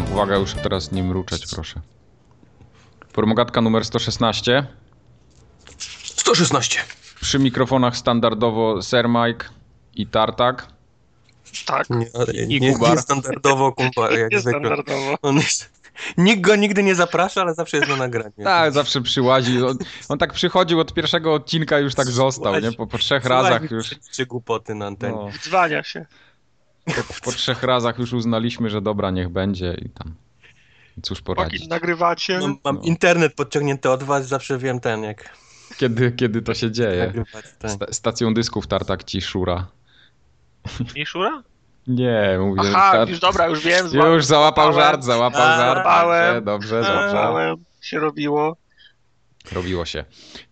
zaczynam. Uwaga, już teraz nie mruczeć, proszę. Formogatka numer 116. 116. Przy mikrofonach standardowo Sir Mike i Tartak. Tak, Nie, I nie, Kubar. nie standardowo Kubar, jak nie zwykle. standardowo. On jest, nikt go nigdy nie zaprasza, ale zawsze jest na nagraniu. Tak, zawsze przyłazi. On, on tak przychodził od pierwszego odcinka już tak został, nie? Po, po trzech razach już. Trzy głupoty na antenie. No, Dzwania się. Po, po trzech razach już uznaliśmy, że dobra, niech będzie i tam. Cóż poradzić. nagrywacie. Mam, mam No. internet podciągnięty od was, zawsze wiem ten, jak Kiedy, kiedy to się dzieje? nagrywać. Tak. Sta- stacją dysków Tartak ci szura. Miszura? Nie, mówię. Aha, już dobra, już wiem. zła- Już załapał złapałem. żart, załapał A, żart. złapałem. Dobrze, dobrze, dobrze. Złapałem, się robiło. Robiło się.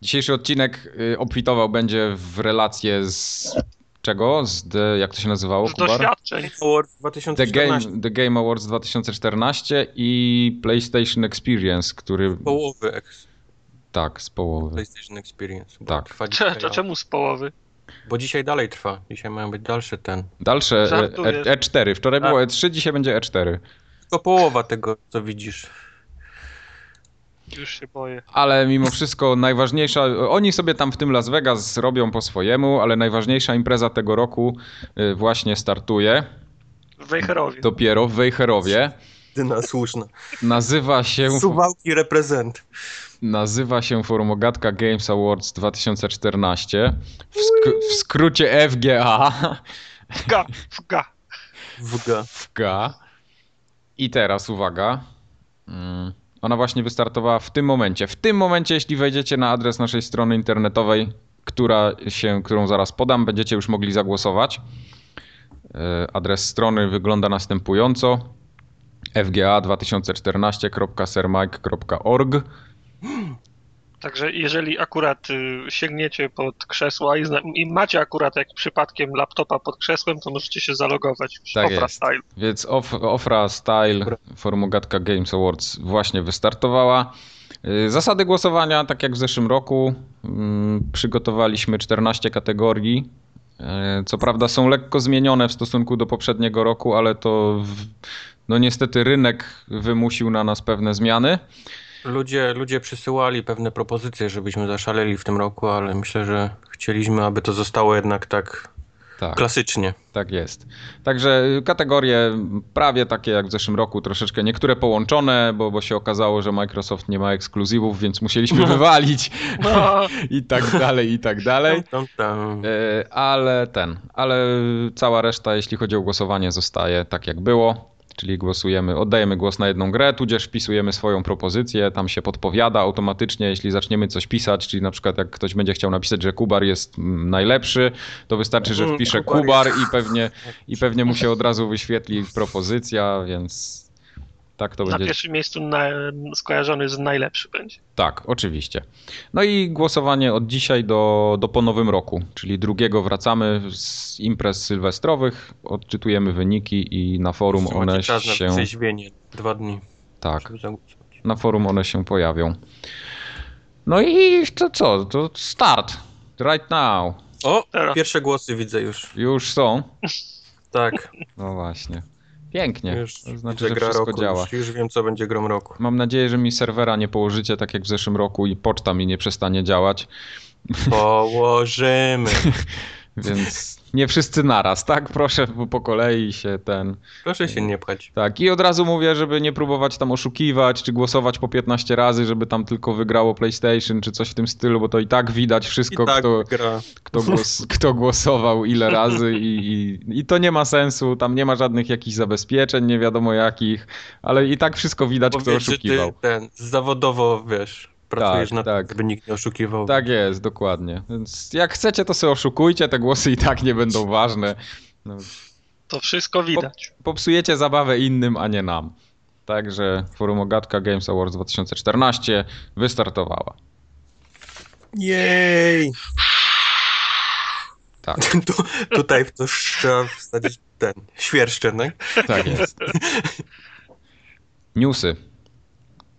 Dzisiejszy odcinek y, obfitował będzie w relacje z czego? Z the, jak to się nazywało, Z Kubar? doświadczeń. Award The 2014. Game, The Game Awards 2014 i PlayStation Experience, który Połowy ex- tak, z połowy. PlayStation Experience. Tak. Trwa Cze, to czemu z połowy? Bo dzisiaj dalej trwa. Dzisiaj mają być dalszy ten. Dalsze e, Żartujesz. e, E4. Wczoraj A. było E3, dzisiaj będzie E4. Tylko połowa tego, co widzisz. Już się boję. Ale mimo wszystko najważniejsza, oni sobie tam w tym Las Vegas robią po swojemu, ale najważniejsza impreza tego roku y, właśnie startuje. W Wejherowie. Dopiero w Wejherowie. Dyna słuszna. Nazywa się, Suwałki reprezent. nazywa się Formogatka Games Awards 2014. W, sk- w skrócie FGA. Fga, fga. WG. FGA. I teraz uwaga. Mm, Ona właśnie wystartowała w tym momencie. W tym momencie, jeśli wejdziecie na adres naszej strony internetowej, która się, którą zaraz podam, będziecie już mogli zagłosować. E, Adres strony wygląda następująco: fga2014.sermike.org. Także jeżeli akurat y, sięgniecie pod krzesła i, zna, i macie akurat jak przypadkiem laptopa pod krzesłem, to możecie się zalogować w Tak Opera jest. Style. Więc Of- Ofra Style Formogatka Games Awards właśnie wystartowała. Y, Zasady głosowania, tak jak w zeszłym roku, mm, przygotowaliśmy 14 kategorii. Y, Co prawda są lekko zmienione w stosunku do poprzedniego roku, ale to w, no niestety rynek wymusił na nas pewne zmiany. Ludzie, ludzie przysyłali pewne propozycje, żebyśmy zaszaleli w tym roku, ale myślę, że chcieliśmy, aby to zostało jednak tak Tak. klasycznie. Tak jest. Także kategorie prawie takie jak w zeszłym roku, troszeczkę niektóre połączone, bo, bo się okazało, że Microsoft nie ma ekskluzywów, więc musieliśmy wywalić No, i tak dalej, i tak dalej. Tam, tam. E, Ale ten, ale cała reszta, jeśli chodzi o głosowanie, zostaje tak jak było. Czyli głosujemy, oddajemy głos na jedną grę, tudzież wpisujemy swoją propozycję, tam się podpowiada automatycznie, jeśli zaczniemy coś pisać, czyli na przykład jak ktoś będzie chciał napisać, że Kubar jest najlepszy, to wystarczy, że Mm, wpisze Kubar Kubar i pewnie, i pewnie mu się od razu wyświetli propozycja, więc tak to na będzie. pierwszym miejscu na, skojarzony z najlepszy będzie. Tak, oczywiście. No i głosowanie od dzisiaj do, do po nowym roku, czyli drugiego wracamy z imprez sylwestrowych, odczytujemy wyniki i na forum one czas na się trzeźwienie. Dwa dni. tak, na forum one się pojawią. No i to co? To start. Right now. O, Teraz. pierwsze głosy widzę już. Już są. Tak, No właśnie. Pięknie. To znaczy, że gra wszystko roku. działa. Już, już wiem, co będzie grą roku. Mam nadzieję, że mi serwera nie położycie tak jak w zeszłym roku i poczta mi nie przestanie działać. Położymy. Więc nie wszyscy naraz, tak? Proszę bo po kolei się ten. Proszę się nie pchać. Tak, i od razu mówię, żeby nie próbować tam oszukiwać, czy głosować po 15 razy, żeby tam tylko wygrało PlayStation, czy coś w tym stylu, bo to i tak widać wszystko, tak kto, kto, głos, kto głosował, ile razy i, i, i to nie ma sensu, tam nie ma żadnych jakichś zabezpieczeń, nie wiadomo jakich, ale i tak wszystko widać, kto Powiedz, że oszukiwał. Ty ten, zawodowo, wiesz, pracujesz Tak, na tak. tym, żeby nikt nie oszukiwał. Tak jest, dokładnie. Więc jak chcecie, to sobie oszukujcie, te głosy i tak nie będą ważne. No, To wszystko widać. popsujecie zabawę innym, a nie nam. Także Forum Ogatka Games Awards 2014 wystartowała. Jej! Tak, Tu, tutaj w to trzeba wsadzić ten, świerszczenek. tak jest. Newsy.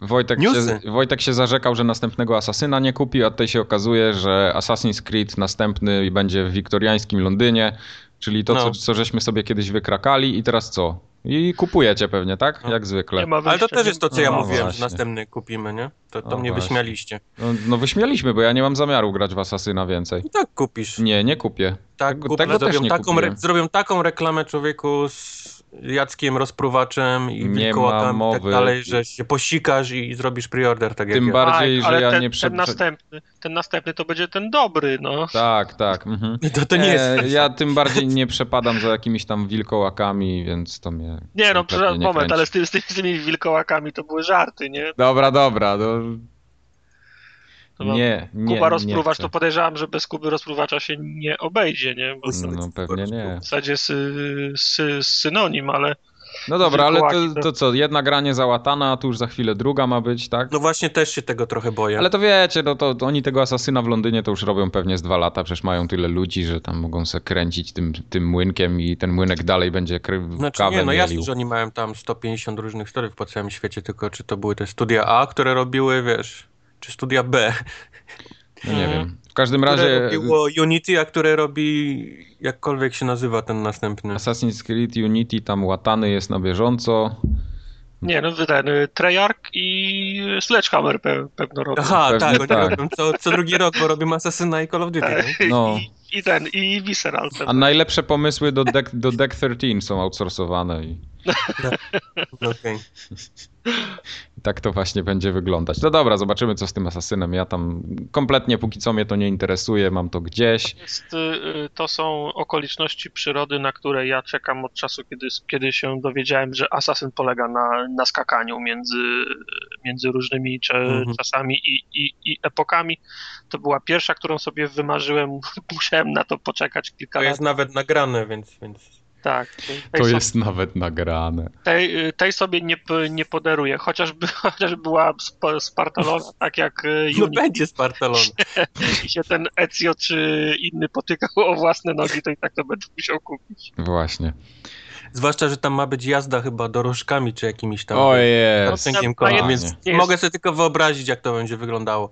Wojtek, Newsy? Się, Wojtek się zarzekał, że następnego Asasyna nie kupi, a tutaj się okazuje, że Assassin's Creed następny będzie w wiktoriańskim Londynie, czyli to, No. co, co żeśmy sobie kiedyś wykrakali i teraz co? I kupujecie pewnie, tak? No. Jak zwykle. Ale to też jest to, co ja No mówiłem, właśnie. że następny kupimy, nie? To, to No mnie właśnie. wyśmialiście. No, no wyśmialiśmy, bo ja nie mam zamiaru grać w Asasyna więcej. I tak kupisz. Nie, nie kupię. Tak, Tego- kupisz. tego też zrobią, nie taką, re, zrobią taką reklamę człowieku z Jackiem Rozpruwaczem i Nie ma wilkołakami i tak dalej, że się posikasz i, zrobisz preorder tak jak Tym ja. bardziej, Tak, że ale ja ten, nie prze... ten następny, ten następny to będzie ten dobry, no. Tak, tak. Mhm. To, to nie jest... E, ja tym bardziej nie przepadam za jakimiś tam wilkołakami, więc to mnie. Nie no, moment, kręci. ale z, tym, z, tymi, z tymi wilkołakami to były żarty, nie? Dobra, dobra. No... Nie, nie. Kuba rozpruwacz, to podejrzewam, że bez Kuby rozpruwacza się nie obejdzie, nie? Bo to No pewnie nie. w zasadzie sy, sy, synonim, ale No dobra, ale to, to- co, jedna gra nie załatana, a tu już za chwilę druga ma być, tak? No właśnie też się tego trochę boję. Ale to wiecie, no to, to oni tego asasyna w Londynie to już robią pewnie z dwa lata, przecież mają tyle ludzi, że tam mogą se kręcić tym, tym młynkiem i ten młynek dalej będzie kry, Znaczy kawę nie, no jasne, mielił. że oni mają tam 150 różnych studiów po całym świecie, tylko czy to były te studia A, które robiły, wiesz, czy studia B, No nie wiem. W każdym które razie robiło Unity, a które robi jakkolwiek się nazywa ten następny. Assassin's Creed Unity tam łatany jest na bieżąco. nie, no ten y, Treyarch i Sledgehammer pe, pewno robią. Aha, Pewnie tak, oni tak. robią co, co drugi rok, bo robimy Assassina i Call of Duty. No. I, I ten, i Visceral A najlepsze pomysły do Deck, do Deck 13 są outsourcowane i No, i tak to właśnie będzie wyglądać. No dobra, zobaczymy co z tym asasynem. Ja tam kompletnie póki co mnie to nie interesuje, mam to gdzieś. Jest, y, to są okoliczności przyrody, na które ja czekam od czasu, kiedy, kiedy się dowiedziałem, że Assassin polega na, na skakaniu między, między różnymi cze, Mhm. czasami i, i, i epokami. To była pierwsza, którą sobie wymarzyłem. Musiałem na to poczekać kilka To lat. jest nawet nagrane, więc, więc Tak. Tej, To jest nawet nagrane. tej, tej sobie nie, nie podaruję, chociażby, chociaż była sp- spartolona, tak jak y, no Unity będzie spartalony. Właśnie. Zwłaszcza, że tam ma być jazda chyba dorożkami czy jakimiś tam O No, jest. więc mogę sobie tylko wyobrazić, jak to będzie wyglądało.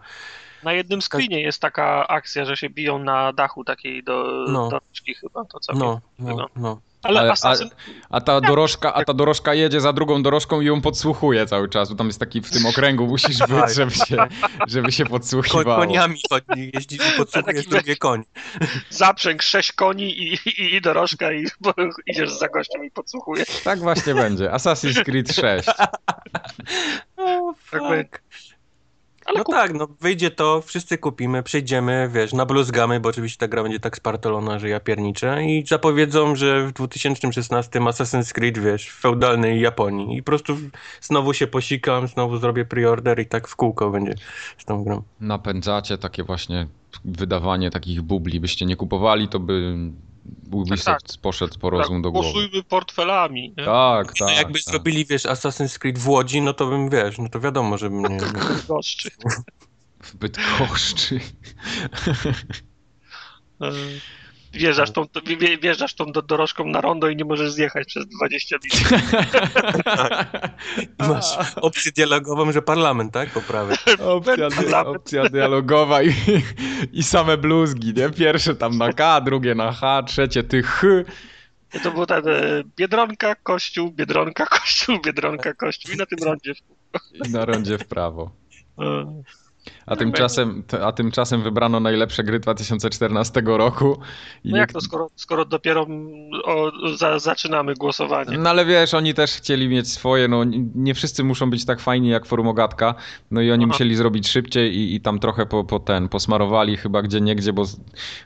Na jednym screenie jest taka akcja, że się biją na dachu takiej do, No. dorożki chyba, to całkiem. No, no, no. Ale, Ale- Assassin, A ta dorożka, a ta dorożka jedzie za drugą dorożką i ją podsłuchuje cały czas, bo tam jest taki w tym okręgu musisz Tak. być, żeby się, żeby się podsłuchiwało. koniami chodzi, jeździsz i podsłuchujesz Taki drugie konie. zaprzęg sześć koni i, i, i dorożka i bo idziesz za gościem i podsłuchujesz. Tak właśnie będzie. Assassin's Creed 6. Oh, Tak by- Ale No kup... tak, no wyjdzie to, wszyscy kupimy, przejdziemy, wiesz, nabluzgamy, bo oczywiście ta gra będzie tak spartolona, że ja pierniczę i zapowiedzą, że w 2016 Assassin's Creed, wiesz, w feudalnej Japonii i po prostu znowu się posikam, znowu zrobię preorder i tak w kółko będzie z tą grą. Napędzacie takie właśnie wydawanie takich bubli. Byście nie kupowali, to by Ubisoft poszedł po rozum do głowy. Głosujmy portfelami. Nie? Tak, No tak. jakby tak. zrobili, wiesz, Assassin's Creed w Łodzi, no to bym, wiesz, no to wiadomo, że bym nie... Goszczy. W Bydgoszczy. E, Wjeżdżasz tą, wje- wjeżdżasz tą do, dorożką na rondo i nie możesz zjechać przez 20 minut. Masz opcję dialogową, że parlament, tak? Po prawej. Opcja, opcja dialogowa i, i same bluzgi, nie? Pierwsze tam na K, drugie na H, trzecie ty H. To było ten e, Biedronka, Kościół, Biedronka, Kościół, Biedronka, Kościół i na tym rondzie. I na rondzie w prawo. A tymczasem, t- a tymczasem wybrano najlepsze gry 2014 roku. I No jak to, skoro, skoro dopiero o, za, zaczynamy głosowanie? No ale wiesz, oni też chcieli mieć swoje, no nie- wszyscy muszą być tak fajni jak Forumogatka, no i oni Aha. musieli zrobić szybciej i, i tam trochę po, po ten, posmarowali chyba gdzie niegdzie, bo,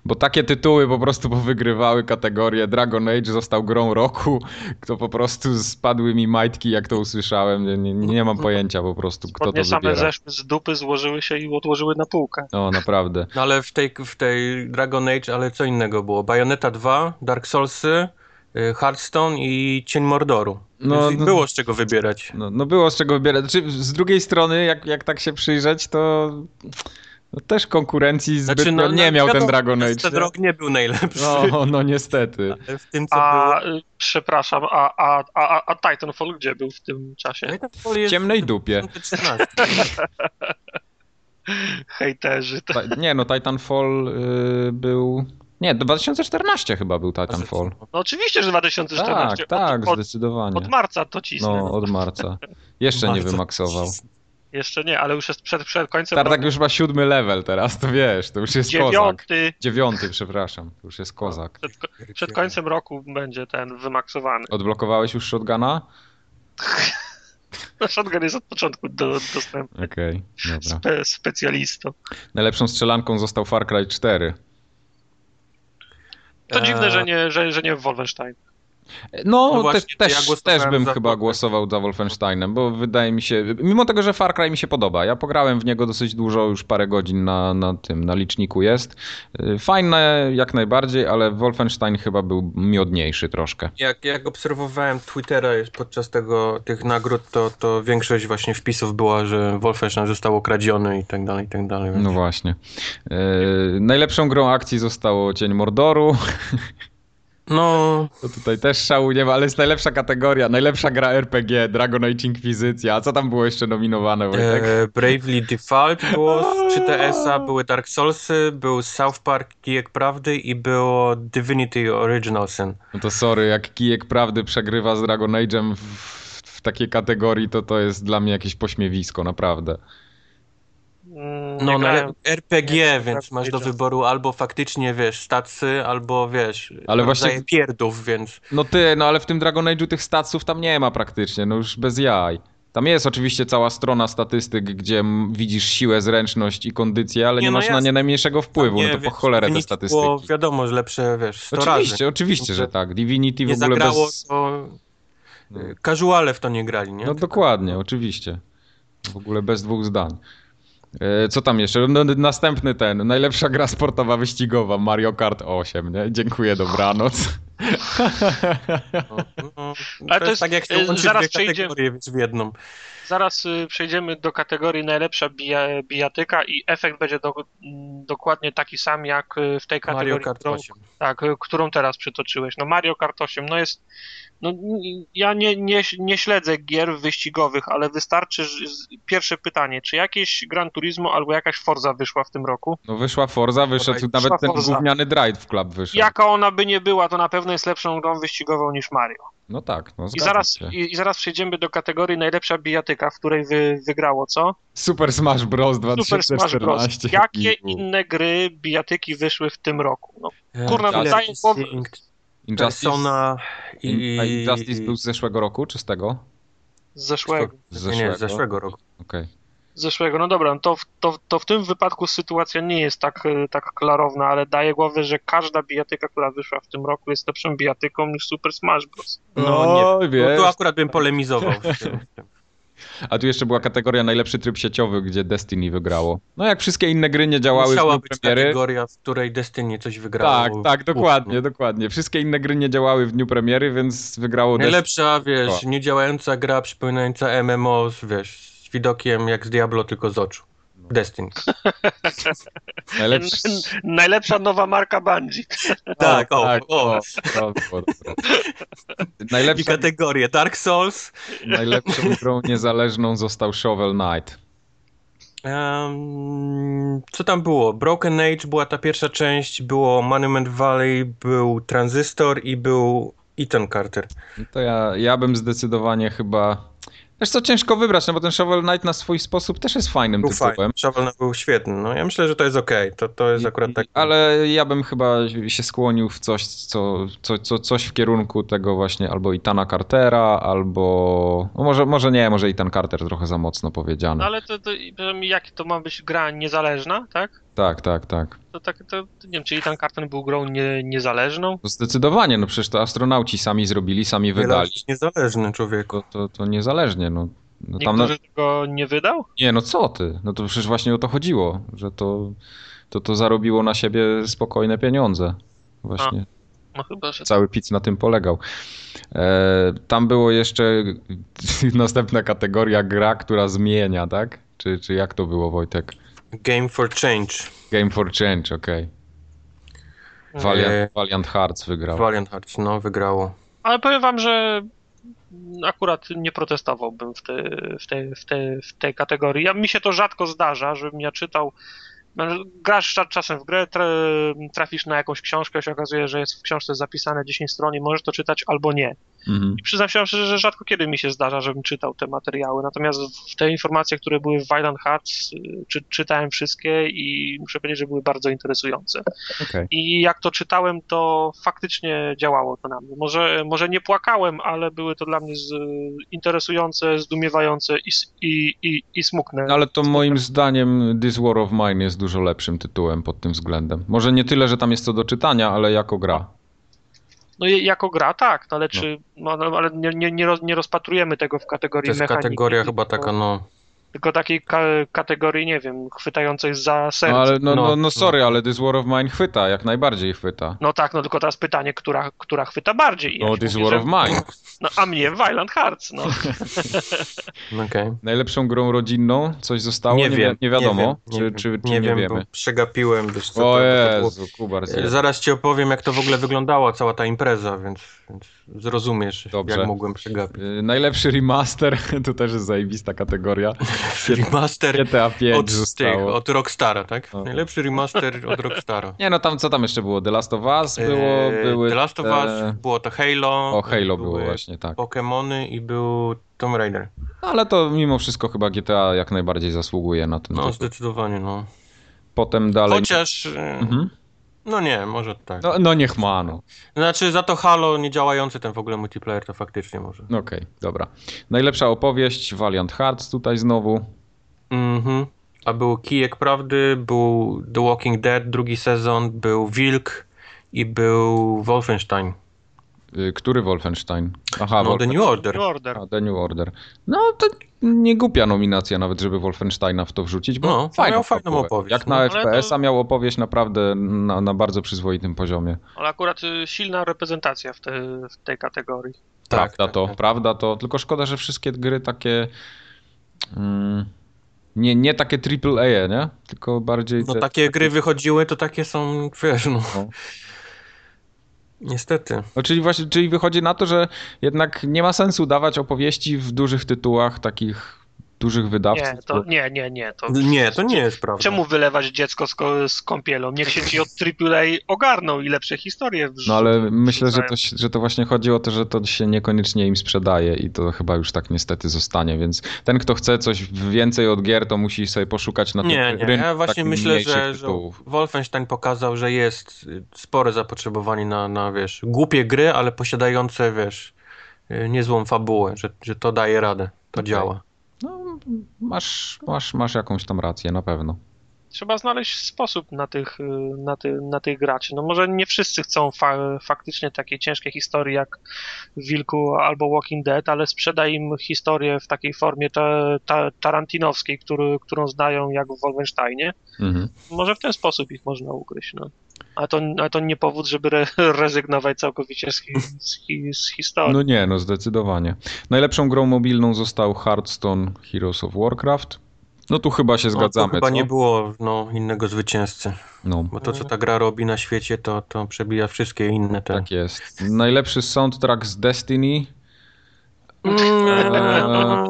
bo takie tytuły po prostu powygrywały kategorię. Dragon Age został grą roku, to po prostu spadły mi majtki jak to usłyszałem, nie, nie, nie mam pojęcia po prostu kto Spodnie to same wybiera. zeszły z dupy, złożyły się i odłożyły na półkę. O, naprawdę. No ale w tej, w tej Dragon Age, ale co innego było? Bayonetta 2, Dark Soulsy, y, Hearthstone i Cień Mordoru. No, no- było z czego wybierać. No, no było z czego wybierać. Znaczy, z drugiej strony, jak, jak tak się przyjrzeć, to no, też konkurencji zbytnio Znaczy, no, nie no, miał ten Dragon Age. Ten nie? rok nie był najlepszy. No, no niestety. Ale w tym, co A, było... y, przepraszam, a, a, a, a Titanfall gdzie był w tym czasie? W ciemnej dupie. 2014. Hejterzy. To... Nie no, Titanfall y, był Nie, 2014 chyba był Titanfall. No oczywiście, że 2014. Tak, tak, od, zdecydowanie. od marca to cisnę. No, od marca. Jeszcze nie Bardzo wymaksował. Jeszcze nie, ale już jest przed, przed końcem Tartak roku. już ma siódmy level teraz, to wiesz, to już jest kozak. Dziewiąty. Dziewiąty, przepraszam, to już jest kozak. Przed, przed końcem roku będzie ten wymaksowany. Odblokowałeś już shotguna? Shotgun jest od początku do, dostępny. Okej, dobra. Spe, specjalistą. Najlepszą strzelanką został Far Cry 4. To Eee. dziwne, że nie, że, że nie Wolfenstein. No, No właśnie, też, ja też, bym chyba Wolfenstein. głosował za Wolfensteinem, bo wydaje mi się, mimo tego, że Far Cry mi się podoba, ja pograłem w niego dosyć dużo, już parę godzin na, na tym, na liczniku jest. Y, Fajne jak najbardziej, ale Wolfenstein chyba był miodniejszy troszkę. Jak, jak obserwowałem Twittera podczas tego, tych nagród, to, to większość właśnie wpisów była, że Wolfenstein został okradziony i tak dalej, i tak dalej. więc- No właśnie. Y, najlepszą grą akcji zostało Cień Mordoru. No, To tutaj też szału nie ma, ale jest najlepsza kategoria, najlepsza gra RPG, Dragon Age Inquisicja. A co tam było jeszcze nominowane, Wojtek? e, Bravely Default było z 3TS-a, były Dark Soulsy, był South Park Kijek Prawdy i było Divinity Original Sin. No to sorry, jak Kijek Prawdy przegrywa z Dragon Age'em w, w takiej kategorii, to to jest dla mnie jakieś pośmiewisko, naprawdę. Mm, No, grałem. RPG, Nie, więc masz do wyboru albo faktycznie, wiesz, stacy, albo wiesz, Ale właśnie- pierdów, więc... No ty, no ale w tym Dragon Age'u tych statsów tam nie ma praktycznie, no już bez jaj. Tam jest oczywiście cała strona statystyk, gdzie widzisz siłę, zręczność i kondycję, ale nie, Nie, no masz na nie najmniejszego wpływu, Nie, no to po wiesz, cholerę te wyniki statystyki. Było, wiadomo, że lepsze, wiesz, 100 Oczywiście, razy. oczywiście, że tak. Divinity w Nie ogóle zagrało, bez... to No. y, casuale w to nie grali, nie? No dokładnie, oczywiście. W ogóle bez dwóch zdań. E, Co tam jeszcze? No, następny ten, najlepsza gra sportowa wyścigowa, Mario Kart 8, nie? Dziękuję, dobranoc. No, no, Ale to to jest jest, tak jak się łączy zaraz dwie przejdzie- w jedną. Zaraz y, przejdziemy do kategorii najlepsza bija, bijatyka i efekt będzie do, dokładnie taki sam jak y, w tej Mario kategorii, Kart którą, 8. tak, y, którą teraz przytoczyłeś. No Mario Kart 8, no jest, no ja nie, nie, nie śledzę gier wyścigowych, ale wystarczy, pierwsze pytanie, czy jakieś Gran Turismo albo jakaś Forza wyszła w tym roku? No wyszła Forza, wyszedł Wyszła nawet ten Forza. gówniany Drive Club wyszedł. Jaka ona by nie była, to na pewno jest lepszą grą wyścigową niż Mario. No tak, no I zaraz, i, I zaraz przejdziemy do kategorii najlepsza bijatyka, w której wy, wygrało co? Super Smash Bros. Super Smash Bros. 2014. Jakie I- inne gry bijatyki wyszły w tym roku? No, E, Kurna, wydaje Instinct, Injustice, Persona i, a. Injustice był z zeszłego roku, czy z tego? z zeszłego. Z Nie, nie, z zeszłego roku. Okej. Z zeszłego. No dobra, no to, w- to, to w tym wypadku sytuacja nie jest tak, e, tak klarowna, ale daję głowę, że każda bijatyka, która wyszła w tym roku jest lepszą bijatyką niż Super Smash Bros. No, No, nie, wiesz. tu, tu akurat bym polemizował. w w. A tu jeszcze była kategoria najlepszy tryb sieciowy, gdzie Destiny wygrało. No jak wszystkie inne gry nie działały w Musiała dniu być premiery. kategoria, w której Destiny coś wygrało. Tak, tak, dokładnie, Uf, dokładnie. Wszystkie inne gry nie działały w dniu premiery, więc wygrało Destiny. Najlepsza, wiesz, O. niedziałająca gra przypominająca MMO, wiesz, widokiem jak z Diablo, tylko z oczu. Destiny. Najlepszy... Najlepsza nowa marka Bungie. Tak, o, tak, o. o, było dobre. I Najlepszą, kategorie Dark Souls. najlepszą grą niezależną został Shovel Knight. Em, co tam było? Broken Age była ta pierwsza część, było Monument Valley, był Transistor i był Ethan Carter. No To ja, ja bym zdecydowanie chyba... Wiesz co, ciężko wybrać, no bo ten Shovel Knight na swój sposób też jest fajnym Był tytułem. fajny. Shovel Knight był świetny. No ja myślę, że to jest okej. To, to jest I- akurat tak. Ale ja bym chyba się skłonił w coś, co, co, co, coś w kierunku tego właśnie albo Itana Cartera, albo... No może, może nie, może Itan Carter trochę za mocno powiedziane. No ale to, to jak to ma być gra niezależna, tak? Tak, tak, tak. To, tak, to nie wiem, czy Ethan Carter był grą nie, niezależną? To zdecydowanie, no przecież to astronauci sami zrobili, sami wydali. jest niezależny człowieku. To, to, to niezależnie, no. no Nikt tam na... tego nie wydał? Nie, no co ty? No to przecież właśnie o to chodziło, że to, to, to zarobiło na siebie spokojne pieniądze. Właśnie No chyba, że cały pic na tym polegał. E, tam było jeszcze następna kategoria gra, która zmienia, tak? Czy, czy jak to było, Wojtek? Game for Change. Game for Change, okej. Valiant, Valiant Hearts wygrał. Valiant Hearts, no, wygrało. Ale powiem wam, że akurat nie protestowałbym w, te, w, tej, w, tej, w tej kategorii. Ja, mi się to rzadko zdarza, żebym ja czytał Grasz cza- czasem w grę, tra, trafisz na jakąś książkę, się okazuje, że jest w książce zapisane 10 stron i możesz to czytać albo nie. Mhm. I przyznam się szczerze, że rzadko kiedy mi się zdarza, żebym czytał te materiały. Natomiast w te informacje, które były w Violent Hearts, y, czy, czytałem wszystkie i muszę powiedzieć, że były bardzo interesujące. Okej. I jak to czytałem, to faktycznie działało to na mnie. Może, może nie płakałem, ale były to dla mnie z, interesujące, zdumiewające i, i, i, i smutne. No, Ale to moim zdaniem This War of Mine jest dużo lepszym tytułem pod tym względem. Może nie tyle, że tam jest co do czytania, ale jako gra. No i jako gra tak, no ale czy, no, no, ale nie, nie, nie, roz, nie rozpatrujemy tego w To kategorii jest mechaniki, kategoria chyba taka, no... Tylko takiej ka kategorii, nie wiem, chwytającej za serce. No ale no, no, No, no sorry, no. ale This War of Mine chwyta, jak najbardziej chwyta. No tak, no tylko teraz pytanie, która, która chwyta bardziej. Ja No This mówię, War że- of Mine. No, a mnie Violent Hearts, no. Okej. Najlepszą grą rodzinną? Coś zostało? Nie wi- wiem. Nie wiadomo. Nie, czy, wiem, czy, czy nie, nie, wiem, wiemy? przegapiłem, wiesz co, O to. Jezu, Kubar E, zje. Zaraz ci opowiem, jak to w ogóle wyglądała cała ta impreza, więc, więc zrozumiesz, Dobrze. jak mogłem przegapić. Y, Najlepszy remaster, to też jest zajebista kategoria. Remaster GTA 5 od, tych, zostało. od Rockstara, tak? No. Najlepszy remaster od Rockstara. Nie no, tam co tam jeszcze było? The Last of Us było, E, były... The Last of te- Us, było to Halo. O, Halo było właśnie, tak. Pokémony i był Tomb Raider. Ale to mimo wszystko chyba GTA jak najbardziej zasługuje na ten No, tytuł. zdecydowanie, no. Potem dalej... Chociaż, e, Mhm. No nie, może tak. No, no niech ma, no. Znaczy, za to Halo nie działający ten w ogóle multiplayer, to faktycznie może. Okej, dobra. Najlepsza opowieść, Valiant Hearts tutaj znowu. Mhm. A był Kijek Prawdy, był The Walking Dead drugi sezon, był Wilk i był Wolfenstein. Y, Który Wolfenstein? Aha, No, The New Order. New Order. A, The New Order. No to nie głupia nominacja nawet, żeby Wolfensteina w to wrzucić, bo No, fajną, miał fajną fabułę. opowieść, Jak no. na Ale to- FPS-a miał opowieść naprawdę na, na bardzo przyzwoitym poziomie. Ale akurat y, silna reprezentacja w, te, w tej kategorii. Tak, prawda tak, to, tak. prawda to. Tylko szkoda, że wszystkie gry takie... Mm, nie, nie takie AAA, nie? Tylko bardziej... No te- takie gry wychodziły, to takie są, wiesz, no. No. Niestety. No, czyli właśnie, czyli wychodzi na to, że jednak nie ma sensu dawać opowieści w dużych tytułach, takich dużych wydawców. Nie, to, nie, nie, nie. To, Nie, to nie jest prawda. Czemu wylewać dziecko z, z kąpielą? Niech się ci od AAA ogarną i lepsze historie wrzucą. No ale myślę, że to, że to właśnie chodzi o to, że to się niekoniecznie im sprzedaje i to chyba już tak niestety zostanie, więc ten, kto chce coś więcej od gier, to musi sobie poszukać na Nie, tych nie. rynku Ja właśnie myślę, że, że. Wolfenstein pokazał, że jest spore zapotrzebowanie na, na, wiesz, głupie gry, ale posiadające, wiesz, niezłą fabułę, że, że to daje radę, to Okej. działa. Masz, masz, masz jakąś tam rację, na pewno. Trzeba znaleźć sposób na tych, na, ty, na tych graczy. No może nie wszyscy chcą fa faktycznie takie ciężkie historie jak Wilku albo Walking Dead, ale sprzedaj im historię w takiej formie ta, ta, tarantinowskiej, który, którą znają jak w Wolfensteinie. Mhm. Może w ten sposób ich można ugryźć. No. A, to, a to nie powód, żeby re rezygnować całkowicie z, hi z, hi z historii. No nie, no zdecydowanie. Najlepszą grą mobilną został Hearthstone Heroes of Warcraft. No tu chyba się No, zgadzamy, to chyba co? nie było no, innego zwycięzcy, No, bo to, co ta gra robi na świecie, to, to przebija wszystkie inne te... tak jest. Najlepszy soundtrack z Destiny. Mm,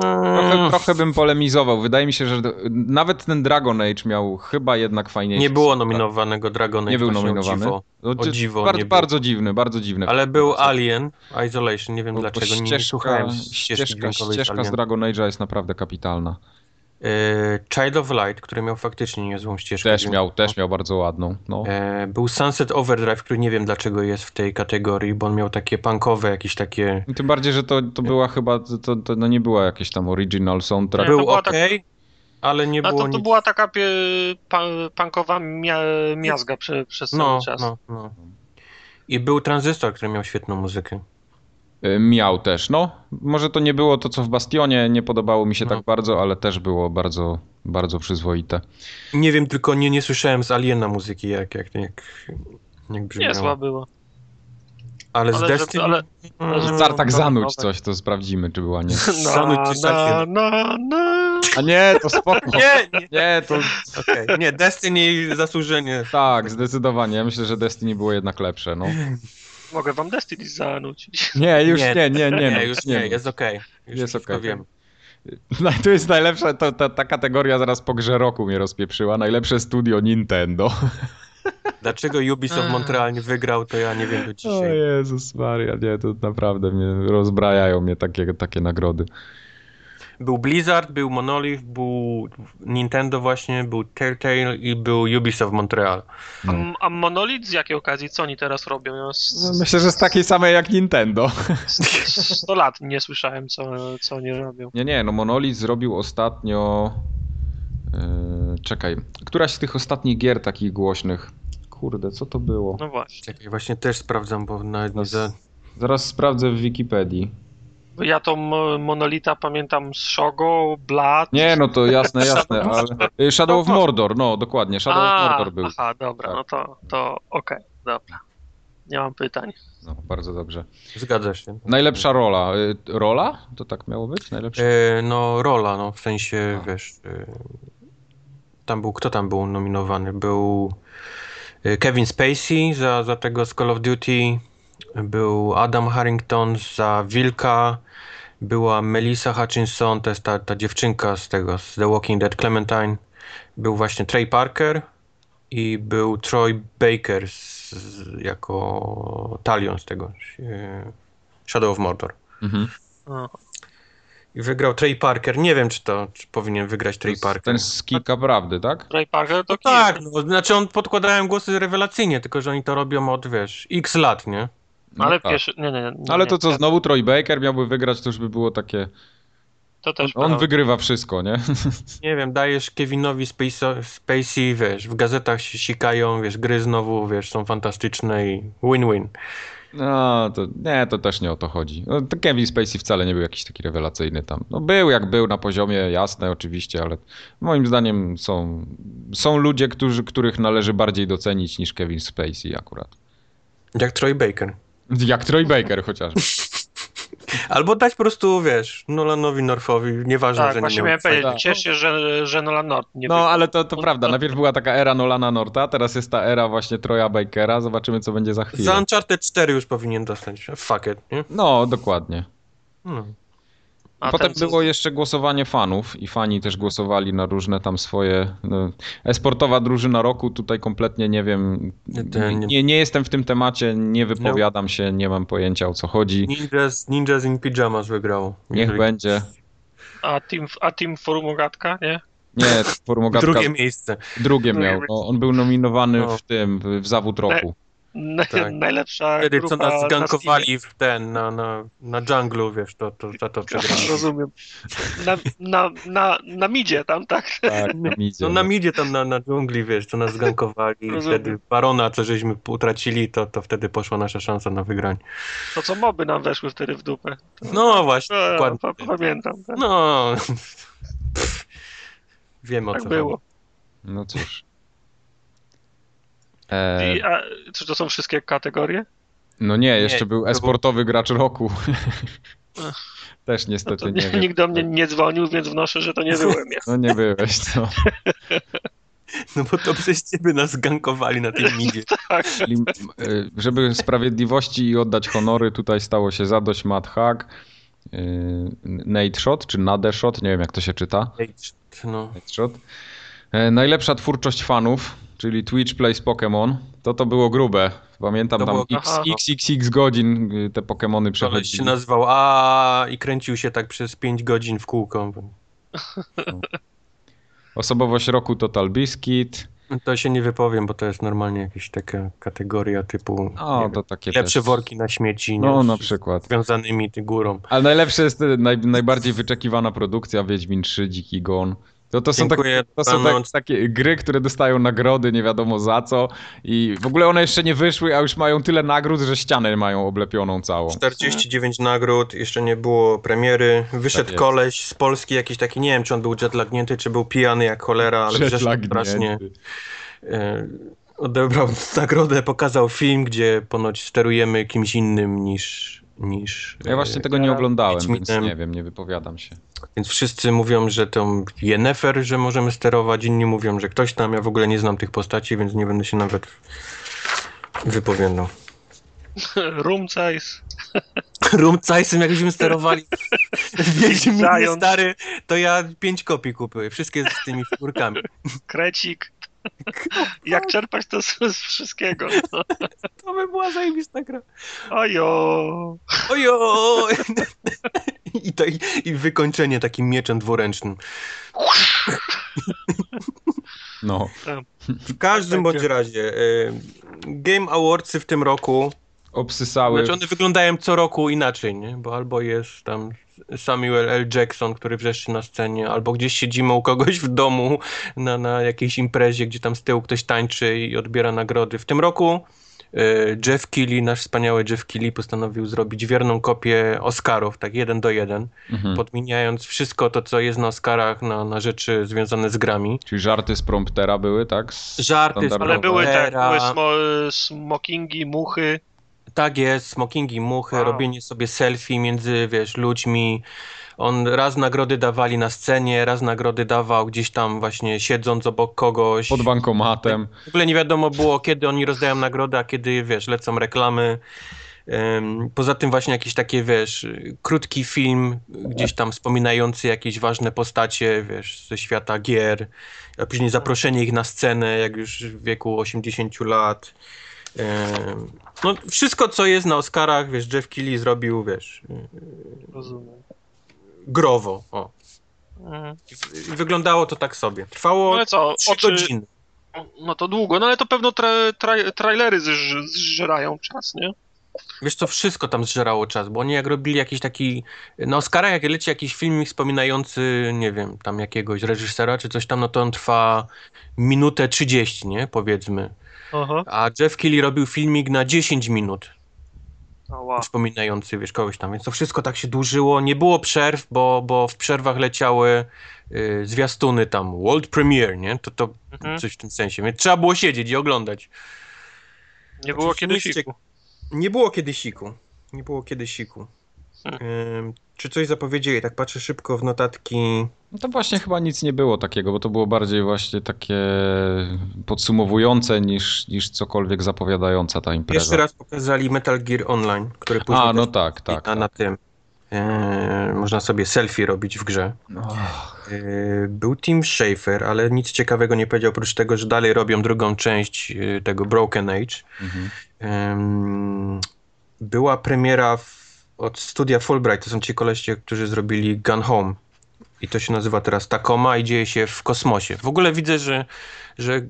Trochę, trochę bym polemizował. Wydaje mi się, że nawet ten Dragon Age miał chyba jednak fajniejszy Nie było soundtrack. nominowanego Dragon Age, Nie był właśnie, o nominowany. dziwo. No, O dziwo bardzo, nie był. bardzo dziwny, bardzo dziwny. Ale był Alien Isolation, nie wiem bo dlaczego, nie, nie ścieżka, słuchałem ścieżki ścieżka, ścieżka z. Dragon Age'a jest naprawdę kapitalna. E, Child of Light, który miał faktycznie niezłą ścieżkę Też miał, też miał bardzo ładną. No. E, Był Sunset Overdrive, który nie wiem dlaczego jest w tej kategorii, bo on miał takie punkowe, jakieś takie... I Tym bardziej, że to, to była chyba, to, to no nie była jakieś tam original soundtrack. Nie, Był ok, tak- ale nie A było to, to nic... była taka pie, pa, punkowa mia, miazga prze, przez No, cały czas. no, no. I był Transistor, który miał świetną muzykę. Y, Miał też, no. Może to nie było to, co w Bastionie, nie podobało mi się No. tak bardzo, ale też było bardzo, bardzo przyzwoite. Nie wiem, tylko nie, nie słyszałem z Aliena muzyki, jak, jak, jak, jak brzmiała. Niezła była. Ale z Ale, Destiny... żeby, ale Mm, żeby- Zar tak no, zanuć nowe. coś, to sprawdzimy, czy była nie. Zanuć na, ci na, na, na. A nie, to spoko. Nie, nie, Nie, to okej. Nie, Destiny zasłużenie. tak, zdecydowanie. Ja myślę, że Destiny było jednak lepsze, no. Mogę wam Destiny zanucić. Nie, już Nie, nie, nie, nie. Nie, no, już nie, jest okej. Już Jest okej. wiem. No, to jest najlepsza, to, ta, ta kategoria zaraz po grze roku mnie rozpieprzyła. Najlepsze studio Nintendo. Dlaczego Ubisoft. Montreal nie wygrał, to ja nie wiem do O dzisiaj. Jezus Maria, nie, to naprawdę mnie rozbrajają mnie takie, takie nagrody. Był Blizzard, był Monolith, był Nintendo właśnie, był Telltale i był Ubisoft Montreal. A, No. a Monolith z jakiej okazji? Co oni teraz robią? Ja z, No, Myślę, że z takiej samej jak Nintendo. z 100 lat nie słyszałem, co, co oni robią. Nie, nie, no Monolith zrobił ostatnio... Yy, czekaj, któraś z tych ostatnich gier takich głośnych. Kurde, co to było? No właśnie. Czekaj, właśnie też sprawdzam, bo nawet No, nie za... Zaraz sprawdzę w Wikipedii. Ja tą mo- Monolita pamiętam z Shogo, Blood. Nie, no to jasne, jasne, Shadow ale... Shadow of Mordor, no dokładnie, Shadow A, of Mordor był. Aha, dobra, Tak. no to, to okej, dobra. Nie mam pytań. No, bardzo dobrze. Zgadza się. Najlepsza rola. Y, Rola? To tak miało być? Najlepsza? E, no, rola, no, w sensie, A. wiesz, e, tam był, kto tam był nominowany? Był e, Kevin Spacey za, za tego z Call of Duty, był Adam Harrington za Wilka, była Melissa Hutchinson, to jest ta, ta dziewczynka z tego, z The Walking Dead, Clementine, był właśnie Trey Parker i był Troy Baker z, z, jako Talion z tego, e, Shadow of Mordor. Mhm. I wygrał Trey Parker. Nie wiem, czy to czy powinien wygrać Trey Parker. Ten z Kika Prawdy, tak? Ray Parker to No kim? tak, no, znaczy on podkładałem głosy rewelacyjnie, tylko że oni to robią od, wiesz, x lat, nie? No Ale tak. pierwszy, nie, nie, nie. Ale to co, znowu Troy Baker miałby wygrać, to już by było takie... To też On prawda. wygrywa wszystko, nie? Nie wiem, dajesz Kevinowi Spacey, Spacey, wiesz, w gazetach się sikają, wiesz, gry znowu, wiesz, są fantastyczne i win-win. No, to nie, to też nie o to chodzi. No, to Kevin Spacey wcale nie był jakiś taki rewelacyjny tam. No był jak był na poziomie, jasne oczywiście, ale moim zdaniem są, są ludzie, którzy, których należy bardziej docenić niż Kevin Spacey akurat. Jak Troy Baker. Jak Troy Baker chociażby. Albo dać po prostu, wiesz, Nolanowi Northowi, nieważne, Tak, że nie właśnie miał... miałem powiedzieć, Tak. cieszę się, że, że Nolan North nie No, ale to, to prawda. Najpierw była taka era Nolana Norta, teraz jest ta era właśnie Troya Bakera. Zobaczymy, co będzie za chwilę. Za Uncharted 4 już powinien dostać. Fuck it, nie? No, dokładnie. No. A Potem ten, było jeszcze głosowanie fanów i fani też głosowali na różne tam swoje. No, esportowa drużyna roku, tutaj kompletnie nie wiem. Nie, nie, nie jestem w tym temacie, nie wypowiadam się, nie mam pojęcia o co chodzi. Ninjas, Ninjas in Pyjamas wygrał. Niech Jeżeli- będzie. A Team, a team Forumogatka, nie? Nie, Formogatka Drugie miejsce. drugie miał. No, on był nominowany No. w tym, w, w zawód roku. Tak. Najlepsza Wtedy grupa co nas na zgankowali w ten, na, na, na dżunglu, wiesz, to, to, to, to przegrali. Rozumiem. Na, na, na, na midzie tam, tak? Tak, na midzie. No na midzie tam na, na dżungli, wiesz, to nas zgankowali i Rozumiem. wtedy Barona, co żeśmy utracili, to, to wtedy poszła nasza szansa na wygranie. To co moby nam weszły wtedy w dupę. No właśnie, E, dokładnie. pa- Pamiętam. Tak, No, wiem o tak co było. No cóż. E, I, a, czy to są wszystkie kategorie? no nie, jeszcze Nie, był to był- esportowy gracz roku. Też No niestety to nie wiem. nikt do mnie nie dzwonił, więc wnoszę, że to nie byłem ja. No nie byłeś, no. No bo to przez ciebie nas zgankowali na tej midzie. Tak. Y, żeby sprawiedliwości i oddać honory, tutaj stało się zadość Matt Hack, y, Nate Shot, czy Nade Shot, nie wiem jak to się czyta. No. Nate Shot. E, Najlepsza twórczość fanów, czyli Twitch Plays Pokémon, to to było grube. Pamiętam To tam było- x, Aha. xxx godzin y, te Pokémony Koleś się nazywał A i kręcił się tak przez 5 godzin w kółko. Osobowość roku Total Biscuit. To się nie wypowiem, bo to jest normalnie jakaś taka kategoria typu nie O, wiem, to takie lepsze też. worki na śmieci? No, na przykład. związanymi górą. Ale najlepsze jest y, naj, najbardziej wyczekiwana produkcja Wiedźmin 3, Dziki Gon. To, to są, tak, to są tak, dobranoc. takie gry, które dostają nagrody nie wiadomo za co i w ogóle one jeszcze nie wyszły, a już mają tyle nagród, że ścianę mają oblepioną całą. 49 nagród, jeszcze nie było premiery. Wyszedł Tak koleś z Polski, jakiś taki, nie wiem czy on był jetlagnięty, czy był pijany jak cholera, ale przeszedł strasznie. E, odebrał nagrodę, pokazał film, gdzie ponoć sterujemy kimś innym niż... niż Ja właśnie e, tego nie oglądałem, więc nie wiem, nie wypowiadam się. Więc wszyscy mówią, że to Yennefer, że możemy sterować, inni mówią, że ktoś tam. Ja w ogóle nie znam tych postaci, więc nie będę się nawet wypowiadał. Room size. Rumcajsem, jakbyśmy sterowali. Wiedźminie stary, to ja pięć kopii kupuję, wszystkie z tymi figurkami. Krecik. Jak czerpać to z, z wszystkiego. No. To by była zajebista gra. Ojo. Ojo! I, to, i, I wykończenie takim mieczem dwuręcznym. No. W każdym Tak, bądź razie, y, Game Awardsy w tym roku, Obsysały. znaczy one wyglądają co roku inaczej, nie? Bo albo jest tam Samuel L. Jackson, który wrzeszczy na scenie, albo gdzieś siedzimy u kogoś w domu na, na jakiejś imprezie, gdzie tam z tyłu ktoś tańczy i odbiera nagrody. W tym roku y, Jeff Keighley, nasz wspaniały Jeff Keighley postanowił zrobić wierną kopię Oscarów, tak jeden do jeden, Mhm. podmieniając wszystko to, co jest na Oscarach na, na rzeczy związane z grami. Czyli żarty z promptera były, tak? Z Żarty z standardowe. Ale były, tak, były smo, smokingi, muchy. Tak jest, smokingi, muchy, Wow. robienie sobie selfie między, wiesz, ludźmi. On raz nagrody dawali na scenie, raz nagrody dawał gdzieś tam właśnie siedząc obok kogoś. Pod bankomatem. W ogóle nie wiadomo było, kiedy oni rozdają nagrodę, a kiedy, wiesz, lecą reklamy. Poza tym właśnie jakieś takie, wiesz, krótki film, gdzieś tam wspominający jakieś ważne postacie, wiesz, ze świata gier, a później zaproszenie ich na scenę, jak już w wieku 80 lat. No, wszystko, co jest na Oscarach, wiesz, Jeff Keighley zrobił, wiesz, Rozumiem. growo, o. Mhm. I wyglądało to tak sobie. No Trwało ale co, trzy oczy, godziny. no to długo, no ale to pewno tra, tra, trailery zż, zżerają czas, nie? Wiesz co, wszystko tam zżerało czas, bo oni jak robili jakiś taki, na Oscarach jak leci jakiś filmik wspominający, nie wiem, tam jakiegoś reżysera czy coś tam, no to on trwa minutę 30, nie, powiedzmy. Aha. A Jeff Keighley robił filmik na 10 minut O, wow. wspominający, wiesz, kogoś tam, więc to wszystko tak się dłużyło, nie było przerw, bo, bo w przerwach leciały y, zwiastuny tam, world premiere, nie, to, to Mhm. coś w tym sensie, więc trzeba było siedzieć i oglądać. Nie było Znaczy, kiedy siku. Nie było kiedy siku. Nie było kiedy siku. Hmm. Ym, czy coś zapowiedzieli? Tak patrzę szybko w notatki. No to właśnie chyba nic nie było takiego, bo to było bardziej właśnie takie podsumowujące niż, niż cokolwiek zapowiadająca ta impreza. Jeszcze raz pokazali Metal Gear Online, który później A, no tak, tak. na, na tak. tym. Yy, można sobie selfie robić w grze. Och, Yy, był Tim Schafer, ale nic ciekawego nie powiedział, oprócz tego, że dalej robią drugą część yy, tego Broken Age. mhm. Była premiera w, od studia Fulbright, to są ci koleście, którzy zrobili Gun Home. I to się nazywa teraz Tacoma i dzieje się w kosmosie. W ogóle widzę, że, że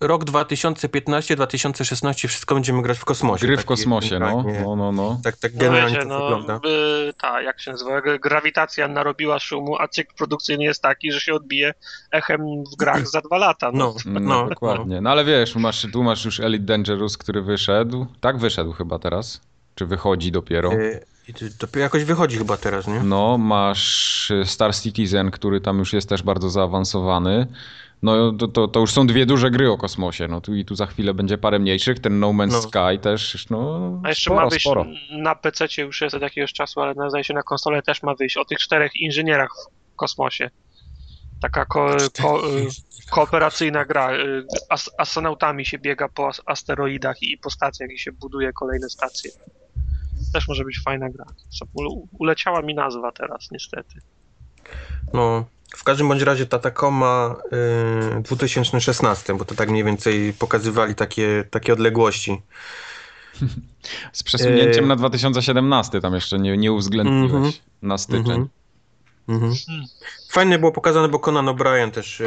rok 2015-2016 wszystko będziemy grać w kosmosie. Gry w kosmosie, no. generalnie- no, no, no. Tak, tak No generalnie wiecie, to no, wygląda. y, ta, jak się nazywa, grawitacja narobiła szumu, a cykl produkcyjny jest taki, że się odbije echem w grach za dwa lata. No. No, No, no, dokładnie. No ale wiesz, masz, tu masz już Elite Dangerous, który wyszedł. Tak wyszedł chyba teraz. Czy wychodzi dopiero? no. Y, i to- To jakoś wychodzi chyba teraz, nie? No, masz y, Star Citizen, który tam już jest też bardzo zaawansowany. No to, to, to już są dwie duże gry o kosmosie. No tu i tu za chwilę będzie parę mniejszych. Ten No Man's No. Sky też, no A jeszcze sporo, ma wyjść sporo. na PC już jest od jakiegoś czasu, ale na, zdaje się na konsolę też ma wyjść o tych czterech inżynierach w kosmosie. Taka ko, ko, y, kooperacyjna gra. y, As, astronautami się biega po as- asteroidach i po stacjach i się buduje kolejne stacje. Też może być fajna gra. Uleciała mi nazwa teraz, niestety. No, w każdym bądź razie ta Tacoma y, 2016, bo to tak mniej więcej pokazywali takie, takie odległości. Z przesunięciem Yy. na 2017 tam jeszcze nie, nie uwzględniłeś Mhm. na styczeń. Mhm. Hmm. Fajnie było pokazane, bo Conan O'Brien też y,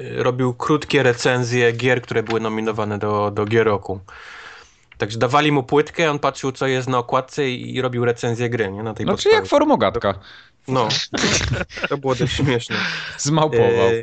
y, robił krótkie recenzje gier, które były nominowane do, do gier roku. Także dawali mu płytkę, on patrzył co jest na okładce i, i robił recenzję gry, nie? Na tej No czy podstawie. jak formogatka. No, to było dość śmieszne. Zmałpował. E,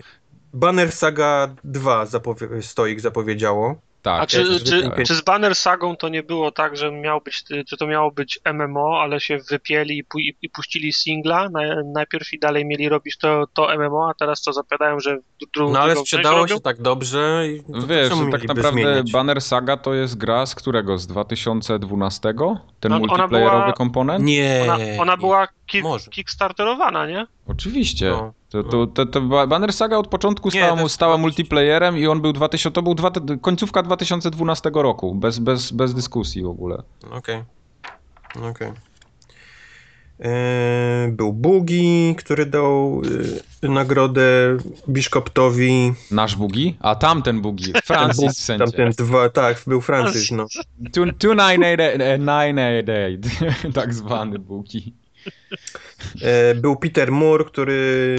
Banner Saga 2 zapowie- stoik zapowiedziało. Tak. A czy, czy, czy z Banner Sagą to nie było tak, że miał być, czy to miało być MMO, ale się wypieli i, pu, i puścili singla na, najpierw i dalej mieli robić to, to MMO, a teraz to zapowiadają, że w drugą No ale sprzedało się tak dobrze. I to Wiesz, że tak naprawdę zmieniać? Banner Saga to jest gra z którego? Z 2012? Ten No, ona multiplayerowy była- komponent? Nie. Ona, ona była kick, Może. kickstarterowana, nie? Oczywiście. No. To, to, to, to ba- Banner Saga od początku Nie, stała, to jest stała 2000. multiplayerem i on był 2000, to był dwa, końcówka 2012 roku, bez, bez, bez dyskusji w ogóle. Okej. Okej. E, Był Bugi, który dał e, nagrodę Biszkoptowi. Nasz Bugi? A tamten Bugi. Francis w sensie. Tamten dwa, tak, był Francis, no. Tu- 2988, tak zwany Bugi. E, Był Peter Moore, który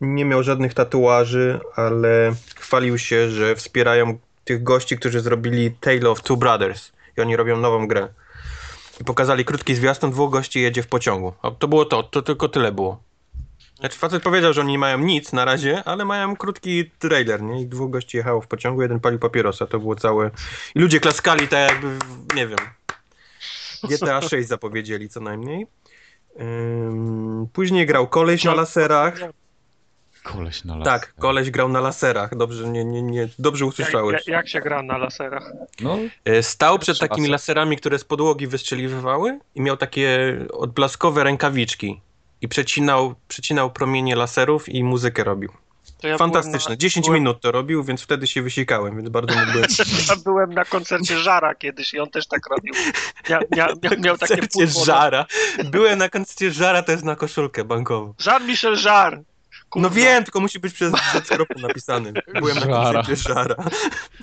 nie miał żadnych tatuaży, ale chwalił się, że wspierają tych gości, którzy zrobili Tale of Two Brothers i oni robią nową grę. I pokazali krótki zwiastun, dwóch gości jedzie w pociągu. A to było to, to tylko tyle było. Znaczy facet powiedział, że oni nie mają nic na razie, ale mają krótki trailer, nie? I dwóch gości jechało w pociągu, jeden palił papierosa, to było całe... I ludzie klaskali tak jakby, nie wiem, GTA 6 zapowiedzieli co najmniej. Ym, później grał koleś na laserach. Koleś na las. Tak, koleś grał na laserach. Dobrze, nie, nie, nie, dobrze usłyszałeś. jak, jak się gra na laserach? No, E, Stał przed takimi laserami, które z podłogi wystrzeliwywały i miał takie odblaskowe rękawiczki. I przecinał, przecinał promienie laserów i muzykę robił. To ja Fantastyczne. Byłem 10 byłem, minut to robił, więc wtedy się wysikałem, więc bardzo mógłbym... Ja byłem na koncercie Żara kiedyś i on też tak robił. Mia, mia, mia, miał takie koncercie. Żara. Byłem na koncercie Żara, to jest na koszulkę bankową. Jean-Michel Żar. Kurwa, No wiem, tylko musi być przez Z kropką napisany. Byłem na koncercie Żara.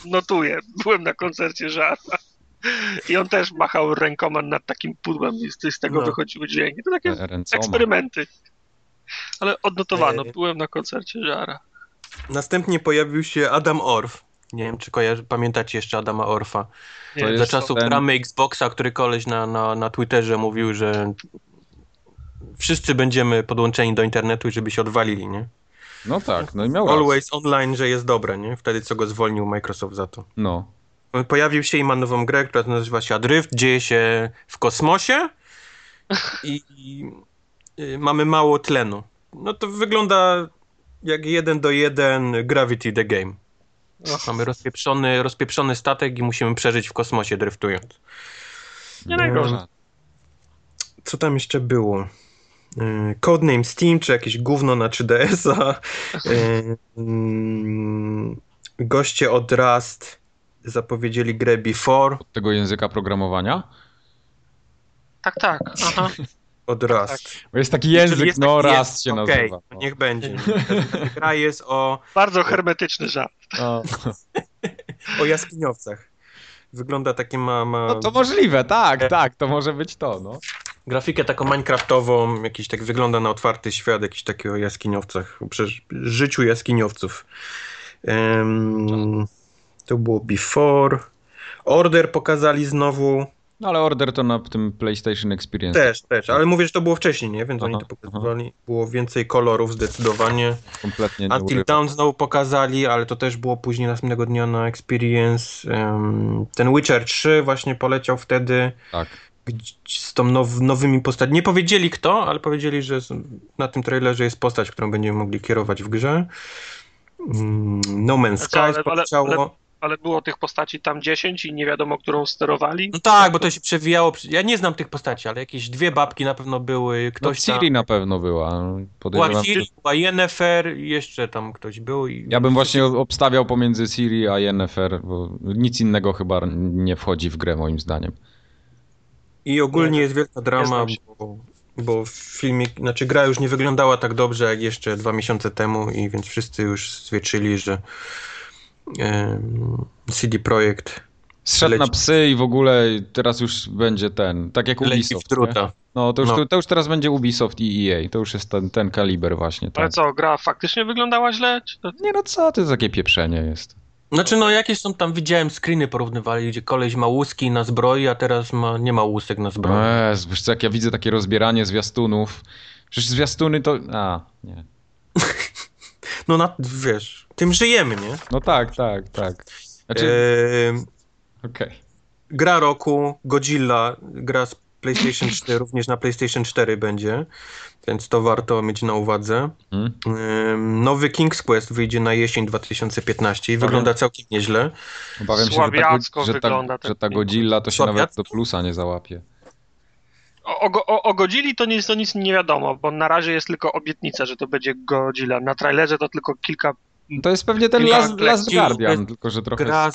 Notuję. Byłem na koncercie Żara. I on też machał rękoma nad takim pudłem i z, z tego No. wychodziły dźwięki. To takie ręcoma. eksperymenty. Ale odnotowano, E, byłem na koncercie Żara. Następnie pojawił się Adam Orff. Nie wiem, czy kojarzy, pamiętacie jeszcze Adama Orfa. To Za czasów ten- ramy Xboxa, który koleś na, na, na Twitterze mówił, że wszyscy będziemy podłączeni do internetu żeby się odwalili, nie? No tak, no i miał. Always online, że jest dobre, nie? Wtedy co go zwolnił Microsoft za to. No. Pojawił się i ma nową grę, która nazywa się Adrift, dzieje się w kosmosie i, i y, mamy mało tlenu. No to wygląda jak jeden do jeden Gravity the Game. Och, Mamy rozpieprzony, rozpieprzony statek i musimy przeżyć w kosmosie driftując. Nie najgorzej. Co tam jeszcze było? Yy, Codename Steam, czy jakieś gówno na 3DS-a. Yy, mm, Goście od Rust zapowiedzieli grę Before Od tego języka programowania? Tak, tak. Aha. Od Rust. Bo jest taki język, jest no taki raz jest, się okej, nazywa. to niech będzie. Gra jest o, Bardzo hermetyczny żart. No. o jaskiniowcach. Wygląda takie ma, ma no to możliwe, tak, tak, to może być to, no. grafikę taką minecraftową, jakiś tak wygląda na otwarty świat, jakiś taki o jaskiniowcach, o przecież życiu jaskiniowców. Em, to było Before. Order pokazali znowu. No ale Order to na tym PlayStation Experience. Też, też, ale mówię, że to było wcześniej, nie? Więc Aha, oni to pokazywali. Było więcej kolorów zdecydowanie. Kompletnie nie Until. Dawn znowu pokazali, ale to też było później następnego dnia na Experience. Em, ten Witcher 3 właśnie poleciał wtedy Tak. z tą now, nowymi postaciami. Nie powiedzieli kto, ale powiedzieli, że na tym trailerze jest postać, którą będziemy mogli kierować w grze. Mm, No Man's A co, ale- Sky ale- poleciało. ale- Ale było tych postaci tam 10 i nie wiadomo, którą sterowali. No tak, bo to się przewijało. Ja nie znam tych postaci, ale jakieś dwie babki na pewno były. No Ktoś tam... Ciri na pewno była. Była Podejrzewam. Ciri, była Yennefer i jeszcze tam ktoś był. I... Ja bym właśnie obstawiał pomiędzy Siri a Yennefer, bo nic innego chyba nie wchodzi w grę moim zdaniem. I ogólnie Nie, jest wielka drama, bo, bo filmie, znaczy gra już nie wyglądała tak dobrze jak jeszcze dwa miesiące temu i więc wszyscy już zwieczyli, że CD Projekt Zszedł Leci. na psy i w ogóle teraz już będzie ten, tak jak leci w Ubisoft. No to już, No. To, to już teraz będzie Ubisoft i EA. To już jest ten, ten kaliber właśnie. Ale Tak. co, gra faktycznie wyglądała źle? To... Nie no co ty za takie pieprzenie jest. Znaczy no jakieś są tam, widziałem screeny porównywali, gdzie koleś ma łuski na zbroi, a teraz ma, nie ma łusek na zbroi. No Jezu, jak ja widzę takie rozbieranie zwiastunów. Przecież zwiastuny to... A, nie. No na, wiesz, tym żyjemy, nie? No tak, tak, tak. Znaczy, Em, okej. gra roku, Godzilla, gra z PlayStation 4, również na PlayStation 4 będzie, więc to warto mieć na uwadze. Hmm? Nowy King's Quest wyjdzie na jesień 2015 i wygląda całkiem nieźle. Obawiam się, że ta, że, ta, wygląda ten że ta. Godzilla to się nawet Słabiacko? do plusa nie załapie. O, o, o, Godzilli to nic, to nic nie wiadomo, bo na razie jest tylko obietnica, że to będzie Godzilla. Na trailerze to tylko kilka... To jest pewnie ten Last, Last lekcji, Guardian, tylko że trochę Gra.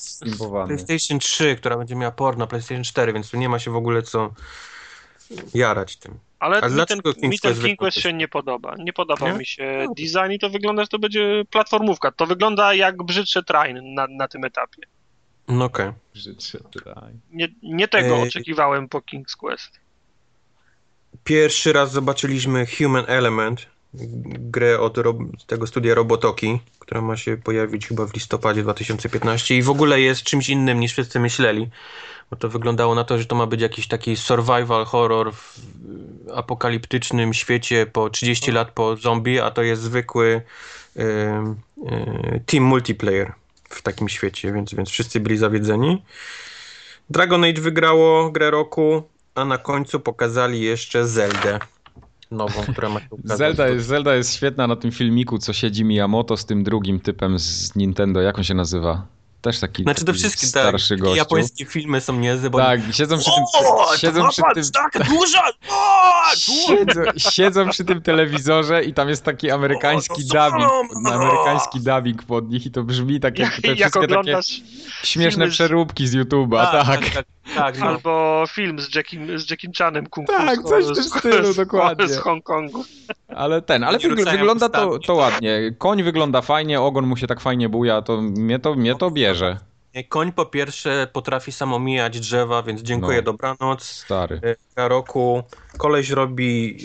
PlayStation 3, która będzie miała port na PlayStation 4, więc tu nie ma się w ogóle co jarać tym. Ale A mi ten, dlaczego King's mi ten King Quest się nie podoba. Nie podobał Nie? mi się design i to wygląda, że to będzie platformówka. To wygląda jak brzydsze train na, na tym etapie. No okej. Życzę tutaj. Nie, nie tego Ej. oczekiwałem po King's Quest. Pierwszy raz zobaczyliśmy Human Element, grę od tego studia Robotoki, która ma się pojawić chyba w listopadzie 2015 i w ogóle jest czymś innym niż wszyscy myśleli, bo to wyglądało na to, że to ma być jakiś taki survival horror w apokaliptycznym świecie po 30 lat po zombie, a to jest zwykły y, y, team multiplayer w takim świecie, więc, więc wszyscy byli zawiedzeni. Dragon Age wygrało grę roku, a na końcu pokazali jeszcze Zeldę nową, która ma się ukazać. Zelda jest, Zelda jest świetna na tym filmiku, co siedzi Miyamoto z tym drugim typem z Nintendo. Jak on się nazywa? Też taki, Znaczy to taki wszystkie starszy tak, gościu. japońskie filmy są niezłe, bo Tak, siedzą przy tym, O, siedzą to przy tym, tak, duża! O, siedzą, siedzą przy tym telewizorze i tam jest taki amerykański O, dubbing, amerykański dubbing pod nich i to brzmi tak jak te Jak, jak wszystkie takie śmieszne filmy przeróbki z YouTube'a, tak. tak, tak, tak no. albo film z Jackiem, z Jackiem Chanem Kung Fu Tak, z- coś w tym stylu, z- dokładnie. z Hongkongu. Ale ten, ale wygl- wygląda to, to ładnie. Koń wygląda fajnie, ogon mu się tak fajnie buja, to mnie to, mnie to bierze. Koń po pierwsze potrafi sam omijać drzewa, więc dziękuję, No. dobranoc. Stary. Na roku koleś robi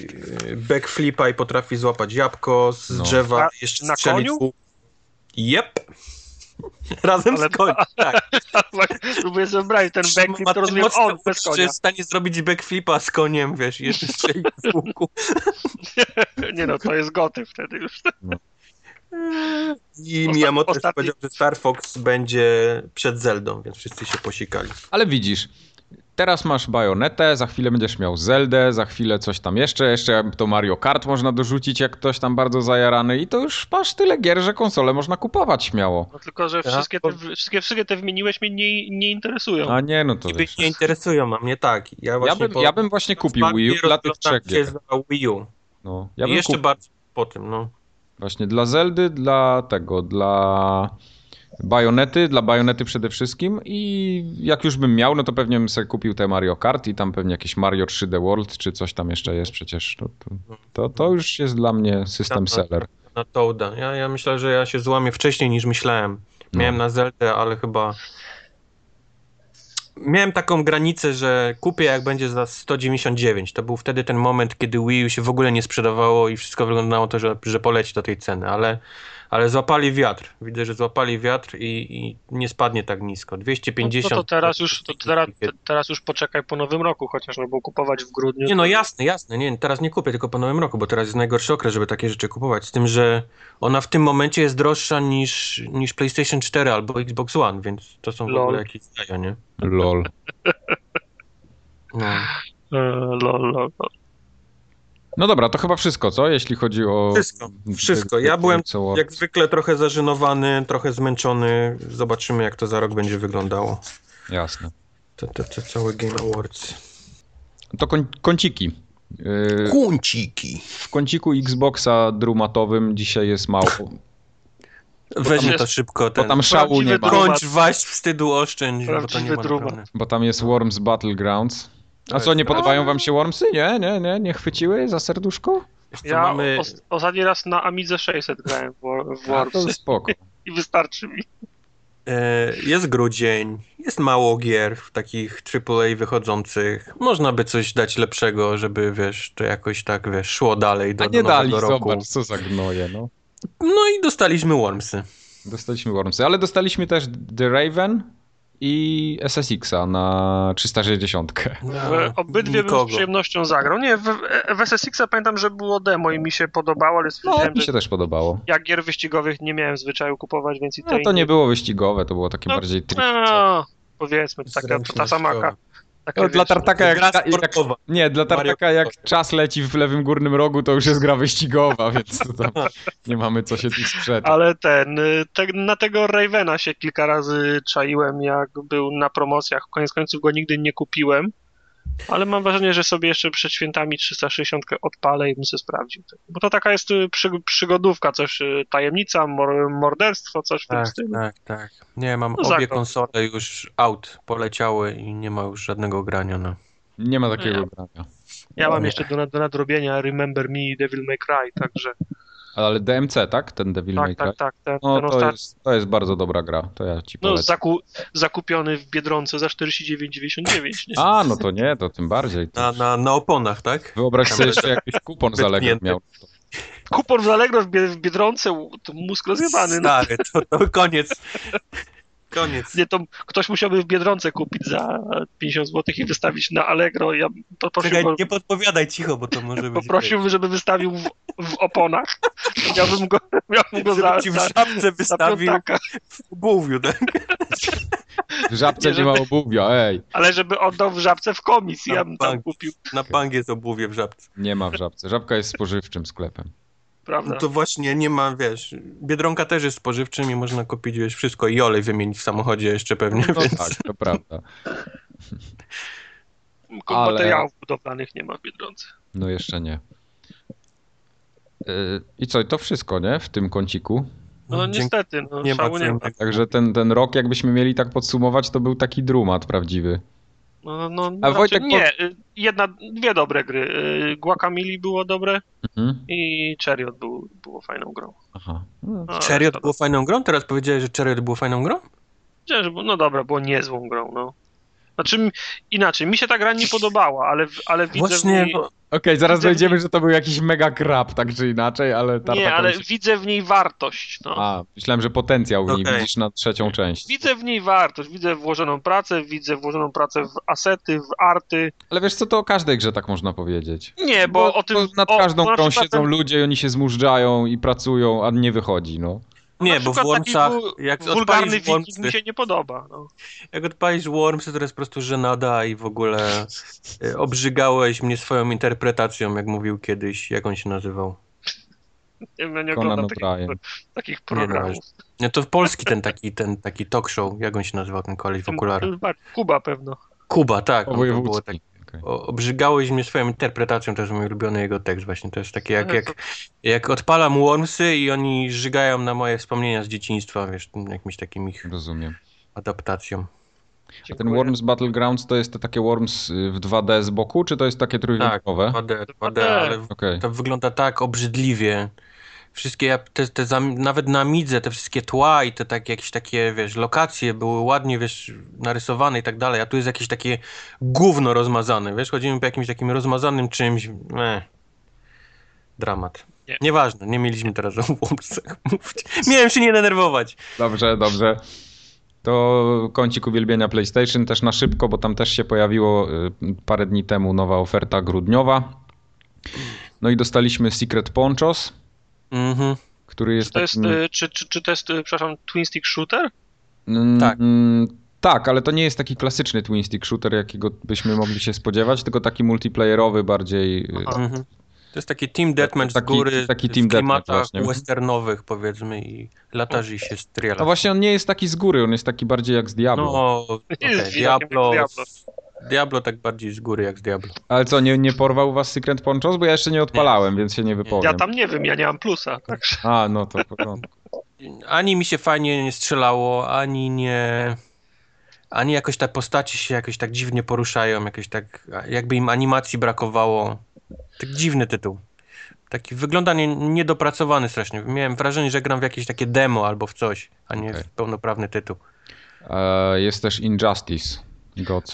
e, backflipa i potrafi złapać jabłko z No. drzewa, Na- jeszcze na strzelić koniu? Jep. Razem Ale- z koniem, tak. Próbuję sobie wyobrazić ten backflip, to rozumiem Mocno on bez konia. jest w stanie zrobić backflipa z koniem, wiesz, i jeszcze strzelić w łuku. Nie no, to jest goty wtedy już. I Osta- Miyamoto ostatni- powiedział, że Star Fox będzie przed Zeldą, więc wszyscy się posikali. Ale widzisz, teraz masz bajonetę, za chwilę będziesz miał Zeldę, za chwilę coś tam jeszcze, jeszcze to Mario Kart można dorzucić, jak ktoś tam bardzo zajarany i to już masz tyle gier, że konsole można kupować śmiało. No tylko, że Tak, wszystkie te, wszystkie, wszystkie te wymieniłeś mnie nie, nie interesują. A nie, no to wiesz. nie interesują, a mnie tak. Ja, Ja właśnie bym, po- ja bym właśnie kupił Wii U dla tych trzech gier. Wii U. No, ja I bym jeszcze kupił bardziej po tym, no. właśnie dla Zeldy, dla tego, dla bajonety, dla bajonety przede wszystkim i jak już bym miał, no to pewnie bym sobie kupił te Mario Kart i tam pewnie jakieś Mario 3D World czy coś tam jeszcze jest przecież. To, to, to, już jest dla mnie system seller. Na Toada. Ja, ja myślę, że ja się złamię wcześniej niż myślałem. No. Miałem na Zeldę, ale chyba... Miałem taką granicę, że kupię jak będzie za 199. To był wtedy ten moment, kiedy Wii U się w ogóle nie sprzedawało i wszystko wyglądało to, że, że poleci do tej ceny, ale, ale złapali wiatr. Widzę, że złapali wiatr i, i nie spadnie tak nisko. No, 250. no to teraz już, to teraz, teraz już poczekaj po nowym roku, chociaż no bo kupować w grudniu. Nie no jasne, jasne, nie, teraz nie kupię tylko po nowym roku, bo teraz jest najgorszy okres, żeby takie rzeczy kupować. Z tym, że ona w tym momencie jest droższa niż, niż PlayStation 4 albo Xbox One, więc to są w Lol. ogóle jakieś jaja, nie? Lol. No. E, lol, lol, lol. No dobra, to chyba wszystko, co? Jeśli chodzi o... Wszystko, wszystko. Ja byłem. Jak zwykle trochę zażenowany, trochę zmęczony. Zobaczymy jak to za rok będzie wyglądało. Jasne. To, to, to całe Game Awards. To koń, kąciki. Yy, Kunciki. w kąciku Xboxa drumatowym dzisiaj jest mało. Weźmy to szybko. Bo Ten. tam szału nie ma. Kończ, waść, wstydu oszczędź, bo to nie ma drumat. Bo tam jest Worms Battlegrounds. A co, nie podobają wam się Wormsy? Nie, nie, nie, nie chwyciły za serduszko? Co, Ja mamy... os- ostatni raz na Amidze 600 grałem w, w A, to spoko. i wystarczy mi. E, Jest grudzień, jest mało gier takich AAA wychodzących. Można by coś dać lepszego, żeby wiesz, to jakoś tak wiesz, szło dalej do, A do nie dali, nowego roku. zobacz, co za gnoje, no. No i dostaliśmy Wormsy. Dostaliśmy Wormsy, ale dostaliśmy też The Raven i SSX-a na 360. W obydwie bym z Nikogo. przyjemnością zagrał. Nie, w, w SSX-a pamiętam, że było demo i mi się podobało, ale No, mi się też podobało. ja gier wyścigowych nie miałem zwyczaju kupować, więc i No to nie było wyścigowe, to było takie No, bardziej tri... No, powiedzmy, taka ta Zręcznościowe. Takie, No, dla tartaka jak, Gra jak... Nie, dla tartaka Mario jak czas leci w lewym górnym rogu, to już jest gra wyścigowa, więc to tam nie mamy co się tu sprzeczać. Ale ten, y, te, na tego Ravena się kilka razy czaiłem, jak był na promocjach. Koniec końców go nigdy nie kupiłem. Ale mam wrażenie, że sobie jeszcze przed świętami 360 odpalę i bym sobie sprawdził. Bo to taka jest y, przy, przygodówka, coś, y, tajemnica, mor, morderstwo, coś w tym Tak, stylu. tak, tak. Nie, mam No, obie konsole już out, poleciały i nie ma już żadnego grania. No. Nie ma takiego Ja- grania. Ja mam jeszcze do, do nadrobienia Remember Me i Devil May Cry, także Ale DMC, tak? Ten Devil May tak, Cry? tak, tak. Ten, No ten to ostatni, jest, to jest bardzo dobra gra, to ja ci no, polecam. zaku, zakupiony w Biedronce za 49,99. nie? A, no to nie, to tym bardziej. To... Na, na, na oponach, tak? Wyobraź sobie jeszcze jakiś kupon z Allegro Wytnięty. miał. Kupon w Allegro w, Bie- w Biedronce, to mózg rozjebany. No. Stary, to, to koniec. Koniec. Nie, to ktoś musiałby w Biedronce kupić za 50 zł i wystawić na Allegro. Ja Czekaj, nie podpowiadaj cicho, bo to może być... poprosiłbym, żeby wystawił w, w oponach. Miałbym go, miałbym go za, Żeby ci w za, za wystawił piątaka. w obuwiu, tak? W żabce Nie, nie ma żeby- obuwia, ej. Ale żeby oddał w żabce w komisji, ja bym tam kupił, Na bank jest obuwie w żabce. Nie ma w żabce. Żabka jest spożywczym sklepem. Prawda? No to właśnie nie ma, wiesz, Biedronka też jest spożywczym i można kupić, wiesz, wszystko i olej wymienić w samochodzie jeszcze pewnie, No więc... tak, to prawda. ale... Materiałów budowlanych nie ma w Biedronce. No jeszcze nie. Yy, I co, i to wszystko, nie? W tym kąciku. No Dzięki- niestety, no, nie ma szału nie ma. tak- Także ten, ten rok, jakbyśmy mieli tak podsumować, to był taki drumat prawdziwy. No, no, A znaczy, Wojtek, nie, y, jedna, dwie dobre gry. Y, Guacamole było dobre Mhm. i Chariot był, było fajną grą. Aha. No, No, Chariot to- było fajną grą? Teraz powiedziałeś, że Chariot było fajną grą? Powiedziałem, że było- No dobra, było niezłą grą, no. Znaczy inaczej, mi się ta gra nie podobała, ale, ale widzę Właśnie, w niej... bo Okej, zaraz Widzę dojdziemy, że to był jakiś mega krab, tak czy inaczej, ale Nie, ale kończy- widzę w niej wartość, no. A, myślałem, że potencjał w niej Okej. widzisz na trzecią część. Widzę w niej wartość, widzę włożoną pracę, widzę włożoną pracę w asety, w arty. Ale wiesz co, to o każdej grze tak można powiedzieć. Nie, bo, o tym... nad o, każdą bo na grą siedzą ten- ludzie i oni się zmużdżają i pracują, a nie wychodzi, no. Nie, bo w Wormsach, jak Wulgarny Wormsy, mi się nie podoba, no. jak odpalisz Wormsy, to jest po prostu żenada i w ogóle e, obrzygałeś mnie swoją interpretacją, jak mówił kiedyś, jak on się nazywał. Nie, wiem, ja nie oglądam takich, takich Nie, programów. No to w polski ten taki, ten taki talk show, jak on się nazywał, ten koleś w okularach? Kuba pewno. Kuba, tak. O on to było. Tak, Okej. o, obrzygałeś mnie swoją interpretacją, to jest mój ulubiony jego tekst właśnie. To jest takie jak, Ale jak, jak odpalam Wormsy i oni żygają na moje wspomnienia z dzieciństwa, wiesz, jakimś takim ich Rozumiem. adaptacją. A ten. Worms Battlegrounds to jest te takie Worms y, w 2D z boku, czy to jest takie trójwymiarowe? 2D, 2D, 2D. ale Okej. to wygląda tak obrzydliwie. Wszystkie, te, te, zam- nawet na Midze, te wszystkie tła i te takie, jakieś takie, wiesz, lokacje były ładnie, wiesz, narysowane i tak dalej, a tu jest jakieś takie gówno rozmazane, wiesz, chodzimy po jakimś takim rozmazanym czymś, eh. Dramat. Nie. Nieważne, nie mieliśmy teraz o Wormsach mówić. Miałem się nie denerwować. Dobrze, dobrze. To kącik uwielbienia PlayStation też na szybko, bo tam też się pojawiło y, parę dni temu nowa oferta grudniowa. No i dostaliśmy Secret Ponchos, Mhm. który jest Czy to jest, takim... y, czy, czy, czy to jest, y, przepraszam, twin stick shooter? Mm, Tak. mm, Tak, ale to nie jest taki klasyczny twin stick shooter, jakiego byśmy mogli się spodziewać, tylko taki multiplayerowy bardziej. y, Aha. Mhm. To jest taki team deathmatch Taki- z góry, taki w team deathmatch klimatach właśnie. westernowych powiedzmy i latasz i się strzela. No właśnie on nie jest taki z góry, on jest taki bardziej jak z Diablo. No, Jest widokiem Diablo, Diablo. Diablo tak bardziej z góry jak z Diablo. Ale co, nie, nie porwał was Secret Ponchos? Bo ja jeszcze nie odpalałem, więc się nie wypowiem. Ja tam nie wiem, ja nie mam plusa, także A, no to porządku. Ani mi się fajnie nie strzelało, ani nie... Ani jakoś te postaci się jakoś tak dziwnie poruszają, jakoś tak, jakby im animacji brakowało. Tak dziwny tytuł. Taki wygląda nie, niedopracowany strasznie. Miałem wrażenie, że gram w jakieś takie demo albo w coś, a nie Okej. w pełnoprawny tytuł. E, jest też Injustice.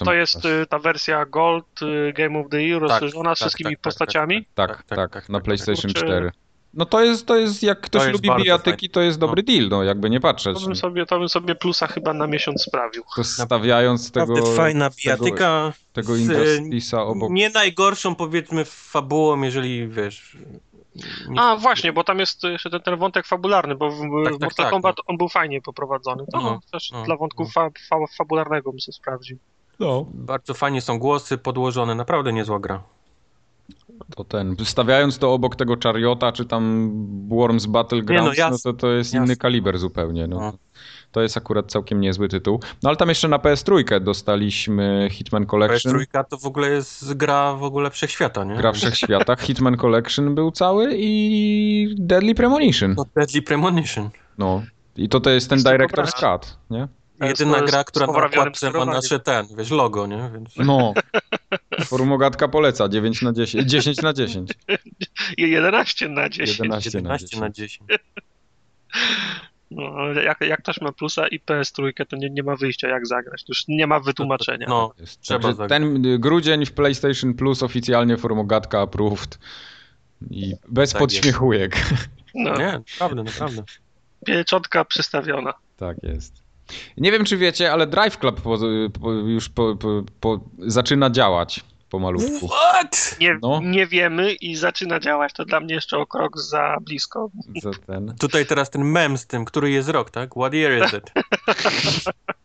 To jest y, ta wersja Gold y, Game of the Year rozszerzona z tak, wszystkimi tak, tak, postaciami. Tak, tak, tak, tak, tak, na tak, PlayStation Kurczę. 4. No to jest, to jest jak ktoś To jest lubi bijatyki, to jest dobry deal, no jakby nie patrzeć. To bym, sobie, to bym sobie plusa chyba na miesiąc sprawił. To stawiając tego, fajna tego, bijatyka. tego z, Injustice'a obok. Nie najgorszą powiedzmy fabułą, jeżeli wiesz... nie- A właśnie, bo tam jest jeszcze ten, ten wątek fabularny, bo w, Tak, w tak, Mortal tak, Kombat on był fajnie poprowadzony. To No, też no, dla wątku fa, fa, fabularnego bym sobie sprawdził. No. Bardzo fajnie są głosy podłożone, naprawdę niezła gra. To ten, stawiając to obok tego Chariota, czy tam Worms Battlegrounds, Nie, no, no, jasne, to to jest jasne. inny kaliber zupełnie. No. No. To jest akurat całkiem niezły tytuł. No ale tam jeszcze na PS3 dostaliśmy Hitman Collection. PS3 to w ogóle jest gra w ogóle wszechświata, nie? Gra w wszechświatach. Hitman Collection był cały i Deadly Premonition. No, Deadly Premonition. No. I to to jest ten Director's. Cut, nie? Jedyna gra, która na okładce ma nasze ten, wiesz, logo, nie? Więc No. Formogatka poleca 9 na 10, 10 na 10. I 11 na 10. 11 na 11 na 10. 10. No, ale jak, jak ktoś ma plusa i PS3, to nie, nie ma wyjścia jak zagrać. To już nie ma wytłumaczenia. No, Jest. Trzeba zagrać. ten grudzień w PlayStation Plus oficjalnie Formogatka approved. I bez Tak podśmiechujek. No, nie, naprawdę, naprawdę. pieczątka przystawiona. Tak jest. Nie wiem, czy wiecie, ale Drive Club po, po, już po, po, po, zaczyna działać pomalutku. What? Nie, No. nie wiemy i zaczyna działać, to dla mnie jeszcze o krok za blisko. Za ten. Tutaj teraz ten mem z tym, który jest rok, tak? What year is it?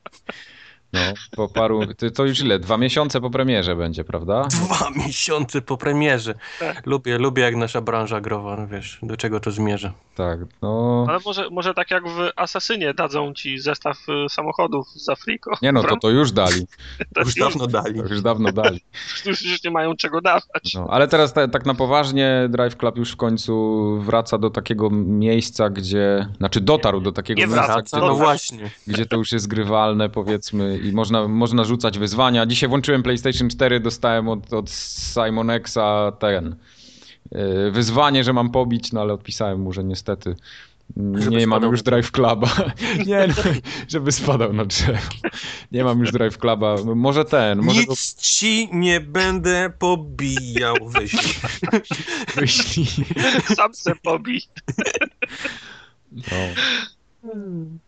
No, po paru. To, już ile? Dwa miesiące po premierze będzie, prawda? Dwa miesiące po premierze. Tak. Lubię, lubię jak nasza branża growa, no wiesz, do czego to zmierza. Tak, no. Ale może, może tak jak w Asasynie dadzą ci zestaw y, samochodów za friko. Nie no, to to już dali. To Już dawno dali. To już dawno dali. Już, już nie mają czego dawać. No, ale teraz ta, tak na poważnie Drive Club już w końcu wraca do takiego miejsca, gdzie. Znaczy dotarł do takiego Nie miejsca, wraca, gdzie, no to- właśnie. gdzie to już jest grywalne, powiedzmy, i można, można rzucać wyzwania. Dzisiaj włączyłem PlayStation 4, dostałem od, od Simon Xa ten. yy, Wyzwanie, że mam pobić, no ale odpisałem mu, że niestety nie mam już Drive Cluba. Nie, no, żeby spadał na drzewo. Nie mam już Drive Cluba. Może ten, może go Nic ci nie będę pobijał, wyślij. wyślij. Sam se pobij. No.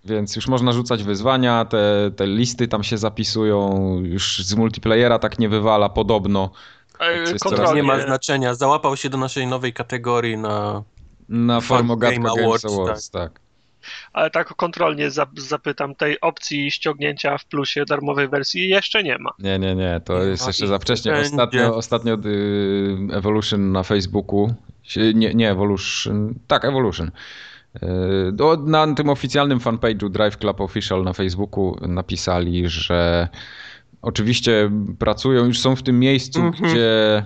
Więc już można rzucać wyzwania, te, te listy tam się zapisują, już z multiplayera tak nie wywala podobno. Kontrolnie. Nie ma znaczenia. Załapał się do naszej nowej kategorii na... Na Fun Formogatka Game Games Awards, Awards, tak. Ale tak kontrolnie za- zapytam, tej opcji ściągnięcia w plusie darmowej wersji jeszcze nie ma. Nie, nie, nie, to Nie jest jeszcze za wcześnie. Ostatnio, ostatnio y, Evolution na Facebooku, się- nie, nie Evolution, tak Evolution. Do- Na tym oficjalnym fanpage'u Drive Club Official na Facebooku napisali, że oczywiście pracują, już są w tym miejscu, Mhm. gdzie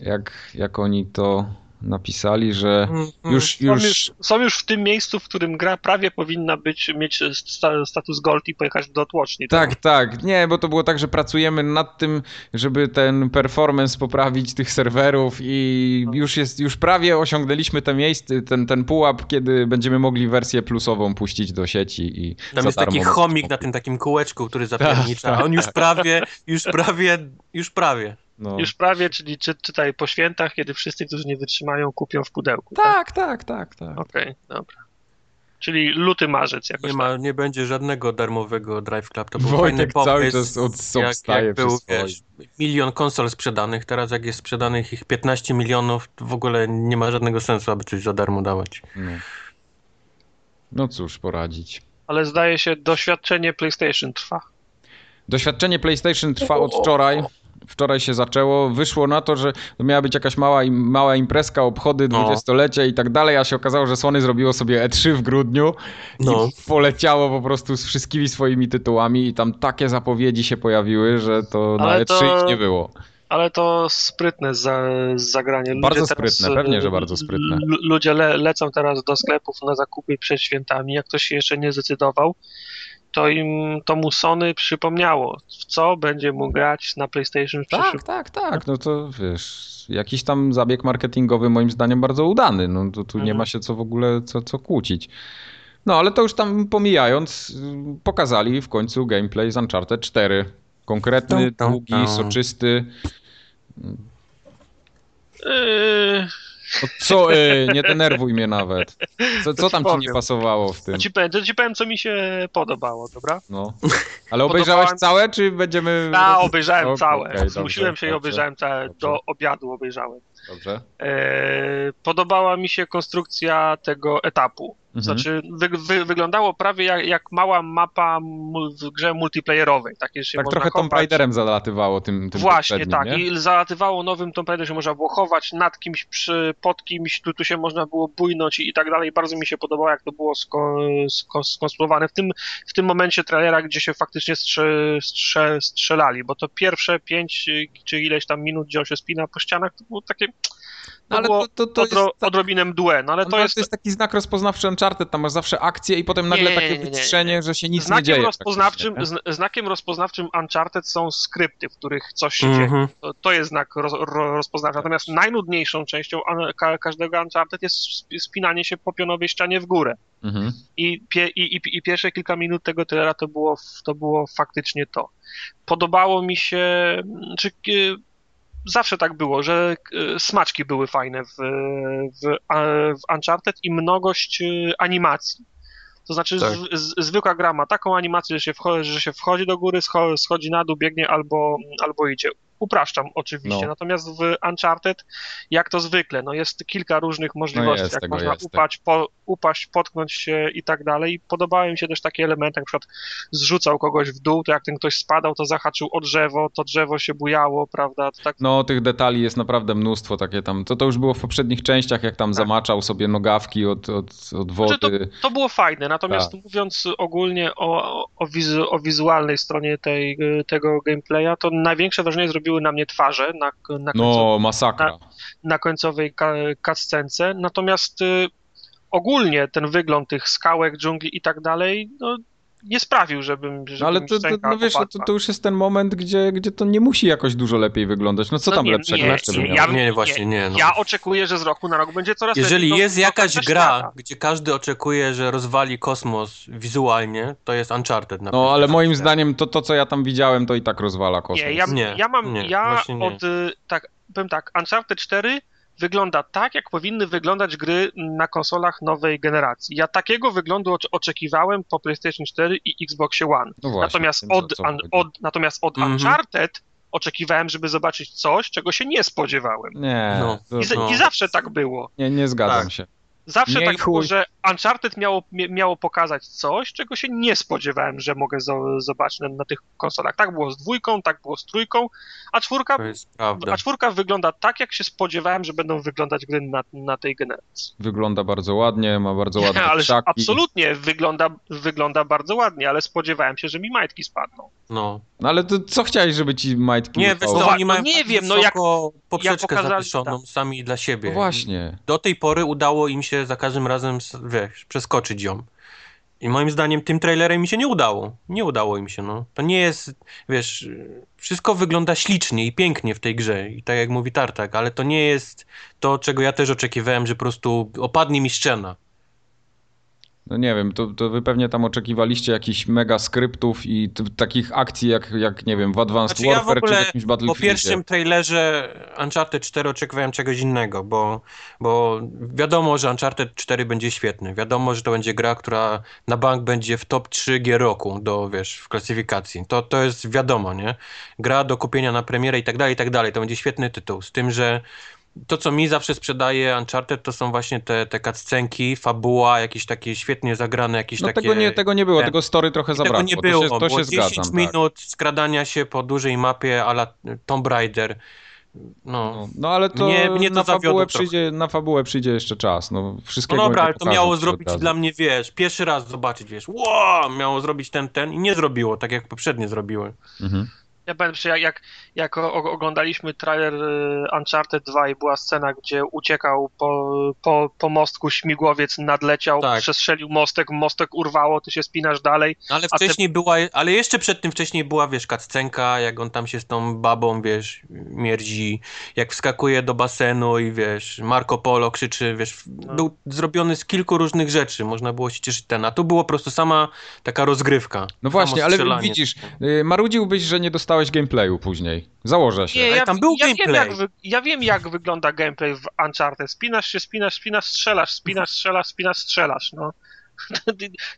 jak, jak oni to napisali, że już, Są już już, są już w tym miejscu, w którym gra prawie powinna być, mieć sta, status gold i pojechać do tłoczni. Tak, tak. Nie, bo to było tak, że pracujemy nad tym, żeby ten performance poprawić tych serwerów i już jest, już prawie osiągnęliśmy te miejsce, ten, ten pułap, kiedy będziemy mogli wersję plusową puścić do sieci i Tam jest taki chomik na tym takim kółeczku, który zapiernicza, tak, a on już prawie, już prawie, już prawie. No. Już prawie, czyli czy, czytaj po świętach, kiedy wszyscy, którzy nie wytrzymają, kupią w pudełku. Tak, tak, tak, tak. Okej, dobra. Czyli luty, marzec jakoś Nie, tak. ma, nie będzie żadnego darmowego Drive Club. To był fajny Wojtek cały pomysł. czas od, jak, jak był, wiesz, milion konsol sprzedanych, teraz jak jest sprzedanych ich 15 milionów, to w ogóle nie ma żadnego sensu, aby coś za darmo dawać. No. no cóż, poradzić. Ale zdaje się, doświadczenie PlayStation trwa. Doświadczenie PlayStation trwa od wczoraj. Wczoraj się zaczęło. Wyszło na to, że to miała być jakaś mała, mała imprezka, obchody No. dwudziestolecia i tak dalej, a się okazało, że Sony zrobiło sobie E3 w grudniu No. i poleciało po prostu z wszystkimi swoimi tytułami i tam takie zapowiedzi się pojawiły, że to na Ale E3 to- ich nie było. Ale to sprytne za, zagranie. Ludzie Bardzo teraz, sprytne, pewnie, że e, bardzo sprytne. Ludzie le, lecą teraz do sklepów na zakupy przed świętami. Jak ktoś się jeszcze nie zdecydował, to im to mu Sony przypomniało, w co będzie mógł grać na PlayStation w przyszłym Tak, tak, tak. No to wiesz, jakiś tam zabieg marketingowy moim zdaniem bardzo udany. No to tu nie Mhm. ma się co w ogóle co, co kłócić. No ale to już tam pomijając, pokazali w końcu gameplay z Uncharted 4. Konkretny, długi, soczysty. Yy, No co, y, nie denerwuj mnie nawet. Co, co tam ci nie pasowało w tym? to, ci powiem, to ci powiem, co mi się podobało, dobra? No. Ale obejrzałeś Podobała- całe, czy będziemy... A, obejrzałem całe. dobrze, Zmusiłem się i dobrze, obejrzałem całe. dobrze. Do obiadu obejrzałem. Dobrze. E, podobała mi się konstrukcja tego etapu. Mhm. Znaczy, wy, wy, wyglądało prawie jak, jak mała mapa w grze multiplayerowej. Takie, że się Tak można trochę Tomb chować. Raiderem zalatywało tym, tym Właśnie, tak. nie? I zalatywało nowym Tomb Raider, że można było chować nad kimś, przy, pod kimś, tu, tu się można było bujnąć i, i tak dalej. Bardzo mi się podobało, jak to było sko, sko, skonstruowane. W tym, w tym momencie trailera, gdzie się faktycznie strze, strze, strzelali, bo to pierwsze pięć czy ileś tam minut, gdzie on się spina po ścianach, to było takie to ale było to, to, to odro, jest, tak- odrobinę mdłe, no ale no, to jest... to jest taki znak rozpoznawczy Uncharted, tam masz zawsze akcję i potem nagle Nie, nie, takie nie, nie, nie. wyciszenie, że się nic nie Znakiem dzieje. rozpoznawczym, praktycznie, zn- znakiem rozpoznawczym Uncharted są skrypty, w których coś się dzieje. Mhm. To, to jest znak roz, ro, rozpoznawczy. Natomiast najnudniejszą częścią an- ka, każdego Uncharted jest sp- spinanie się po pionowej ścianie w górę. nie? Mhm. I, pie, i, i, I pierwsze kilka minut tego trailera to było, to było faktycznie to. Podobało mi się, czy zawsze tak było, że e, smaczki były fajne w, w, w Uncharted i mnogość e, animacji. To znaczy Tak. z, z, zwykła gra ma taką animację, że się, wchodzi, że się wchodzi do góry, scho, schodzi na dół, biegnie albo, albo idzie. Upraszczam oczywiście, No. natomiast w Uncharted, jak to zwykle, no jest kilka różnych możliwości, jest, jak można jest, tak. upaść, po, upaść, potknąć się i tak dalej. Podobały mi się też takie elementy, jak na przykład zrzucał kogoś w dół, to jak ten ktoś spadał, to zahaczył o drzewo, to drzewo się bujało, prawda, to tak No, tych detali jest naprawdę mnóstwo takie tam. To to już było w poprzednich częściach, jak tam zamaczał sobie nogawki od, od, od Znaczy, wody. to było fajne, natomiast Tak. mówiąc ogólnie o, o, wizu, o wizualnej stronie tej, tego gameplaya, to największe wrażenie zrobiły na mnie twarze na, na, końcu, No, masakra. na końcowej ka- cutscence, natomiast y, ogólnie ten wygląd tych skałek, dżungli i tak dalej, no, nie sprawił, żebym, żebym No ale to, to, no wiesz, to, opadła. to już jest ten moment, gdzie, gdzie to nie musi jakoś dużo lepiej wyglądać. No co No tam nie, lepszego nie, ja- Nie, właśnie nie. No. Ja oczekuję, że z roku na rok będzie coraz Jeżeli lepiej. jest do- do jakaś gra, świata. gdzie każdy oczekuje, że rozwali kosmos wizualnie, to jest Uncharted na No ale moim 4. zdaniem to, to, co ja tam widziałem, to i tak rozwala kosmos. Nie, ja, Nie, ja mam, nie, ja od, y, tak, powiem tak, Uncharted 4 wygląda tak, jak powinny wyglądać gry na konsolach nowej generacji. Ja takiego wyglądu ocze- oczekiwałem po PlayStation 4 i Xboxie One. No właśnie, natomiast, od, un, od, natomiast od Mhm. Uncharted oczekiwałem, żeby zobaczyć coś, czego się nie spodziewałem. Nie, No. I, no. I zawsze tak było. nie, nie zgadzam Tak. się. Zawsze Nie tak i było, chuj. że Uncharted miało, miało pokazać coś, czego się nie spodziewałem, że mogę zo- zobaczyć na, na tych konsolach. Tak było z dwójką, tak było z trójką, a czwórka. A czwórka wygląda tak, jak się spodziewałem, że będą wyglądać gry na, na tej generacji. Wygląda bardzo ładnie, ma bardzo ładne ale absolutnie wygląda, wygląda bardzo ładnie, ale spodziewałem się, że mi majtki spadną. No. No ale to co chciałeś, żeby ci majtki Nie, wiesz, co, No, oni no mają nie tak wiem, no jak- poprzeczkę zawieszoną tak. sami dla siebie. No właśnie. Do tej pory udało im się za każdym razem, wiesz, przeskoczyć ją. I moim zdaniem tym trailerem mi się nie udało. Nie udało im się, no. To nie jest, wiesz, wszystko wygląda ślicznie i pięknie w tej grze. I tak jak mówi Tartak, ale to nie jest to, czego ja też oczekiwałem, że po prostu opadnie mi ściana. No nie wiem, to, to wy pewnie tam oczekiwaliście jakichś mega skryptów i takich akcji jak, jak, nie wiem, w Advanced Znaczy ja w Warfare czy ogóle w jakimś Po Battlefieldzie. pierwszym trailerze Uncharted 4 oczekiwałem czegoś innego, bo, bo wiadomo, że Uncharted 4 będzie świetny. Wiadomo, że to będzie gra, która na bank będzie w top 3 gier roku do, wiesz, w klasyfikacji. To, to jest wiadomo, nie? Gra do kupienia na premierę i tak dalej, i tak dalej. To będzie świetny tytuł. Z tym, że to, co mi zawsze sprzedaje Uncharted, to są właśnie te, te cutscenki, fabuła, jakieś takie świetnie zagrane, jakieś No takie... tego nie, tego nie było, ten- tego story trochę Tego zabrakło. nie było, to się, to było się 10 zgadzam. Tak. minut skradania się po dużej mapie ala Tomb Raider. No, No, no ale to, Mnie- mnie to na, fabułę trochę. przyjdzie, na fabułę przyjdzie jeszcze czas. No, no wszystkiego dobra, nie ale to miało zrobić dla mnie, wiesz, pierwszy raz zobaczyć, wiesz, wow, miało zrobić ten, ten i nie zrobiło, tak jak poprzednie zrobiły. Mhm. Ja pamiętam, że jak, jak, jak oglądaliśmy trailer y, Uncharted 2 i była scena, gdzie uciekał po, po, po mostku śmigłowiec, nadleciał, Tak. przestrzelił mostek, mostek urwało, ty się spinasz dalej. Ale A te- wcześniej była, ale jeszcze przed tym wcześniej była, wiesz, cutscenka, jak on tam się z tą babą, wiesz, mierdzi, jak wskakuje do basenu i wiesz, Marco Polo krzyczy, wiesz, No. był zrobiony z kilku różnych rzeczy, można było się cieszyć ten, a tu było po prostu sama taka rozgrywka. No właśnie, ale widzisz, y, marudziłbyś, że nie dostałeś gameplayu później. Założę się. Nie, ja, tam był ja, wiem, gameplay. jak wy, ja wiem, jak wygląda gameplay w Uncharted. Spinasz się, spinasz, spinasz, strzelasz, spinasz, strzelasz, spinasz, strzelasz. No.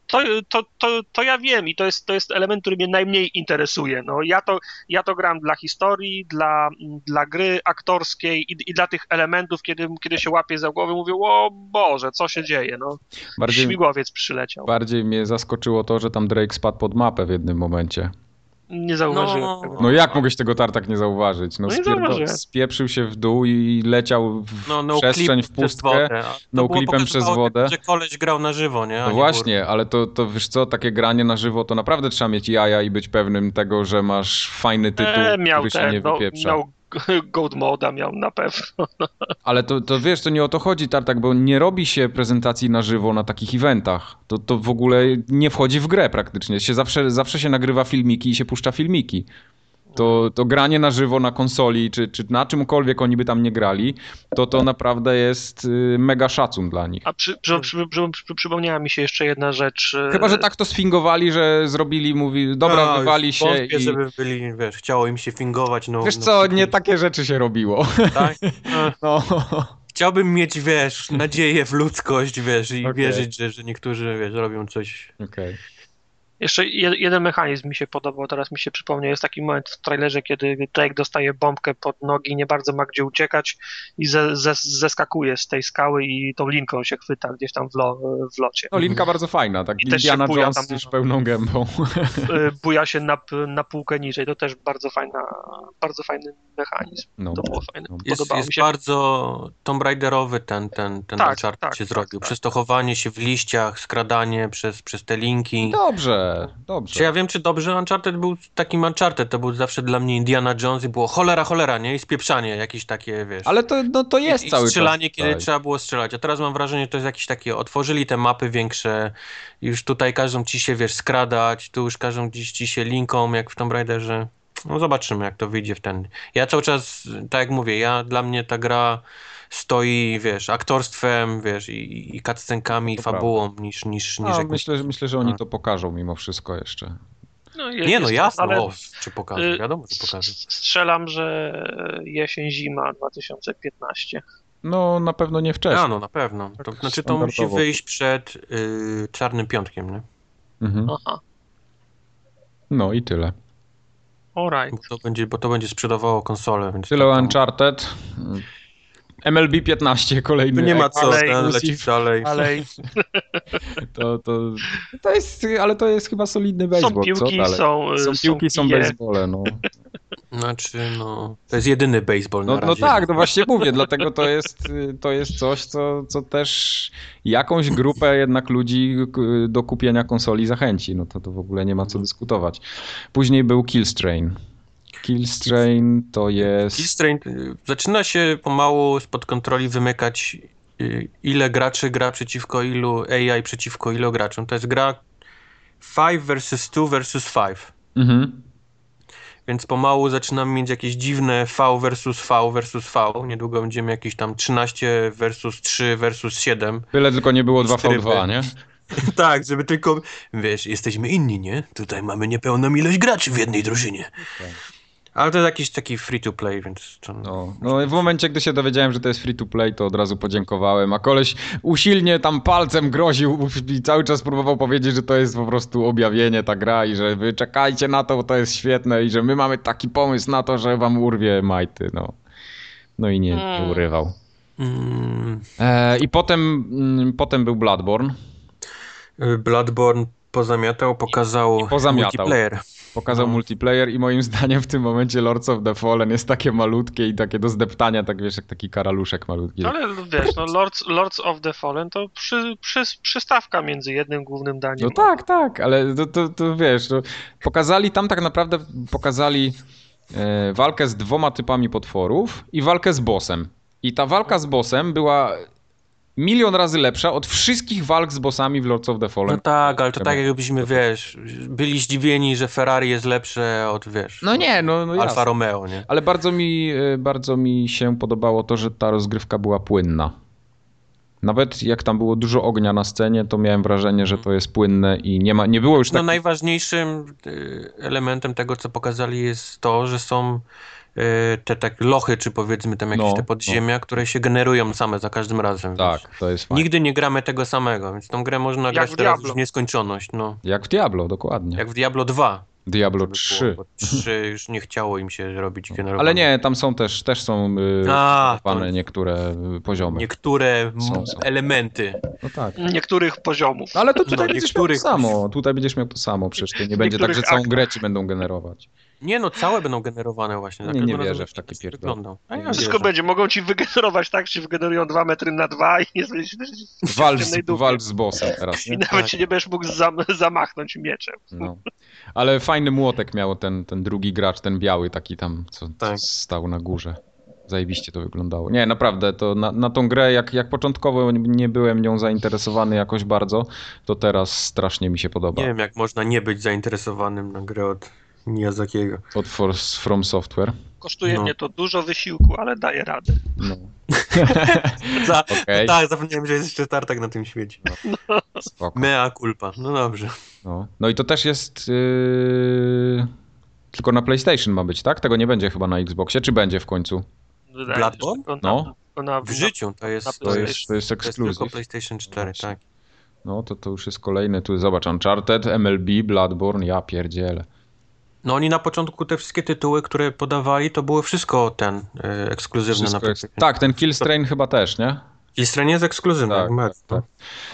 To, to, to, to ja wiem i to jest, to jest element, który mnie najmniej interesuje. No, ja, to, ja to gram dla historii, dla, dla gry aktorskiej i, i dla tych elementów, kiedy, kiedy się łapię za głowę, mówię, o Boże, co się dzieje? No, Bardziej, śmigłowiec przyleciał. bardziej mnie zaskoczyło to, że tam Drake spadł pod mapę w jednym momencie. Nie zauważyłem No. tego. No jak mogłeś tego tartak nie zauważyć? No, No spieprzył się w dół i leciał w No, no przestrzeń, w pustkę. wodę. a to no było clipem przez wodę. Że koleś grał na żywo, nie? A No nie właśnie, ale to, to wiesz co, takie granie na żywo to naprawdę trzeba mieć jaja i być pewnym tego, że masz fajny tytuł, E, miał który się ten, nie no, wypieprza. miał Gold Moda miał na pewno. Ale to, to wiesz, to nie o to chodzi, Tartak, bo nie robi się prezentacji na żywo na takich eventach. To, to w ogóle nie wchodzi w grę praktycznie. Się zawsze, zawsze się nagrywa filmiki i się puszcza filmiki. To, to granie na żywo na konsoli, czy, czy na czymkolwiek oni by tam nie grali, to to naprawdę jest y, mega szacun dla nich. A przy, przy, przy, przy, przy, przypomniała mi się jeszcze jedna rzecz. e, Chyba, że tak to sfingowali, że zrobili, mówi, dobra, No, wywali się wątpię, i... żeby byli, wiesz, chciało im się fingować. No, Wiesz no, co, nie takie rzeczy się robiło. Tak? No. Chciałbym mieć, wiesz, nadzieję w ludzkość, wiesz, i Okej. wierzyć, że, że niektórzy, wiesz, robią coś. Okej. Jeszcze jed- jeden mechanizm mi się podobał, teraz mi się przypomniał. Jest taki moment w trailerze, kiedy Drake dostaje bombkę pod nogi, nie bardzo ma gdzie uciekać i ze, ze, zeskakuje z tej skały i tą linką się chwyta gdzieś tam w, lo, w locie. No linka bardzo fajna, tak I Indiana buja Jones tam- już pełną gębą. Y, Buja się na, na półkę niżej. To też bardzo fajna, bardzo fajny mechanizm. No. To było fajne. No. Jest, jest bardzo Tomb Raiderowy ten, ten, ten Tak, tak, się tak, zrobił. tak. Przez to chowanie się w liściach, skradanie przez, przez te linki. Dobrze, Czy dobrze. ja wiem, czy dobrze Uncharted był takim Uncharted, to był zawsze dla mnie Indiana Jones i było cholera, cholera, nie? I spieprzanie, jakieś takie, wiesz. Ale to, no, to jest I, cały i strzelanie, czas. kiedy tutaj. trzeba było strzelać. A teraz mam wrażenie, że to jest jakieś takie, otworzyli te mapy większe, już tutaj każą ci się, wiesz, skradać, tu już każą gdzieś ci się linką, jak w Tomb Raiderze. No zobaczymy, jak to wyjdzie w ten. Ja cały czas, tak jak mówię, ja, dla mnie ta gra stoi, wiesz, aktorstwem, wiesz, i, i cutscenkami, To fabułą, niż, niż, niż A, jakąś... myślę, że- myślę, że oni A. to pokażą mimo wszystko jeszcze. No, jest, Nie no, to, jasno, ale o, czy pokażą, y, wiadomo, że pokażą. s- Strzelam, że jesień, zima 2015. No na pewno nie wcześniej. A no, na pewno. To, Tak znaczy to musi wyjść przed y, Czarnym Piątkiem, nie? Mhm. Aha, No i tyle. alright. Bo to będzie, bo to będzie sprzedawało konsolę, więc... Tyle to, to, Uncharted. MLB 15 kolejny. tu nie ma co, Ale- ten dalej. Ale To, to, to jest, ale to jest chyba solidny są baseball. piłki, co dalej? są, y, są piłki, są basebole, no. Znaczy, no... To jest jedyny baseball na No, no razie. tak, no właśnie mówię, dlatego to jest, y, to jest coś, co, co też jakąś grupę jednak ludzi do kupienia konsoli zachęci. No to, to w ogóle nie ma co dyskutować. Później był Killstrain. Killstrain to jest... Killstrain y, zaczyna się pomału spod kontroli wymykać y, ile graczy gra przeciwko ilu, AI przeciwko ilu graczom. To jest gra 5 versus 2 versus 5. Mhm. Więc pomału zaczynamy mieć jakieś dziwne V versus V versus V. Niedługo będziemy jakieś tam 13 versus 3 versus 7. Byle tylko nie było 2v2, Tryby. nie? tak, żeby tylko, wiesz, jesteśmy inni, nie? Tutaj mamy niepełną ilość graczy w jednej drużynie. Ale to jest jakiś taki free to play, więc to... No, no w momencie, gdy się dowiedziałem, że to jest free to play, to od razu podziękowałem, a koleś usilnie tam palcem groził i cały czas próbował powiedzieć, że to jest po prostu objawienie ta gra i że wy czekajcie na to, bo to jest świetne i że my mamy taki pomysł na to, że wam urwie majty, no. No i nie, nie Mm. urywał. Mm, E, I potem, mm, potem był Bloodborne. Bloodborne pozamiatał, pokazał pozamiatał. multiplayer. Pokazał No. multiplayer i moim zdaniem w tym momencie Lords of the Fallen jest takie malutkie i takie do zdeptania, tak wiesz, jak taki karaluszek malutki. Ale wiesz, no Lords, Lords of the Fallen to przy, przy, przystawka między jednym głównym daniem. No tak, tak, ale to, to, to wiesz, to pokazali tam tak naprawdę, pokazali e, walkę z dwoma typami potworów i walkę z bossem. I ta walka z bossem była milion razy lepsza od wszystkich walk z bossami w Lords of the Fallen. No tak, ale to tak jakbyśmy, wiesz, byli zdziwieni, że Ferrari jest lepsze od, wiesz, No nie, no, no Alfa jasne. Romeo, nie? Ale bardzo mi, e, bardzo mi się podobało to, że ta rozgrywka była płynna. Nawet jak tam było dużo ognia na scenie, to miałem wrażenie, że to jest płynne i nie, ma, nie było już No tak... najważniejszym y, elementem tego, co pokazali jest to, że są te tak lochy, czy powiedzmy tam jakieś No, te podziemia, które się generują same za każdym razem. Tak, to jest fajne. Nigdy nie gramy tego samego, więc tą grę można grać w teraz Diablo. już w nieskończoność, no. Jak w Diablo, dokładnie. Jak w Diablo 2. Diablo żeby 3. Było, bo 3 już nie chciało im się robić generowania. Ale nie, tam są też, też są y, to- niektóre y, poziomy. Niektóre Są, są. elementy. No tak. Niektórych poziomów. No ale to tutaj No, będziesz miał to niektórych- samo. Tutaj będziesz miał to samo, przecież to nie będzie tak, że niektórych całą grę ci będą generować. Nie no, całe będą generowane właśnie. Za Nie, nie wierzę w takie tak. A ja Wszystko wierzę. będzie, mogą ci wygenerować tak, czy wygenerują 2 metry na 2 i w Walcz, z- walcz z bossem teraz, I nie? nawet Tak. się nie będziesz mógł zam zamachnąć mieczem. No. Ale fajny młotek miał ten, ten drugi gracz, ten biały taki tam, co Tak. stał na górze. Zajebiście to wyglądało. Nie, naprawdę, to na, na tą grę, jak, jak początkowo nie byłem nią zainteresowany jakoś bardzo, to teraz strasznie mi się podoba. Nie wiem, jak można nie być zainteresowanym na grę od Miyazakiego. Od Force From Software. Kosztuje No. mnie to dużo wysiłku, ale daję radę. No. Za, Okej. Tak, zapomniałem, że jest jeszcze tartak na tym świecie. Spoko. Mea culpa. No dobrze. No. no i to też jest. Yy... Tylko na PlayStation ma być, tak? Tego nie będzie chyba na Xboxie, czy będzie w końcu? Bloodborne? No. na- W życiu to jest, to jest, to jest to jest tylko ekskluzyw. PlayStation 4, Właśnie. tak. No to to już jest kolejny. Tu zobacz, Uncharted, MLB, Bloodborne, ja pierdzielę. No oni na początku te wszystkie tytuły, które podawali, to było wszystko ten e, ekskluzywne Wszystko na. PlayStation. Tak, ten Killstrain chyba też, nie? Stronie jest ekskluzywne. Tak, bardzo. tak,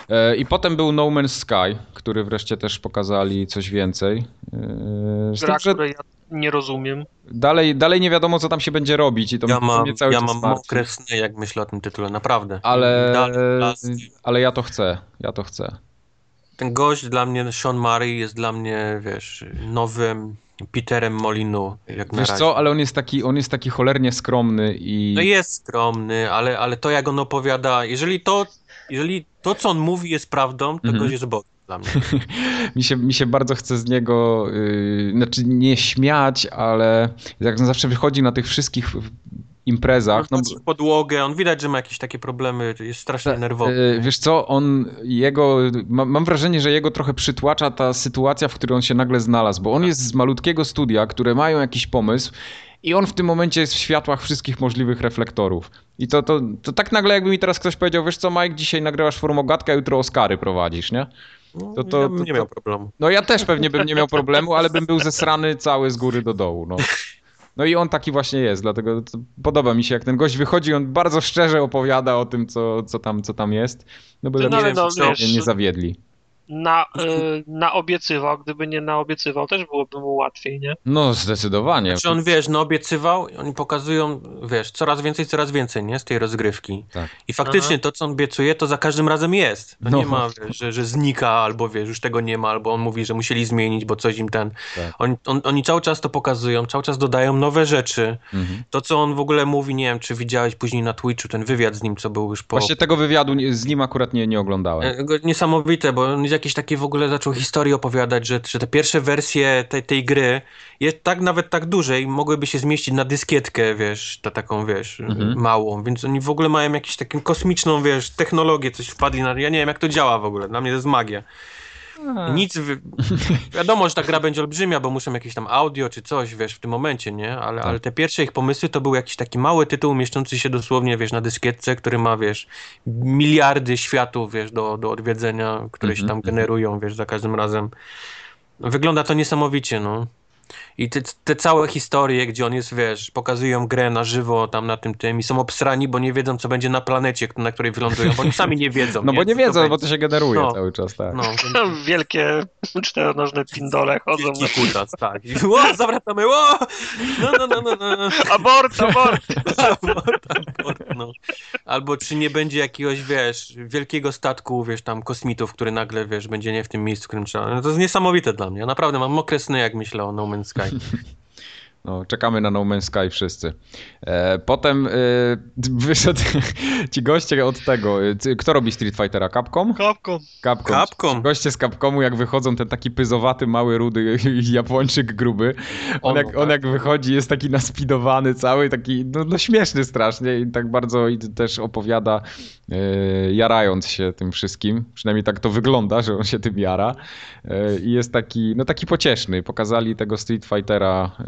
E, I potem był No Man's Sky, który wreszcie też pokazali coś więcej. E, Z tym, Gra, że której ja nie rozumiem. dalej, dalej nie wiadomo, co tam się będzie robić i to Ja mnie mam, cały ja czas mam martwi. mokre sny, jak myślę o tym tytule, naprawdę. Ale, Dalej, ale ja to chcę, ja to chcę. Ten gość dla mnie, Sean Murray, jest dla mnie, wiesz, nowym Peterem Molinu, jak na Wiesz razie. co, ale on jest taki, on jest taki cholernie skromny i... No jest skromny, ale, ale to jak on opowiada, jeżeli to, jeżeli to, co on mówi jest prawdą, to Mhm. jest Bogiem dla mnie. mi, się, mi się bardzo chce z niego, yy, znaczy nie śmiać, ale jak on zawsze wychodzi na tych wszystkich imprezach, no, w podłogę, on widać, że ma jakieś takie problemy, jest strasznie nerwowy. Yy, Wiesz co, on, jego, ma, mam wrażenie, że jego trochę przytłacza ta sytuacja, w której on się nagle znalazł, bo on jest z malutkiego studia, które mają jakiś pomysł i on w tym momencie jest w światłach wszystkich możliwych reflektorów. I to, to, to tak nagle jakby mi teraz ktoś powiedział, wiesz co Mike, dzisiaj nagrywasz formogatkę, jutro Oscary prowadzisz, nie? No, to- to- ja bym to- nie miał problemu. No ja też pewnie bym nie miał problemu, ale bym był zesrany cały z góry do dołu, no. No i on taki właśnie jest, dlatego podoba mi się, jak ten gość wychodzi, on bardzo szczerze opowiada o tym, co, co, tam, co tam jest, no No, nie, ale no, nie, wiesz, nie zawiedli. Na, y, naobiecywał, gdyby nie naobiecywał, też byłoby mu łatwiej, nie? No zdecydowanie. Znaczy on, wiesz, no obiecywał, i oni pokazują, wiesz, coraz więcej, coraz więcej, nie, z tej rozgrywki. Tak. I faktycznie to, co on obiecuje, to za każdym razem jest. To No. nie ma, wiesz, że, że znika, albo wiesz, już tego nie ma, albo on mówi, że musieli zmienić, bo coś im ten... Tak. Oni, on, oni cały czas to pokazują, cały czas dodają nowe rzeczy. Mhm. To, co on w ogóle mówi, nie wiem, czy widziałeś później na Twitchu ten wywiad z nim, co był już po... Właśnie tego wywiadu z nim akurat nie, nie oglądałem. E, Niesamowite, bo on jakieś takie w ogóle zaczął historię opowiadać, że, że te pierwsze wersje tej, tej gry jest tak nawet tak duże i mogłyby się zmieścić na dyskietkę, wiesz, ta taką, wiesz, Mhm. małą, więc oni w ogóle mają jakąś taką kosmiczną, wiesz, technologię, coś wpadli na... Ja nie wiem, jak to działa w ogóle, dla mnie to jest magia. Nic, wy... wiadomo, że ta gra będzie olbrzymia, bo muszą jakieś tam audio czy coś, wiesz, w tym momencie, nie? Ale, Tak. ale te pierwsze ich pomysły to był jakiś taki mały tytuł mieszczący się dosłownie, wiesz, na dyskietce, który ma, wiesz, miliardy światów, wiesz, do, do odwiedzenia, które się Mhm, tam mhm. generują, wiesz, za każdym razem. Wygląda to niesamowicie, no. I te, te całe historie, gdzie on jest, wiesz, pokazują grę na żywo tam na tym tym i są obsrani, bo nie wiedzą, co będzie na planecie, na której wylądują, bo oni sami nie wiedzą. No bo nie co to wiedzą, bo to się generuje No. cały czas, tak. No, więc- Wielkie czteronożne pindole chodzą. Wielki kutas, tak. I, o, zawracamy, o! No, no, no, no, no. Abort, abort! Abort, abort, no. Albo czy nie będzie jakiegoś, wiesz, wielkiego statku, wiesz, tam kosmitów, który nagle, wiesz, będzie nie w tym miejscu, w którym trzeba. No to jest niesamowite dla mnie. Ja naprawdę mam mokre sny, jak myślę o No Man's Sky. Okay. No, czekamy na No Man's Sky wszyscy. E, potem e, wyszedł ci goście od tego. e, Kto robi Street Fightera? Capcom? Kapką. Capcom. Capcom. Goście z Capcomu, jak wychodzą, ten taki pyzowaty, mały, rudy Japończyk gruby. On, On, jak, tak. on jak wychodzi, jest taki naspidowany cały, taki no, no śmieszny strasznie i tak bardzo i też opowiada, e, jarając się tym wszystkim. Przynajmniej tak to wygląda, że on się tym jara. E, I jest taki, no taki pocieszny. Pokazali tego Street Fightera e,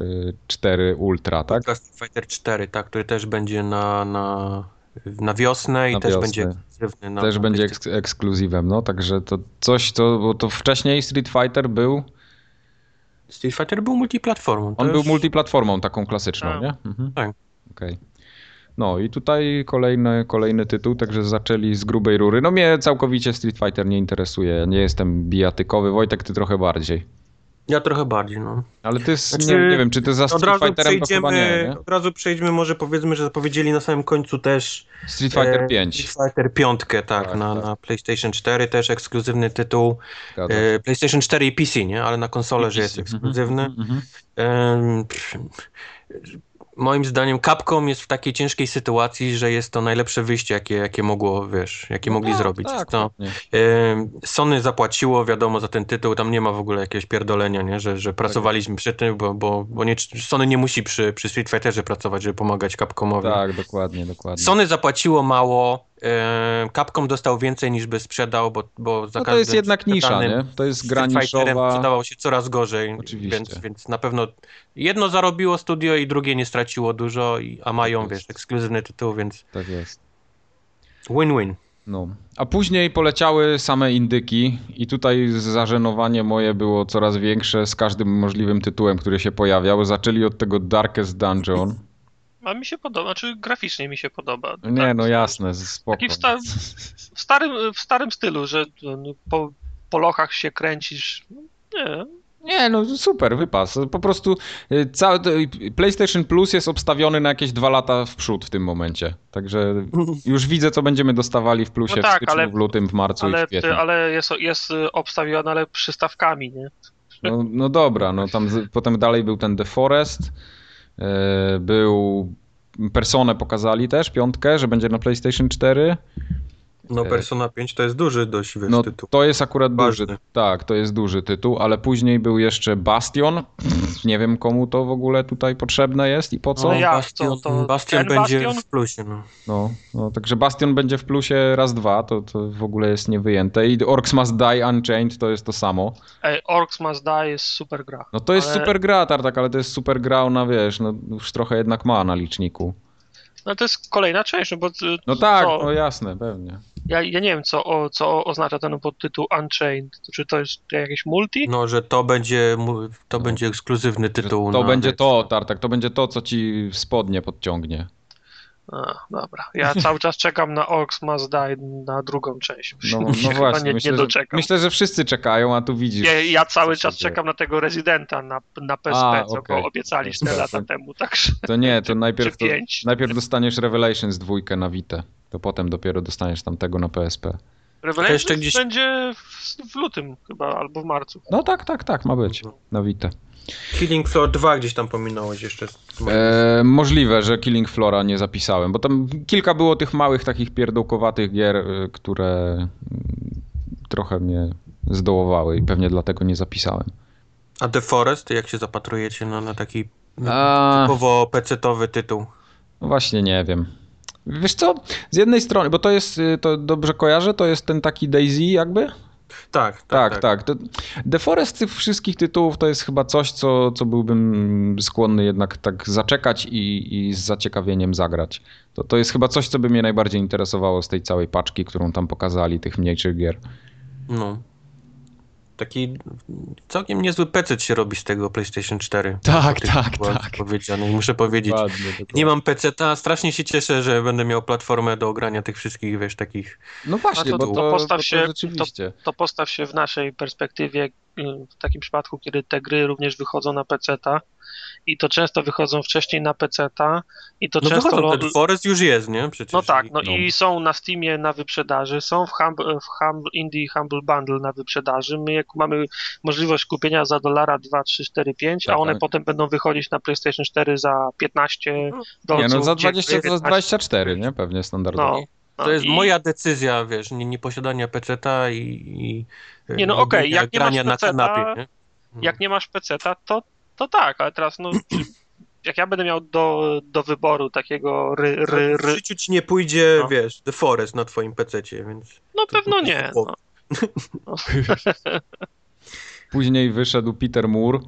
4 Ultra, tak? Street Fighter 4, tak, który też będzie na, na, na wiosnę i Na też wiosnę. będzie ekskluzywny. Na, Też na będzie eks- ekskluzywem, no także to coś, to, bo to wcześniej Street Fighter był Street Fighter był multiplatformą. On był już- multiplatformą taką klasyczną, Tak. nie? Mhm. Tak. Okej. No i tutaj kolejny, kolejny tytuł, także zaczęli z grubej rury. No mnie całkowicie Street Fighter nie interesuje, ja nie jestem bijatykowy. Wojtek, ty trochę bardziej. Ja trochę bardziej, no. Ale ty, jest, Znaczy, nie, nie wiem, czy ty za Street Fighterem to chyba nie, nie? od razu przejdźmy, może powiedzmy, że zapowiedzieli na samym końcu też Street Fighter e, 5. Street Fighter 5, tak, Tak, na, tak. na PlayStation 4 też ekskluzywny tytuł. E, PlayStation 4 i PC, nie? Ale na konsolę, że jest ekskluzywny. mhm. Em, pff, Moim zdaniem Capcom jest w takiej ciężkiej sytuacji, że jest to najlepsze wyjście, jakie, jakie mogło, wiesz, jakie No mogli tak, zrobić. Tak, no, Sony zapłaciło, wiadomo, za ten tytuł, tam nie ma w ogóle jakiegoś pierdolenia, nie? Że, że pracowaliśmy przy tym, bo, bo, bo nie, Sony nie musi przy, przy Street Fighterze pracować, żeby pomagać Capcomowi. tak, dokładnie, dokładnie. Sony zapłaciło mało, Capcom dostał więcej niż by sprzedał, bo, bo za No to jest jednak nisza, nie? To jest gra niszowa. sprzedawał się coraz gorzej, Oczywiście. więc, więc na pewno jedno zarobiło studio i drugie nie straciło dużo, a mają, Tak wiesz, ekskluzywny tytuł, więc Tak jest. win-win. No. A później poleciały same indyki i tutaj zażenowanie moje było coraz większe z każdym możliwym tytułem, który się pojawiał. Zaczęli od tego Darkest Dungeon. A mi się podoba, czy graficznie mi się podoba. Nie, Tak, no jasne, spoko. Taki w, sta- w, starym, w starym stylu, że no, po, po lochach się kręcisz. Nie, Nie, no super, wypas. Po prostu y, cały PlayStation Plus jest obstawiony na jakieś dwa lata w przód w tym momencie. Także już widzę, co będziemy dostawali w plusie No tak, w styczniu, ale- w lutym, w marcu i ale, w kwietniu. ale jest, jest obstawione, ale przystawkami, nie? No, no dobra, no tam z, potem dalej był ten The Forest, e, był Personę pokazali też, piątkę, że będzie na PlayStation 4. No Persona 5 to jest duży dość, wiesz, No tytuł. to jest akurat Ważny. duży. Tak, to jest duży tytuł, ale później był jeszcze Bastion. Nie wiem komu to w ogóle tutaj potrzebne jest i po co. No ja- Bastion, co, to Bastion będzie Bastion? w plusie, no. No, no, także Bastion będzie w plusie raz, dwa, to, to w ogóle jest niewyjęte. I Orcs Must Die Unchained to jest to samo. Ej, Orcs Must Die jest super gra. No to jest Ale- super gra, Tartak, ale to jest super gra, ona wiesz, no już trochę jednak ma na liczniku. No to jest kolejna część, no bo No tak, co, no jasne, pewnie. Ja, ja nie wiem, co, o, co oznacza ten podtytuł Unchained. Czy to jest jakieś multi? No, że to będzie, to No. będzie ekskluzywny tytuł. To na- będzie to, Tartak, to będzie to, co ci w spodnie podciągnie. A, dobra. Ja cały czas czekam na Orcs Must Die na drugą część. No, no właśnie, nie, myślę, nie że, myślę, że wszyscy czekają, a tu widzisz. Ja, ja cały czas się dzieje. czekam na tego Residenta na, na PSP, A, co okej. go obiecali 4 Dobra, lata to- temu, także To nie, to najpierw, to, najpierw dostaniesz Revelations dwójkę na Vita. To potem dopiero dostaniesz tamtego na PSP. Revelations jeszcze gdzieś- będzie w, w lutym chyba, albo w marcu. No tak, tak, tak, ma być. Na Vita. Killing Floor 2 gdzieś tam pominąłeś jeszcze. E, możliwe, że Killing Flora nie zapisałem, bo tam kilka było tych małych, takich pierdółkowatych gier, y, które mm, trochę mnie zdołowały i pewnie dlatego nie zapisałem. A The Forest, jak się zapatrujecie na, na taki A, typowo PC-towy tytuł? no właśnie nie wiem. Wiesz co, z jednej strony, bo to jest, y, to dobrze kojarzę, to jest ten taki Daisy jakby? Tak, tak, Tak, tak. tak. The Forest z tych wszystkich tytułów to jest chyba coś, co, co byłbym skłonny jednak tak zaczekać i, i z zaciekawieniem zagrać. To, to jest chyba coś, co by mnie najbardziej interesowało z tej całej paczki, którą tam pokazali, tych mniejszych gier. No. Taki całkiem niezły PC się robi z tego PlayStation 4. Tak, tak, było tak. Powiedziane. I muszę powiedzieć, nie mam PC-ta, strasznie się cieszę, że będę miał platformę do ogrania tych wszystkich, wiesz, takich... No właśnie, A to- bo to to, postaw bo się- to. To postaw się w naszej perspektywie, y, w takim przypadku, kiedy te gry również wychodzą na PC-ta i to często wychodzą wcześniej na PC-ta i to No często... lo- ten Forest już jest, nie? Przecież. No tak, no no. i są na Steamie na wyprzedaży, są w, Humble, w Humble, Indie Humble Bundle na wyprzedaży. My jak mamy możliwość kupienia za dolara 2, 3, 4, 5, Tak, a one ale- potem będą wychodzić na PlayStation 4 za 15 Nie, dolców. no za gdzie- 20, to za 15. 24, nie? Pewnie standardowo. No, no To jest i- moja decyzja, wiesz, nie, nie posiadania PC-ta i, i Nie, no okej, jak nie grania masz na PC-ta, kanapie, nie? Jak nie masz PC-ta, to, to tak, ale teraz no... Jak ja będę miał do, do wyboru takiego ry, ry, W ry, życiu ci nie pójdzie, No. wiesz, The Forest na twoim PC-cie, więc... no pewno nie. No. Później wyszedł Peter Moore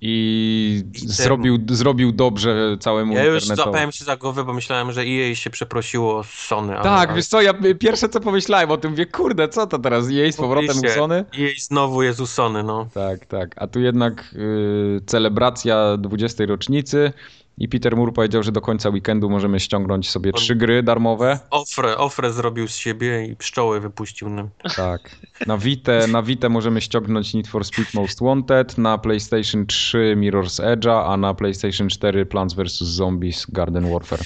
i zrobił, zrobił dobrze całemu Ja już internetowi. złapałem się za głowę, bo myślałem, że EA się przeprosiło z Sony. Tak, ale wiesz co, ja pierwsze co pomyślałem o tym, mówię, kurde, co to teraz, jej z powrotem Oczywiście. usony? EA znowu jest u Sony, no. Tak, tak, a tu jednak y, celebracja 20. rocznicy I Peter Moore powiedział, że do końca weekendu możemy ściągnąć sobie trzy gry darmowe. Ofrę, ofrę zrobił z siebie i pszczoły wypuścił nam. Tak. Na Vita, na Vita możemy ściągnąć Need for Speed Most Wanted, na PlayStation 3 Mirror's Edge'a, a na PlayStation 4 Plants vs. Zombies Garden Warfare.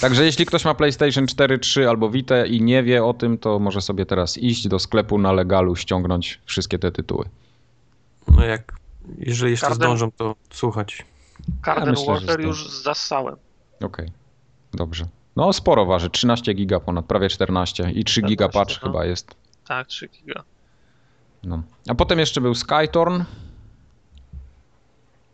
Także jeśli ktoś ma PlayStation 4, 3 albo Vita i nie wie o tym, to może sobie teraz iść do sklepu na legalu, ściągnąć wszystkie te tytuły. No jak, jeżeli jeszcze Garden- zdążą, to słuchać. Garden myślę, Warfare to- już zassałem. Okej, dobrze. No sporo waży, 13 giga ponad, prawie 14 i 3 giga 14, patch no. chyba jest. Tak, 3 giga. No. A potem jeszcze był Skytorn.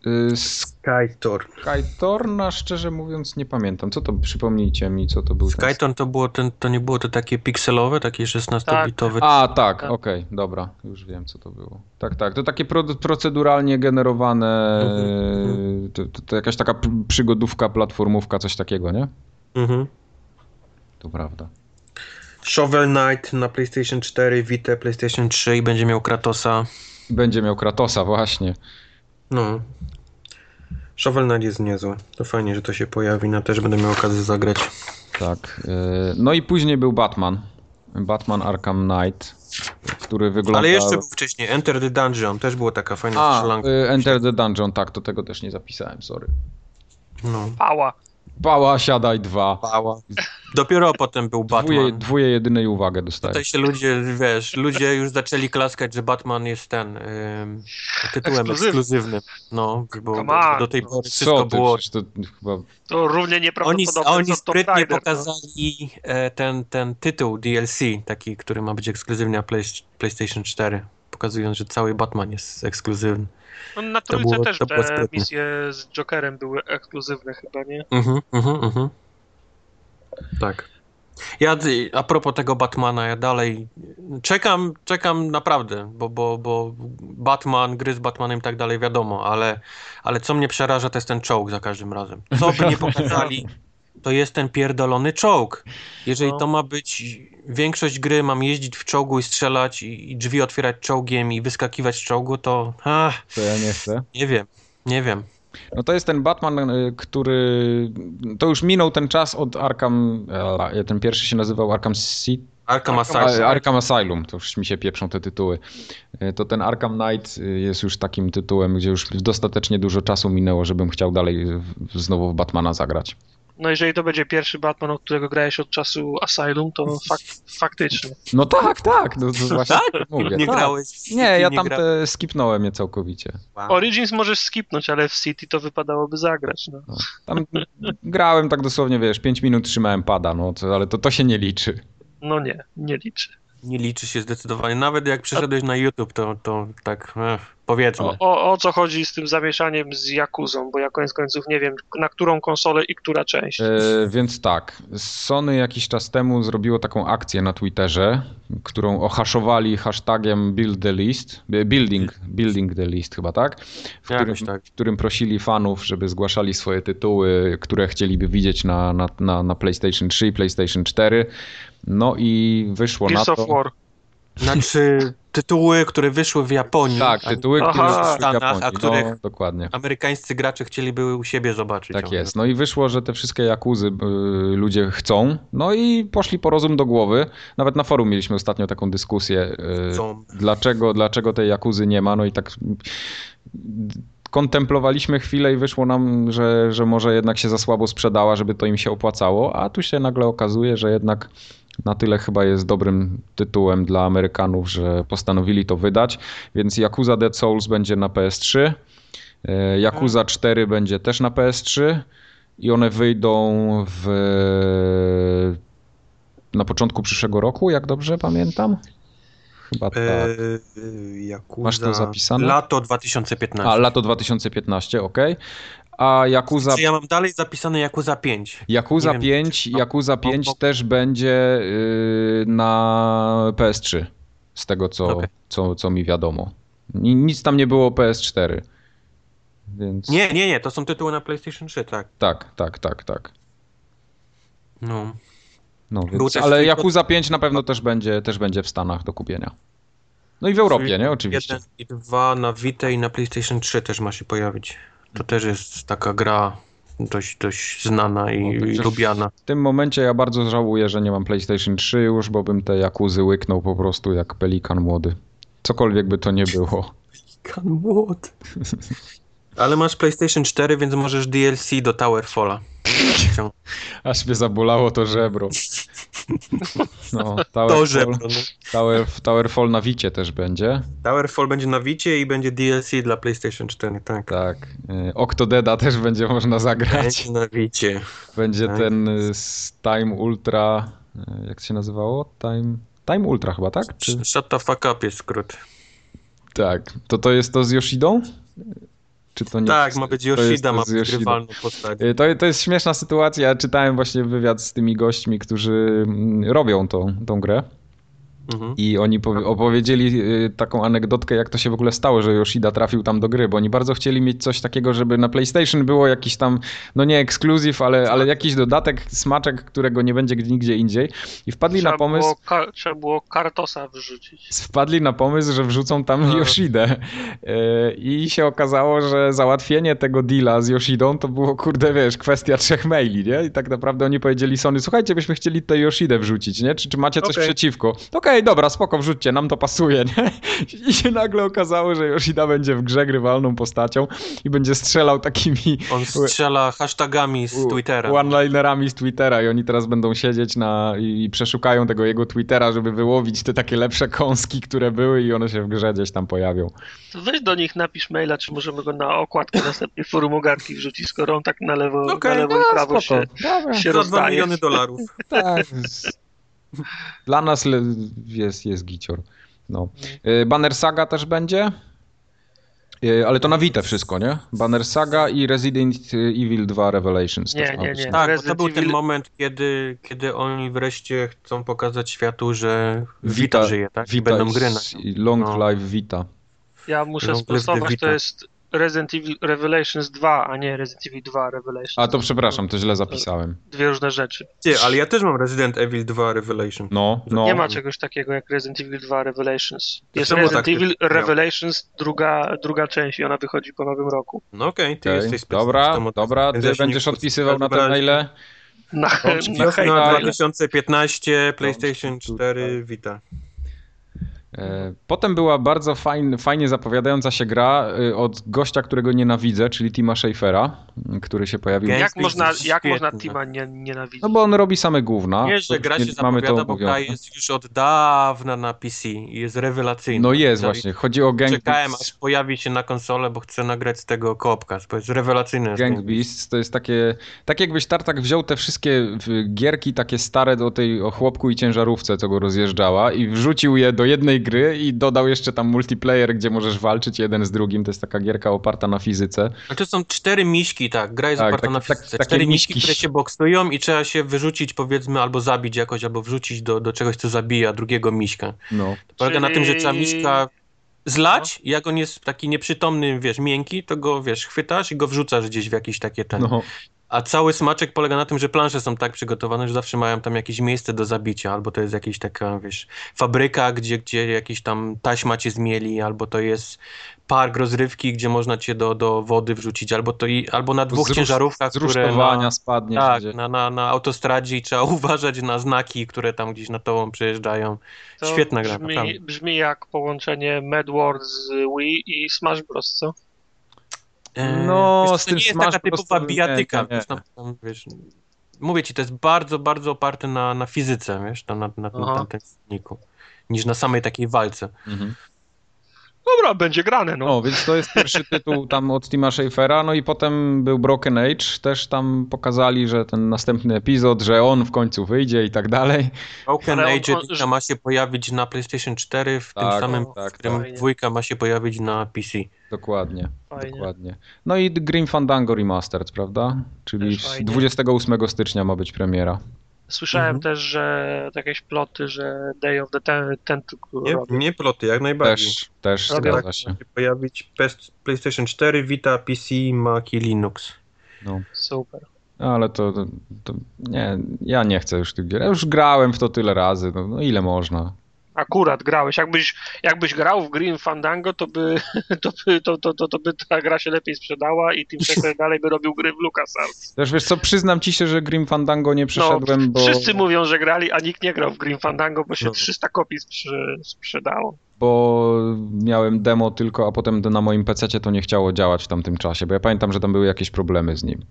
Y, Skytorn. Skytorn, a szczerze mówiąc nie pamiętam. Co to, przypomnijcie mi, co to był ten... Skytorn to było ten, to nie było to takie pikselowe, takie 16-bitowe. A, tak, Tak. okej, dobra, już wiem co to było. Tak, tak, to takie pro, proceduralnie generowane, Mhm, to, to, to jakaś taka przygodówka, platformówka, coś takiego, nie? Mhm. To prawda. Shovel Knight na PlayStation 4, Vita, PlayStation 3 i będzie miał Kratosa. Będzie miał Kratosa, właśnie. No. Shovel Knight jest niezły. To fajnie, że to się pojawi. No też będę miał okazję zagrać. Tak. y, No i później był Batman. Batman Arkham Knight, który wygląda... Ale jeszcze był wcześniej Enter the Dungeon. Też była taka fajna A, strzelanka. y, Enter the Dungeon, tak, to tego też nie zapisałem, sorry. No. Pała. Pała, siadaj, dwa. Pała. Dopiero potem był Batman. Dwóje, dwóje jedynej uwagę dostaję. Tutaj się ludzie, wiesz, ludzie już zaczęli klaskać, że Batman jest ten ym, tytułem Ekskluzywny. ekskluzywnym. No, bo do tej pory Co wszystko ty, było. to chyba... To równie Oni, nieprawdopodobne oni Tomb sprytnie Raider, no. pokazali e, ten, ten tytuł DLC, taki, który ma być ekskluzywny na Play, PlayStation 4, pokazując, że cały Batman jest ekskluzywny. No, na To trójce było- też te misje z Jokerem były ekskluzywne chyba, nie? Mhm, mhm, mhm. Tak. Ja, a propos tego Batmana, ja dalej czekam, czekam naprawdę, bo, bo, bo Batman, gry z Batmanem i tak dalej, wiadomo, ale, ale co mnie przeraża, to jest ten czołg za każdym razem. Co by nie pokazali, to jest ten pierdolony czołg. Jeżeli No. to ma być większość gry, mam jeździć w czołgu i strzelać i, i drzwi otwierać czołgiem i wyskakiwać z czołgu, to ach, To ja nie chcę. nie wiem, nie wiem. No to jest ten Batman, y, który... To już minął ten czas od Arkham... e, Ten pierwszy się nazywał Arkham City. Arkham Asylum. Arkham Asylum, to już mi się pieprzą te tytuły. Y, To ten Arkham Knight y, jest już takim tytułem, gdzie już dostatecznie dużo czasu minęło, żebym chciał dalej znowu w Batmana zagrać. No jeżeli to będzie pierwszy Batman, od którego grałeś od czasu Asylum, to fak faktycznie. No tak, tak, no to właśnie mówię. Nie tak. grałeś City, Nie, ja tam gra- te skipnąłem je całkowicie. Origins możesz skipnąć, ale w City to wypadałoby zagrać. No. Tam grałem tak dosłownie, wiesz, 5 minut trzymałem pada, no, to, ale to, to się nie liczy. no nie, nie liczy. Nie liczy się zdecydowanie. Nawet jak przeszedłeś na YouTube, to, to tak ech, powiedzmy. O, o, o co chodzi z tym zamieszaniem z Jakuzą, bo ja koniec końców nie wiem, na którą konsolę i która część. E, więc tak, Sony jakiś czas temu zrobiło taką akcję na Twitterze, którą ohaszowali hashtagiem build the list, e, building, building the list chyba, tak? W którym, tak. w którym prosili fanów, żeby zgłaszali swoje tytuły, które chcieliby widzieć na, na, na, na PlayStation 3 i PlayStation 4. No i wyszło Gears na of to... War. Znaczy tytuły, które wyszły w Japonii. Tak, a tytuły, które Aha. wyszły w Stanach, Japonii. a których- No, dokładnie. Amerykańscy gracze chcieliby u siebie zobaczyć. Tak jest. No i wyszło, że te wszystkie jakuzy y, ludzie chcą. No i poszli po rozum do głowy. Nawet na forum mieliśmy ostatnio taką dyskusję. y, Chcą. Dlaczego, dlaczego tej jakuzy nie ma? No i tak kontemplowaliśmy chwilę i wyszło nam, że, że może jednak się za słabo sprzedała, żeby to im się opłacało, a tu się nagle okazuje, że jednak na tyle chyba jest dobrym tytułem dla Amerykanów, że postanowili to wydać, więc Yakuza Dead Souls będzie na PS3, e, Yakuza 4 będzie też na PS3 i one wyjdą w na początku przyszłego roku, jak dobrze pamiętam. Chyba tak. Eee. Masz to zapisane? Lato 2015. A, lato 2015, ok. A Yakuza, Czy ja mam dalej zapisane Yakuza 5. Yakuza nie wiem, 5, no, Yakuza no, 5 no. też będzie yy, na PS3, z tego co, Okej. co, co mi wiadomo. Ni- Nic tam nie było o PS4. Więc Nie, nie, nie, to są tytuły na PlayStation 3, tak. tak, tak, tak, tak. No. No, więc, ale Yakuza 5 na pewno też będzie, też będzie w Stanach do kupienia. No i w Europie, nie? Oczywiście. Jeden i dwa na Vita i na PlayStation 3 też ma się pojawić. To też jest taka gra dość, dość znana i, No, i lubiana. W tym momencie ja bardzo żałuję, że nie mam PlayStation 3 już, bo bym te Jakuzy łyknął po prostu jak pelikan młody. Cokolwiek by to nie było. Kan młot. Ale masz PlayStation 4, więc możesz DLC do Towerfalla. Aż mnie zabolało to żebro. No, To żebro. No. Tower, Towerfall na Wicie też będzie. Towerfall będzie na Wicie i będzie DLC dla PlayStation 4, tak. Tak. Y, Octodeda też będzie można zagrać. Będzie na Wicie. Będzie Tak. ten y, z Time Ultra. y, Jak się nazywało? Time, Time Ultra chyba, tak? Czy... Shut the fuck up jest skrót. Tak. To to jest to z Yoshidą? Czy to nie Tak, ma być Yoshida, ma być grywalną postać. Y, To, to jest śmieszna sytuacja. Ja czytałem właśnie wywiad z tymi gośćmi, którzy mm, robią tą, tą grę. Mhm. I oni powie- opowiedzieli y, taką anegdotkę, jak to się w ogóle stało, że Yoshida trafił tam do gry, bo oni bardzo chcieli mieć coś takiego, żeby na PlayStation było jakiś tam, no nie ekskluzyw, ale, ale jakiś dodatek, smaczek, którego nie będzie nigdzie indziej. I wpadli na Trzeba pomysł, było, ka- trzeba było Kartosa wrzucić. wpadli na pomysł, że wrzucą tam No. Yoshidę. Y, I się okazało, że załatwienie tego deala z Yoshidą to było, kurde, wiesz, kwestia trzech maili, nie? I tak naprawdę oni powiedzieli Sony, słuchajcie, byśmy chcieli tutaj Yoshidę wrzucić, nie? Czy, czy macie coś Okej. przeciwko? Okej, dobra, spoko, wrzućcie, nam to pasuje, nie? I się nagle okazało, że Yoshida będzie w grze grywalną postacią i będzie strzelał takimi On strzela hashtagami z Twittera. one-linerami z Twittera i oni teraz będą siedzieć na i przeszukają tego jego Twittera, żeby wyłowić te takie lepsze kąski, które były i one się w grze gdzieś tam pojawią. To weź do nich, napisz maila, czy możemy go na okładkę następnej forum ogarki wrzucić, skoro on tak na lewo, Okej, na lewo i prawo się, Dobra, się Za 2 rozdaje. miliony dolarów. tak. Dla nas jest, jest gicior. No. Y, Banner Saga też będzie. Y, Ale to na Vita wszystko, nie? Banner Saga i Resident Evil 2 Revelations. Nie, nie, nie. Tak, bo to Resident był ten Evil- moment, kiedy, kiedy oni wreszcie chcą pokazać światu, że Vita, Vita- żyje, tak? I Vita będą gry na i Long No. Live Vita. Ja muszę Long sprostować, to jest Resident Evil Revelations 2, a nie Resident Evil 2 Revelations. A to przepraszam, to źle zapisałem. Dwie różne rzeczy. Ty, ale ja też mam Resident Evil 2 Revelation. No, no. Nie ma czegoś takiego jak Resident Evil 2 Revelations. Jest Resident tak Evil miał? Revelations, druga, druga część i ona wychodzi po nowym roku. No okej, ty Okej, jesteś Dobra, dobra, ty nie będziesz odpisywał na te Dobra, maile. Na, na. Na Hejta. 2015 PlayStation Rączki 4 Vita. E, Potem była bardzo fajn, fajnie zapowiadająca się gra y, od gościa, którego nienawidzę, czyli Tima Schafera, który się pojawił. Jak Jest można, jak można Tima nie, nienawidzić? No bo on robi same gówna. Nie, że gra się nie- mamy to bo gra jest już od dawna na PC i jest rewelacyjna. No jest właśnie, chodzi o Gang Czekałem, aż pojawi się na konsolę, bo chcę nagrać z tego koopka, bo jest rewelacyjny. jest Gang to jest takie, tak jakbyś Tartak wziął te wszystkie gierki takie stare do tej o chłopku i ciężarówce, co go rozjeżdżała i wrzucił je do jednej gry i dodał jeszcze tam multiplayer, gdzie możesz walczyć jeden z drugim. To jest taka gierka oparta na fizyce. A to są cztery miśki, tak, gra jest Tak, oparta takie- na tak- fizyce. takie cztery miśki, miśki. które się boksują i trzeba się wyrzucić powiedzmy, albo zabić jakoś, albo wrzucić do, do czegoś, co zabija drugiego miśka. No. To polega na tym, że trzeba Czyli- miśka zlać i jak on jest taki nieprzytomny, wiesz, miękki, to go, wiesz, chwytasz i go wrzucasz gdzieś w jakieś takie ten. no. A cały smaczek polega na tym, że plansze są tak przygotowane, że zawsze mają tam jakieś miejsce do zabicia, albo to jest jakaś taka, wiesz, fabryka, gdzie, gdzie jakiś tam taśma cię zmieli, albo to jest park rozrywki, gdzie można cię do, do wody wrzucić, albo to i, albo na dwóch Z rusz- ciężarówkach, które na, spadnie. tak, na, na, na autostradzie i trzeba uważać na znaki, które tam gdzieś nad tobą przejeżdżają. To Świetna gra, brzmi, naprawdę. brzmi jak połączenie MedWard z Wii i Smash Bros, co? Eee, No, wiesz, to tym nie jest taka typowa nie, bijatyka, nie. wiesz, tam, tam, wiesz, mówię ci, to jest bardzo, bardzo oparte na, na fizyce, wiesz, tam, na, na, tym- na tym silniku, niż na samej takiej walce. Mhm. Dobra, będzie grane, no. No, więc to jest pierwszy tytuł tam od Tima Schafera, no i potem był Broken Age, też tam pokazali, że ten następny epizod, że on w końcu wyjdzie i tak dalej. Broken Age on- jedynka ma się pojawić na PlayStation 4, w tym Tak, samym, tak, w którym tak. dwójka ma się pojawić na PC. Dokładnie, Fajnie. dokładnie. No i Grim Fandango Remastered, prawda? Czyli Też fajnie. 28 stycznia ma być premiera. Słyszałem Mhm. też, że jakieś ploty, że Day of the Ten- Tentacle Nie, robią. nie ploty, jak najbardziej. Też, też Robię. zgadza Tak, się. się pojawić PS- PlayStation 4, Vita, PC, Mac i Linux. No. Super. Ale to, to, to nie, ja nie chcę już tych gier. Ja już grałem w to tyle razy, no, no ile można. Akurat grałeś. Jakbyś, jakbyś grał w Green Fandango, to by, to, by, to, to, to, to by ta gra się lepiej sprzedała i Team Sequest dalej by robił gry w LucasArts. Też wiesz co, przyznam ci się, że Grim Fandango nie przeszedłem, bo, No, Wszyscy mówią, że grali, a nikt nie grał w Green Fandango, bo się No. 300 kopii sprze- sprzedało. bo miałem demo tylko, a potem na moim PC to nie chciało działać w tamtym czasie, bo ja pamiętam, że tam były jakieś problemy z nim.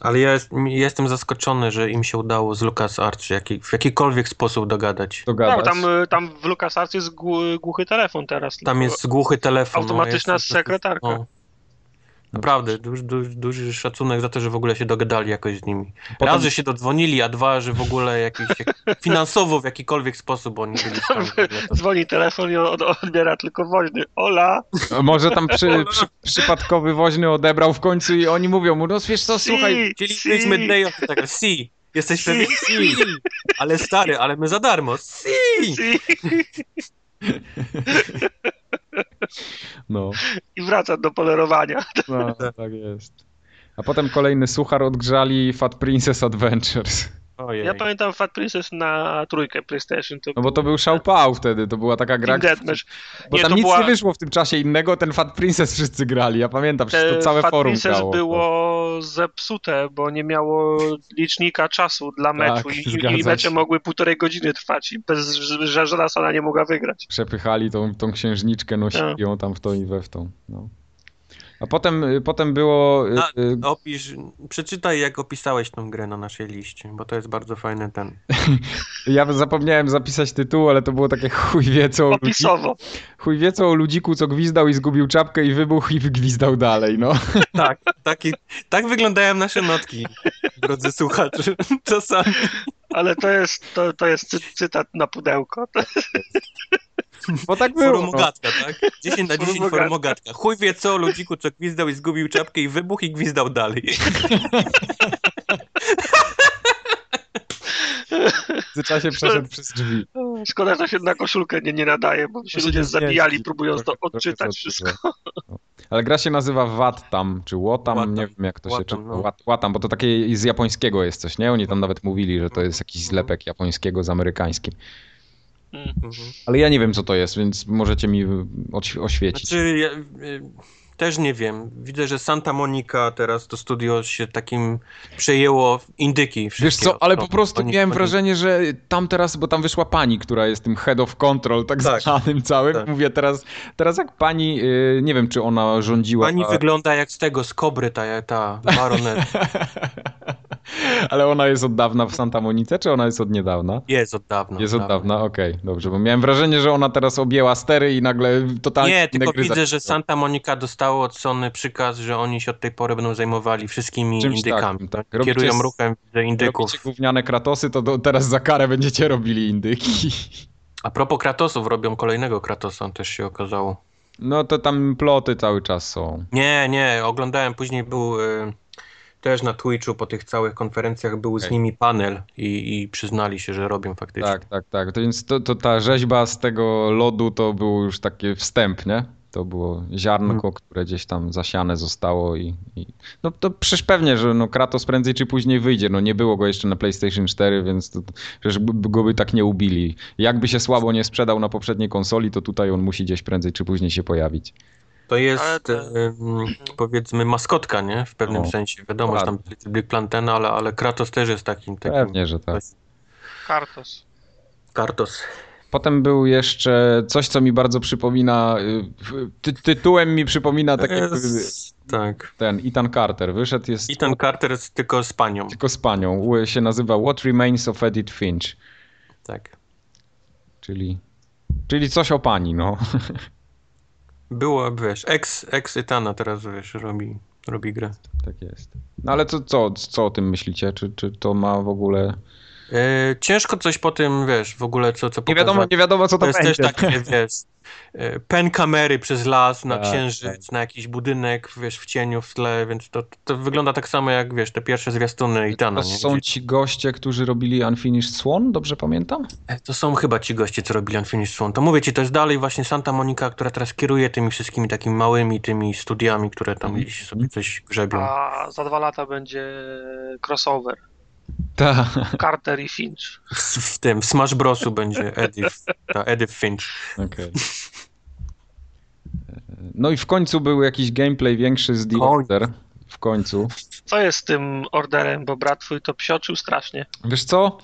Ale ja jest, jestem zaskoczony, że im się udało z LucasArts jaki, w jakikolwiek sposób dogadać. Dogadać. Tak, tam, y, tam w LucasArts jest gł- głuchy telefon teraz. Tam jest głuchy telefon. no, Automatyczna jest- sekretarka. no. Naprawdę, duży, duży, duży szacunek za to, że w ogóle się dogadali jakoś z nimi. Potem- Raz, że się dodzwonili, a dwa, że w ogóle jakiś, jak, finansowo w jakikolwiek sposób oni byli w stanie. Dzwoni telefon i od, odbiera tylko woźny. Ola! Może tam przy, przy, przypadkowy woźny odebrał w końcu i oni mówią mu, no wiesz co, słuchaj, Si, Chcieliśmy si, day i tak, si, jesteś Si. pewien? Si. Ale stary, ale my za darmo. Si. si. no, I wraca do polerowania. no tak jest. A potem kolejny suchar odgrzali Fat Princess Adventures. Ojej. Ja pamiętam Fat Princess na trójkę PlayStation. To No bo to był szałpał wtedy, to była taka gra, Deathmatch. bo Nie, tam to nic była- nie wyszło w tym czasie innego, ten Fat Princess wszyscy grali, ja pamiętam, przecież to całe Fat forum Princess grało. było zepsute, bo nie miało licznika czasu dla meczu i, zgadza i mecze się. mogły półtorej godziny trwać i bez, że żadna strona nie mogła wygrać. Przepychali tą, tą księżniczkę, nosili Tak. ją tam w tą i we w tą. No. A potem, y, potem było... y, A, y, Opisz, przeczytaj jak opisałeś tą grę na naszej liście, bo to jest bardzo fajny ten. Ja zapomniałem zapisać tytuł, ale to było takie chuj wie co o, ludzi, Opisowo. chuj wie co o ludziku, co gwizdał i zgubił czapkę i wybuchł i gwizdał dalej, no. Tak, taki, tak wyglądają nasze notki, drodzy słuchacze. Czasami. Ale to jest, to, to jest cy- cytat na pudełko. Bo tak było. No. Forumogatka, tak? 10 na 10 Forumogatka. forumogatka. Chuj wie co ludziku, co gwizdał i zgubił czapkę i wybuchł i gwizdał dalej. W międzyczasie przeszedł przez drzwi. szkoda, że się na koszulkę nie, nie nadaje, bo się ludzie zabijali próbując to odczytać wszystko. No. Ale gra się nazywa Wattam, czy Łotam, Łatam. nie wiem jak to się Łatam, czyta. no. Bo to takie z japońskiego jest coś, nie? Oni tam nawet mówili, że to jest jakiś zlepek japońskiego z amerykańskim. Mm. Mhm. Ale ja nie wiem co to jest, więc możecie mi oś- oświecić. Znaczy, ja, y, też nie wiem. Widzę, że Santa Monica teraz to studio się takim przejęło indyki. Wiesz wszystkie co, ale po prostu oni- miałem oni- wrażenie, że tam teraz, bo tam wyszła pani, która jest tym head of control, tak, Tak. zwanym całym. Tak. Mówię teraz, teraz jak pani, y, nie wiem czy ona rządziła. Pani a- wygląda jak z tego, z Kobry, ta, ta baronet. Ale ona jest od dawna w Santa Monice, czy ona jest od niedawna? Jest od dawna. Jest od dawna, okej, dobrze, bo miałem wrażenie, że ona teraz objęła stery i nagle totalnie Nie, tylko widzę, że Santa Monica dostało od Sony przykaz, że oni się od tej pory będą zajmowali wszystkimi Czymś indykami. tak. Robicie Kierują s- ruchem widzę, indyków. Robicie gówniane kratosy, to do, teraz za karę będziecie robili indyki. A propos Kratosów, robią kolejnego Kratosa, też się okazało. No to tam ploty cały czas są. Nie, nie, oglądałem, później był y, też na Twitchu po tych całych konferencjach był z Okej. nimi panel i, i przyznali się, że robią faktycznie. Tak, tak, tak. To więc to, to ta rzeźba z tego lodu to był już taki wstęp, nie? To było ziarnko, które gdzieś tam zasiane zostało i, i... No to przecież pewnie, że no Kratos prędzej czy później wyjdzie. No nie było go jeszcze na PlayStation 4, więc to, przecież go by tak nie ubili. Jakby się słabo nie sprzedał na poprzedniej konsoli, to tutaj on musi gdzieś prędzej czy później się pojawić. To jest to- mm, powiedzmy maskotka, nie? W pewnym No. sensie. Wiadomo, że tam Big Planten, ale, ale Kratos też jest takim, takim Pewnie, że tak. Kartos. Kartos. Potem był jeszcze coś, co mi bardzo przypomina, y, ty, tytułem mi przypomina tak jak tak. ten Ethan Carter. Wyszedł, jest Ethan Carter jest tylko z panią. tylko z panią. U- Się nazywa What Remains of Edith Finch, Tak. czyli, czyli coś o pani, no. Było, wiesz, ex, ex Etana teraz, wiesz, robi, robi grę. Tak jest. No ale co, co, co o tym myślicie? Czy, czy to ma w ogóle... E, ciężko coś po tym, wiesz, w ogóle co, co Nie wiadomo, pokazać. nie wiadomo co to, To jest będzie. też takie, wiesz, e, pen kamery przez las, na Tak, księżyc, na jakiś budynek, wiesz, w cieniu, w tle, więc to, to wygląda tak samo jak, wiesz, te pierwsze zwiastuny Itana, To nie? są ci goście, którzy robili Unfinished Swan, dobrze pamiętam? E, To są chyba ci goście, co robili Unfinished Swan. To mówię ci, to jest dalej właśnie Santa Monica, która teraz kieruje tymi wszystkimi takimi małymi tymi studiami, które tam Mhm. gdzieś sobie coś grzebią. A za dwa lata będzie crossover. Ta. Carter i Finch. W, w tym, w Smash Brosu będzie Edith, ta Edith Finch. Okej. No i w końcu był jakiś gameplay większy z The. Order. W końcu. Co jest z tym orderem, bo brat twój to psioczył strasznie. Wiesz co?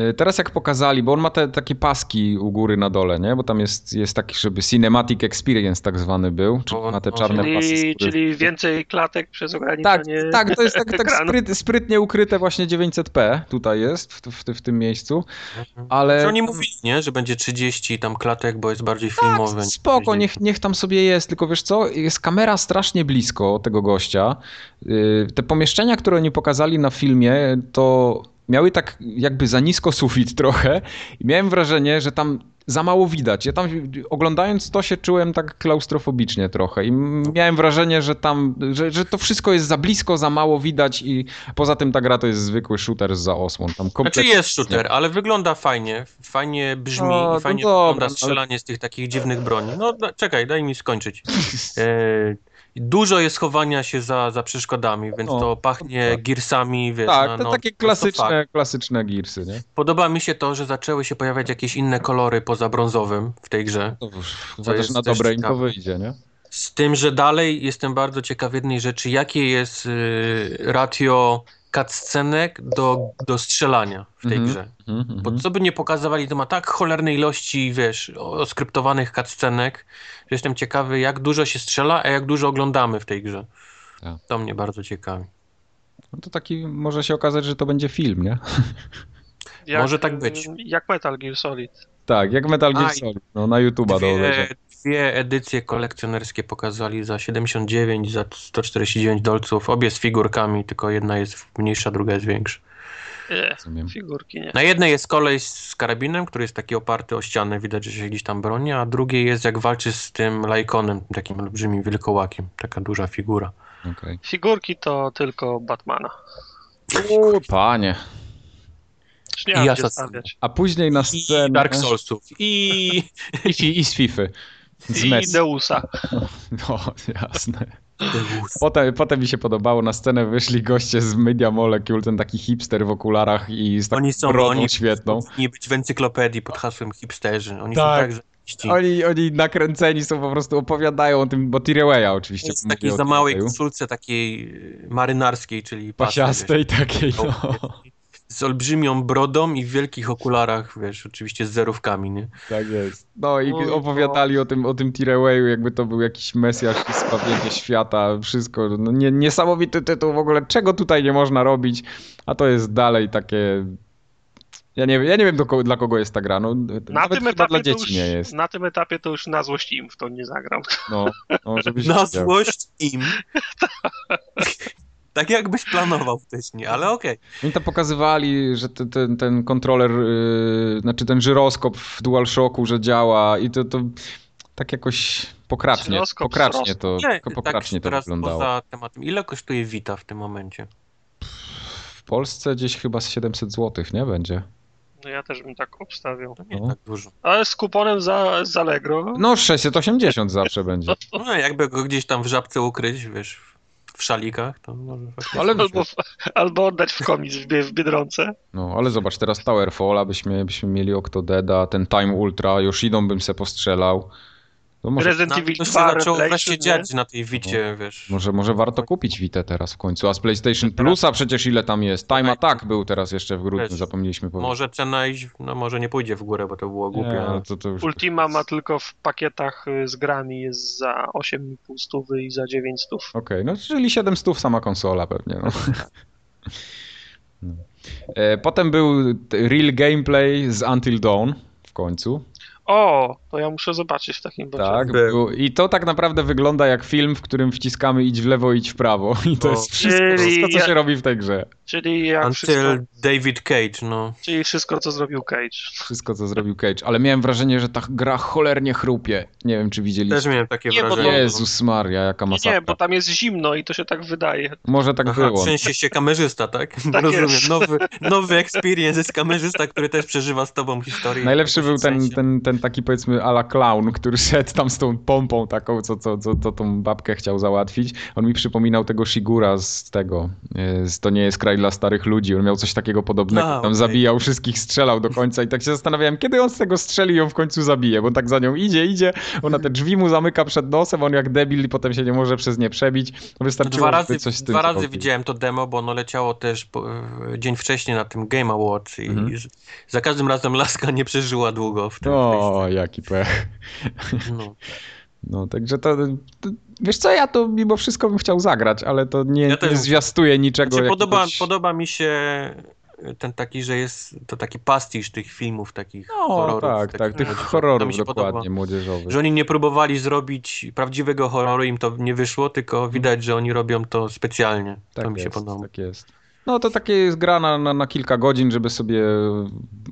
Y, Teraz jak pokazali, bo on ma te takie paski u góry na dole, nie? Bo tam jest, jest taki, żeby cinematic experience tak zwany był, czyli ma te czarne pasy. z Czyli, czyli więcej klatek przez Tak, ograniczenie tak, to jest tak, tak spryt, sprytnie ukryte właśnie 900p tutaj jest, w, w, w tym miejscu, ale... Czy oni mówili, nie? Że będzie 30 tam klatek, bo jest bardziej filmowy. Tak, spoko, niech, niech tam sobie jest, tylko wiesz co, jest kamera strasznie blisko tego gościa. Yy, Te pomieszczenia, które oni pokazali na filmie, to miały tak jakby za nisko sufit trochę i miałem wrażenie, że tam za mało widać. Ja tam oglądając to się czułem tak klaustrofobicznie trochę i miałem wrażenie, że tam, że, że to wszystko jest za blisko, za mało widać i poza tym ta gra to jest zwykły shooter za osłon. Tam Znaczy kompletnie... jest shooter, ale wygląda fajnie, fajnie brzmi No, no i fajnie dobra, wygląda ale- strzelanie z tych takich dziwnych broni. No da, czekaj, daj mi skończyć. E, dużo jest chowania się za, za przeszkodami, więc No, to pachnie tak. Wiesz. Tak, no, te no, takie to klasyczne, fakt. klasyczne Gearsy, nie? Podoba mi się to, że zaczęły się pojawiać jakieś inne kolory poza brązowym w tej grze. To już, To jest na też dobre im to wyjdzie, nie? Z tym, że dalej jestem bardzo ciekaw jednej rzeczy, jakie jest y, ratio cutscenek do, do strzelania w tej Mhm. grze. Mhm, Bo mhm. co by nie pokazywali, to ma tak cholerne ilości, wiesz, oskryptowanych cutscenek, że jestem ciekawy, jak dużo się strzela, a jak dużo oglądamy w tej grze. Tak. To mnie bardzo ciekawi. No to taki może się okazać, że to będzie film, nie? Jak, Może tak być. Jak Metal Gear Solid. Tak, jak Metal Gear Solid, no na YouTube'a do obejrzenia. Dwie edycje kolekcjonerskie pokazali za 79 i za 149 dolców. Obie z figurkami, tylko jedna jest mniejsza, druga jest większa. Nie, figurki nie. Na jednej jest kolej z karabinem, który jest taki oparty o ścianę, widać, że się gdzieś tam broni, a drugiej jest jak walczy z tym lajkonem, takim olbrzymim wilkołakiem. Taka duża figura. Okej. Figurki to tylko Batmana. O, panie. Nie I stawiać. A później na I scenę... Dark Soulsów. I... I, i z Fify. Z I Messi. Deusa. No, jasne. Potem, potem mi się podobało, na scenę wyszli goście z Media Molecule, ten taki hipster w okularach i z taką Oni są, brodą oni świetną. powinni być w encyklopedii pod hasłem hipsterzy. Oni Tak. są tak zajebiści. Oni, oni nakręceni są, po prostu opowiadają o tym, bo Tirewaya oczywiście. Jest takiej za małej koszulce takiej marynarskiej, czyli pasy, Pasiastej takiej, no. Z olbrzymią brodą i w wielkich okularach, wiesz, oczywiście z zerówkami, nie? Tak jest. No i Oj, opowiadali o tym, o tym Tirewayu, jakby to był jakiś mesjasz i zbawienie świata, wszystko. No, nie, niesamowity tytuł w ogóle, czego tutaj nie można robić, a to jest dalej takie... Ja nie, wiem- ja nie wiem do kogo, dla kogo jest ta gra, no Na nawet tym, chyba dla etapie to dzieci już, nie jest. na tym etapie to już na złość im w to nie zagram. No, no żebyś Na złość im. tak jakbyś planował wcześniej, ale okej. Oni tam pokazywali, że te, ten, ten kontroler, yy, znaczy ten żyroskop w DualShocku, że działa i to, to tak jakoś pokracznie, Żyroskop pokracznie to, Nie, pokracznie tak to wyglądało. poza tematem. Ile kosztuje Vita w tym momencie? W Polsce gdzieś chyba z 700 zł, nie będzie? No ja też bym tak obstawiał. To nie No. tak dużo. Ale z kuponem za, z Allegro. No 680 zawsze będzie. No jakby go gdzieś tam w żabce ukryć, wiesz, w szalikach, to może faktycznie. Ale Albo, albo oddać w komis w Biedronce. No, ale zobacz, teraz Towerfalla byśmy, byśmy mieli Octodeda, ten Time Ultra, Yoshidą bym se postrzelał. To może, Resident No, Evil to się 2 zaczęło Revelation, wreszcie dziać na tej Wicie, wiesz. może, może warto kupić Vita teraz w końcu, a z PlayStation Plusa przecież ile tam jest? Time Attack był teraz jeszcze w grudniu, Wiesz, zapomnieliśmy powiedzieć. Może cena iść, no może nie pójdzie w górę, bo to było głupie, Nie, ale to, to już... Ultima ma tylko w pakietach y, z grami jest za 8,5 stówy i za 9 stów. Okej, no czyli 700 sama konsola pewnie. No. No. E, Potem był real gameplay z Until Dawn w końcu. O, to ja muszę zobaczyć w takim razie. Tak, Był. I to tak naprawdę wygląda jak film, w którym wciskamy idź w lewo, idź w prawo. I to O. jest wszystko, wszystko co ja- się robi w tej grze. Czyli jak wszystko, Until David Cage, no. czyli wszystko, co zrobił Cage. Wszystko, co zrobił Cage. Ale miałem wrażenie, że ta gra cholernie chrupie. Nie wiem, czy widzieliście. Też miałem takie Nie, to- wrażenie. Jezus Maria, jaka masakra. nie, bo tam jest zimno i to się tak wydaje. Może tak Aha, było. trzęsie się kamerzysta, tak? Tak Rozumiem. jest. Nowy, nowy experience jest kamerzysta, który też przeżywa z tobą historię. Najlepszy był ten, ten, ten ten taki powiedzmy ala clown, który szedł tam z tą pompą taką, co, co, co, co tą babkę chciał załatwić. On mi przypominał tego Shigura z tego, e, z To nie jest kraj dla starych ludzi. On miał coś takiego podobnego, tam okej. zabijał wszystkich, strzelał do końca i tak się zastanawiałem, kiedy on z tego strzeli i ją w końcu zabije, bo tak za nią idzie, idzie, ona te drzwi mu zamyka przed nosem, on jak debil i potem się nie może przez nie przebić. No Wystarczyło, Dwa razy, coś z tym dwa razy widziałem to demo, bo ono leciało też po, e, dzień wcześniej na tym Game Awards i Mhm. za każdym razem laska nie przeżyła długo w tym. O, jaki pech. no. No, także to, to, wiesz co, ja to mimo wszystko bym chciał zagrać, ale to nie, Ja też nie zwiastuje niczego. Znaczy, podoba, jakiegoś- podoba mi się ten taki, że jest to taki pastisz tych filmów takich No, horrorów. tak, takich tak, tych horrorów dokładnie, podoba. młodzieżowych. Że oni nie próbowali zrobić prawdziwego horroru, im to nie wyszło, tylko widać, że oni robią to specjalnie. tak to mi się podoba. tak jest. No to takie jest gra na, na, na kilka godzin, żeby sobie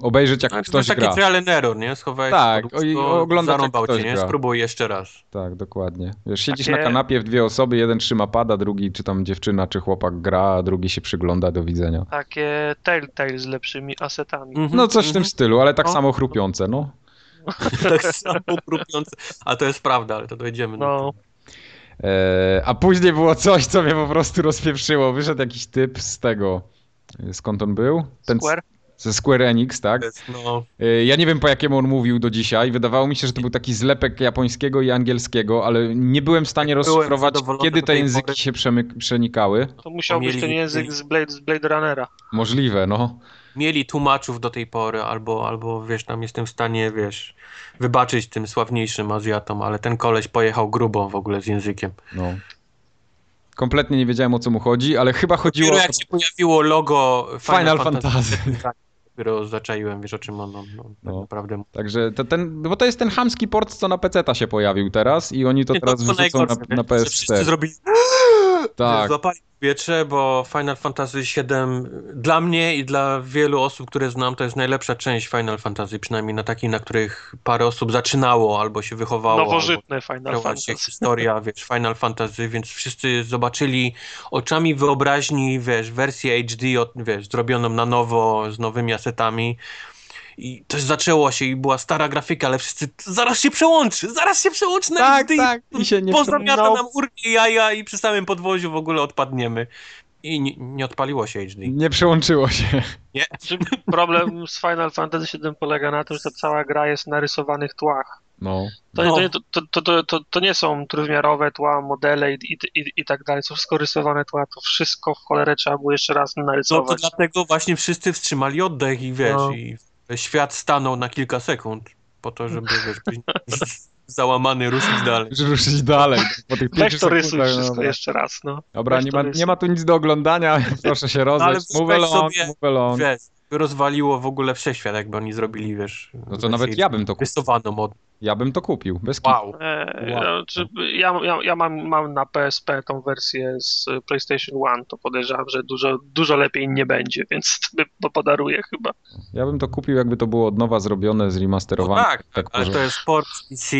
obejrzeć jak Znaczy, to ktoś jest taki gra. trial and error, nie? Schowałeś Tak, oglądać, jak zarąbał ktoś cię, nie? gra. Spróbuj jeszcze raz. Tak, dokładnie. Wiesz, siedzisz Takie- na kanapie w dwie osoby, jeden trzyma pada, drugi czy tam dziewczyna czy chłopak gra, a drugi się przygląda, do widzenia. Takie Telltale z lepszymi asetami. Mhm, No coś w tym mhm. stylu, ale tak No. samo chrupiące, no. tak samo krupiące. A to jest prawda, ale to dojdziemy do No, tego. Eee, a później było coś, co mnie po prostu rozpieprzyło. Wyszedł jakiś typ z tego. Skąd on był? Ten Square? Ze Square Enix, tak? No, Eee, Ja nie wiem po jakiemu on mówił do dzisiaj. Wydawało mi się, że to był taki zlepek japońskiego i angielskiego, ale nie byłem w stanie Byłem rozszyfrować, kiedy te języki pory. się przenikały. to musiał być ten język z Blade, z Blade Runnera. Możliwe, no. Mieli tłumaczów do tej pory, albo, albo wiesz, tam jestem w stanie, wiesz, wybaczyć tym sławniejszym Azjatom, ale ten koleś pojechał grubo w ogóle z językiem. no. Kompletnie nie wiedziałem o co mu chodzi, ale chyba chodziło Dopiero jak się pojawiło logo Final, Final Fantasy, Fantasy. dopiero zaczaiłem, wiesz o czym on, on, on tak No. naprawdę mówi. Także to ten, bo to jest ten chamski port, co na PC-ta się pojawił teraz i oni to teraz to wrzucą na, na wiesz, że Wszyscy PS4. zrobili Tak. Złapali powietrze, bo Final Fantasy VII dla mnie i dla wielu osób, które znam, to jest najlepsza część Final Fantasy, przynajmniej na takiej, na których parę osób zaczynało albo się wychowało. Nowożytne Final Fantasy. historia, wiesz, Final Fantasy, więc wszyscy zobaczyli oczami wyobraźni, wiesz, wersję HD, wiesz, zrobioną na nowo, z nowymi asetami. I to zaczęło się i była stara grafika, ale wszyscy zaraz się przełączy, zaraz się przełączy na Tak, HD. tak, i się nie Pozamiata No. nam urki jaja i przy samym podwoziu w ogóle odpadniemy. I nie, nie odpaliło się HD. Nie przełączyło się. Znaczy, Problem z Final Fantasy VII polega na tym, że ta cała gra jest na rysowanych tłach. No. To, No. nie, to, to, to, to, to, to nie są trójwymiarowe tła, modele i, i, i, i tak dalej. To wszystko rysowane tła, to wszystko w cholerę trzeba było jeszcze raz No to narysować. dlatego właśnie wszyscy wstrzymali oddech i wiesz, No. i świat stanął na kilka sekund po to, żeby wiesz, załamany ruszyć dalej. Żeby ruszyć dalej. Po tych Weź to rysuj sekundach, wszystko dobra. jeszcze raz, no. Dobra, Weź nie ma, nie ma tu nic do oglądania, proszę się ale rozejść. Move wyobraź along, sobie, move along. Wiesz, rozwaliło w ogóle wszechświat, jakby oni zrobili, wiesz... No to nawet ja bym to kupił. Rysowaną od... Ja bym to kupił, bez. Wow. E, Wow. no, czy, ja ja, ja mam, mam na PSP tą wersję z PlayStation 1, to podejrzewam, że dużo, dużo lepiej nie będzie, więc po- podaruję chyba. Ja bym to kupił, jakby to było od nowa zrobione, No zremasterowane. tak, ale to jest port z PC...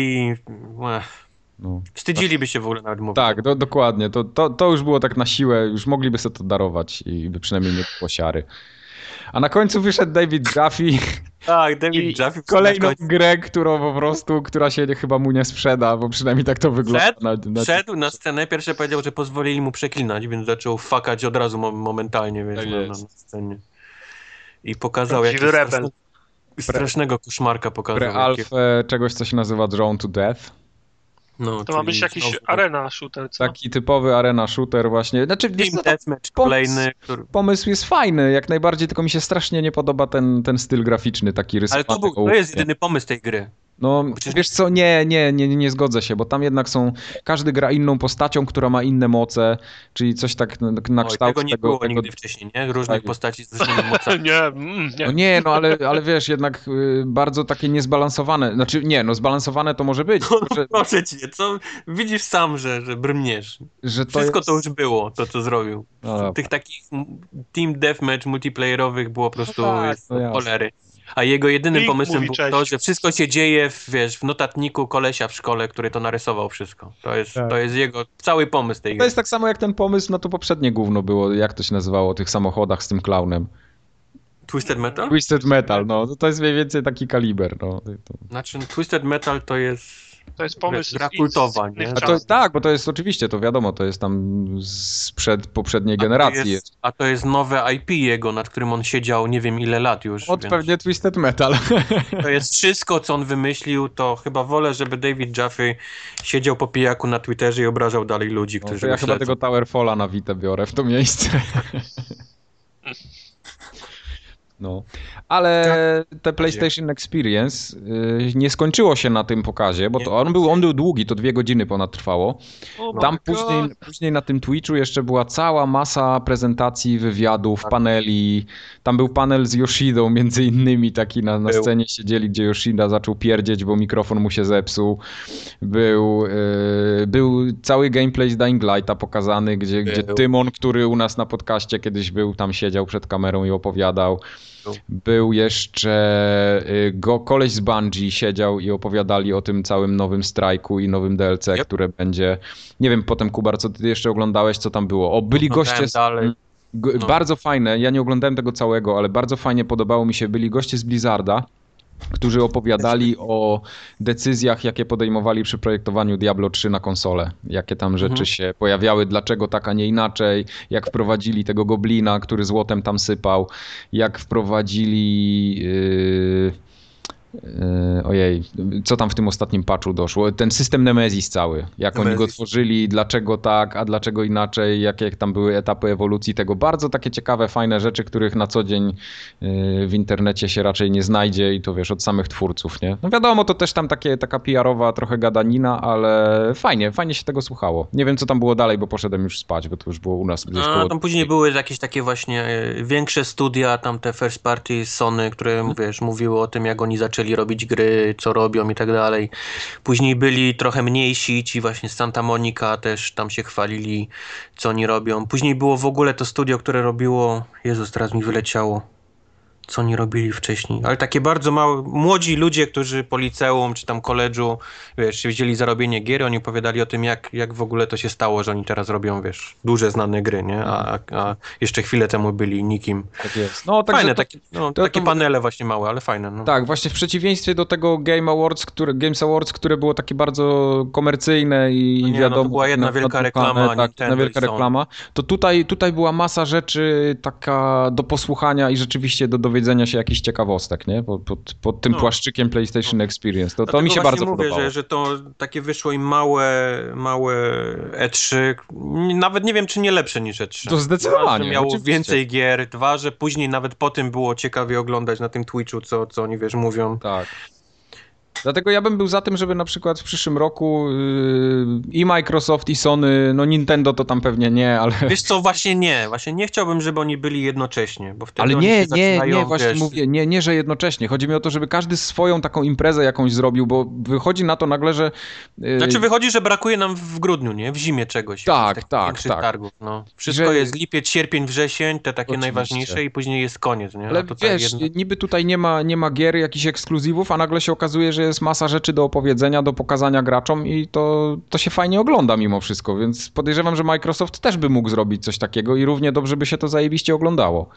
No. Wstydziliby się w ogóle nawet mówić. Tak, do, dokładnie. To, to, to już było tak na siłę, już mogliby sobie to darować i by przynajmniej nie było siary. A na końcu wyszedł David Jaffe Tak, David Jaffe kolejną grę, którą po prostu, która się chyba mu nie sprzeda, bo przynajmniej tak to wygląda. Wszedł? na, na... Wszedł na scenę, pierwsze powiedział, że pozwolili mu przeklinać, więc zaczął fakać od razu mo- momentalnie, więc Tak na, na, scenie. I pokazał rebel. strasznego, koszmarka pokazał. jakie- Pre-alfę czegoś, co się nazywa Drawn to Death. No, To ma być jakiś znowu arena shooter, co? Taki typowy arena shooter właśnie. Znaczy, Team to Deathmatch pomysł- kolejny, który... pomysł jest fajny, jak najbardziej, tylko mi się strasznie nie podoba ten, ten styl graficzny, taki Ale rysowany. to, był, to jest jedyny pomysł tej gry. No, Przecież- wiesz co, nie, nie, nie, nie zgodzę się, bo tam jednak są, każdy gra inną postacią, która ma inne moce, czyli coś tak na, na Oj, kształt tego nie tego, było tego... nigdy wcześniej, nie? Różnych Tak. postaci z różnymi mocami. Nie, mm, nie. No nie, no ale, ale wiesz, jednak y, bardzo takie niezbalansowane, znaczy nie, no zbalansowane to może być, No, tylko, że, proszę cię, co? Widzisz sam, że, że brmniesz. że to Wszystko jest... to już było, to co zrobił. No. Tych takich team deathmatch multiplayerowych było po prostu tak, jest no jasne. A jego jedynym Link pomysłem mówi było cześć. to, że wszystko się dzieje w, wiesz, w notatniku kolesia w szkole, który to narysował wszystko. To jest, Tak. to jest jego cały pomysł tej To gry. jest tak samo jak ten pomysł, no to poprzednie gówno było, jak to się nazywało, o tych samochodach z tym klaunem. Twisted Metal? Twisted Metal, no. To jest mniej więcej taki kaliber, no. To- Znaczy, Twisted Metal to jest... To jest pomysł Gra kultowa, nie? A to, tak, bo to jest oczywiście, to wiadomo, to jest tam sprzed poprzedniej A to generacji. jest, a to jest nowe IP jego, nad którym on siedział nie wiem ile lat już. Od więc pewnie Twisted Metal. To jest wszystko, co on wymyślił, to chyba wolę, żeby David Jaffe siedział po pijaku na Twitterze i obrażał dalej ludzi, No, którzy to ja chyba tego Towerfalla na Witę biorę w to miejsce. No. Ale te PlayStation Experience y, nie skończyło się na tym pokazie, bo to on był, on był długi, to dwie godziny ponad trwało. Tam później, później na tym Twitchu jeszcze była cała masa prezentacji, wywiadów, Tak. paneli. Tam był panel z Yoshidą między innymi, taki na, na scenie siedzieli, gdzie Yoshida zaczął pierdzieć, bo mikrofon mu się zepsuł. Był, yy, był cały gameplay z Dying Lighta pokazany, gdzie, gdzie. Tymon, który u nas na podcaście kiedyś był, tam siedział przed kamerą i opowiadał. Był. Jeszcze y, go, koleś z Bungie siedział i opowiadali o tym całym nowym strajku i nowym DLC, Yep. które będzie. Nie wiem potem, Kubar, co ty jeszcze oglądałeś, co tam było. O, byli Oglądałem goście. Z, dalej. g- No. Bardzo fajne, ja nie oglądałem tego całego, ale bardzo fajnie podobało mi się. Byli goście z Blizzarda, którzy opowiadali o decyzjach, jakie podejmowali przy projektowaniu Diablo 3 na konsolę. Jakie tam rzeczy Mhm. się pojawiały, dlaczego tak, a nie inaczej. Jak wprowadzili tego goblina, który złotem tam sypał. Jak wprowadzili... Yy... Yy, ojej, co tam w tym ostatnim patchu doszło? Ten system Nemesis cały, jak oni go tworzyli, dlaczego tak, a dlaczego inaczej, jakie tam były etapy ewolucji tego. Bardzo takie ciekawe, fajne rzeczy, których na co dzień yy, w internecie się raczej nie znajdzie i to wiesz, od samych twórców, nie? No wiadomo, to też tam takie, taka PR-owa trochę gadanina, ale fajnie, fajnie się tego słuchało. Nie wiem, co tam było dalej, bo poszedłem już spać, bo to już było u nas gdzieś A, koło... tam później były jakieś takie właśnie e, większe studia, tam te first party Sony, które wiesz, mówiły o tym, jak oni zaczęli robić gry, co robią i tak dalej. Później byli trochę mniejsi, ci właśnie z Santa Monica też tam się chwalili, co oni robią. Później było w ogóle to studio, które robiło, Jezus, teraz mi wyleciało. Co oni robili wcześniej? Ale takie bardzo małe, młodzi ludzie, którzy po liceum czy tam koledżu, wiesz, wzięli za robienie gier, oni opowiadali o tym, jak, jak w ogóle to się stało, że oni teraz robią, wiesz, duże znane gry, nie? A, a, jeszcze chwilę temu byli nikim. Tak jest. No, także Fajne, to- takie, no, to- takie to- panele właśnie małe, ale fajne. No. Tak, właśnie w przeciwieństwie do tego Game Awards, które, Games Awards, które było takie bardzo komercyjne i No nie, no to wiadomo... była jedna na- wielka reklama Tak, Nintendo jedna wielka reklama. To tutaj, tutaj była masa rzeczy taka do posłuchania i rzeczywiście do dowiedzenia się jakichś ciekawostek, nie? Pod, pod, pod tym No. płaszczykiem PlayStation Experience. To, to mi się bardzo mówię, podobało. Że, że to takie wyszło im małe, małe E3, nawet nie wiem, czy nie lepsze niż E3. To zdecydowanie, Dwa, miało oczywiście. więcej gier, dwa, że później nawet po tym było ciekawie oglądać na tym Twitchu, co, co oni, wiesz, mówią. Tak. Dlatego ja bym był za tym, żeby na przykład w przyszłym roku yy, i Microsoft, i Sony, no Nintendo to tam pewnie nie, ale... Wiesz co, właśnie nie, właśnie nie chciałbym, żeby oni byli jednocześnie, bo wtedy Ale oni nie, się nie, zaczynają, nie, właśnie wiesz, mówię, nie, nie, że jednocześnie. Chodzi mi o to, żeby każdy swoją taką imprezę jakąś zrobił, bo wychodzi na to nagle, że... yy, Znaczy wychodzi, że brakuje nam w grudniu, nie? W zimie czegoś. Tak, tak, większych tak. targów, no. Wszystko Że- jest lipiec, sierpień, wrzesień, te takie Oczywiście. najważniejsze i później jest koniec, nie? Ale wiesz, jedno- niby tutaj nie ma, nie ma gier, jakichś ekskluzywów, a nagle się okazuje, że jest masa rzeczy do opowiedzenia, do pokazania graczom i to, to się fajnie ogląda mimo wszystko, więc podejrzewam, że Microsoft też by mógł zrobić coś takiego i równie dobrze by się to zajebiście oglądało.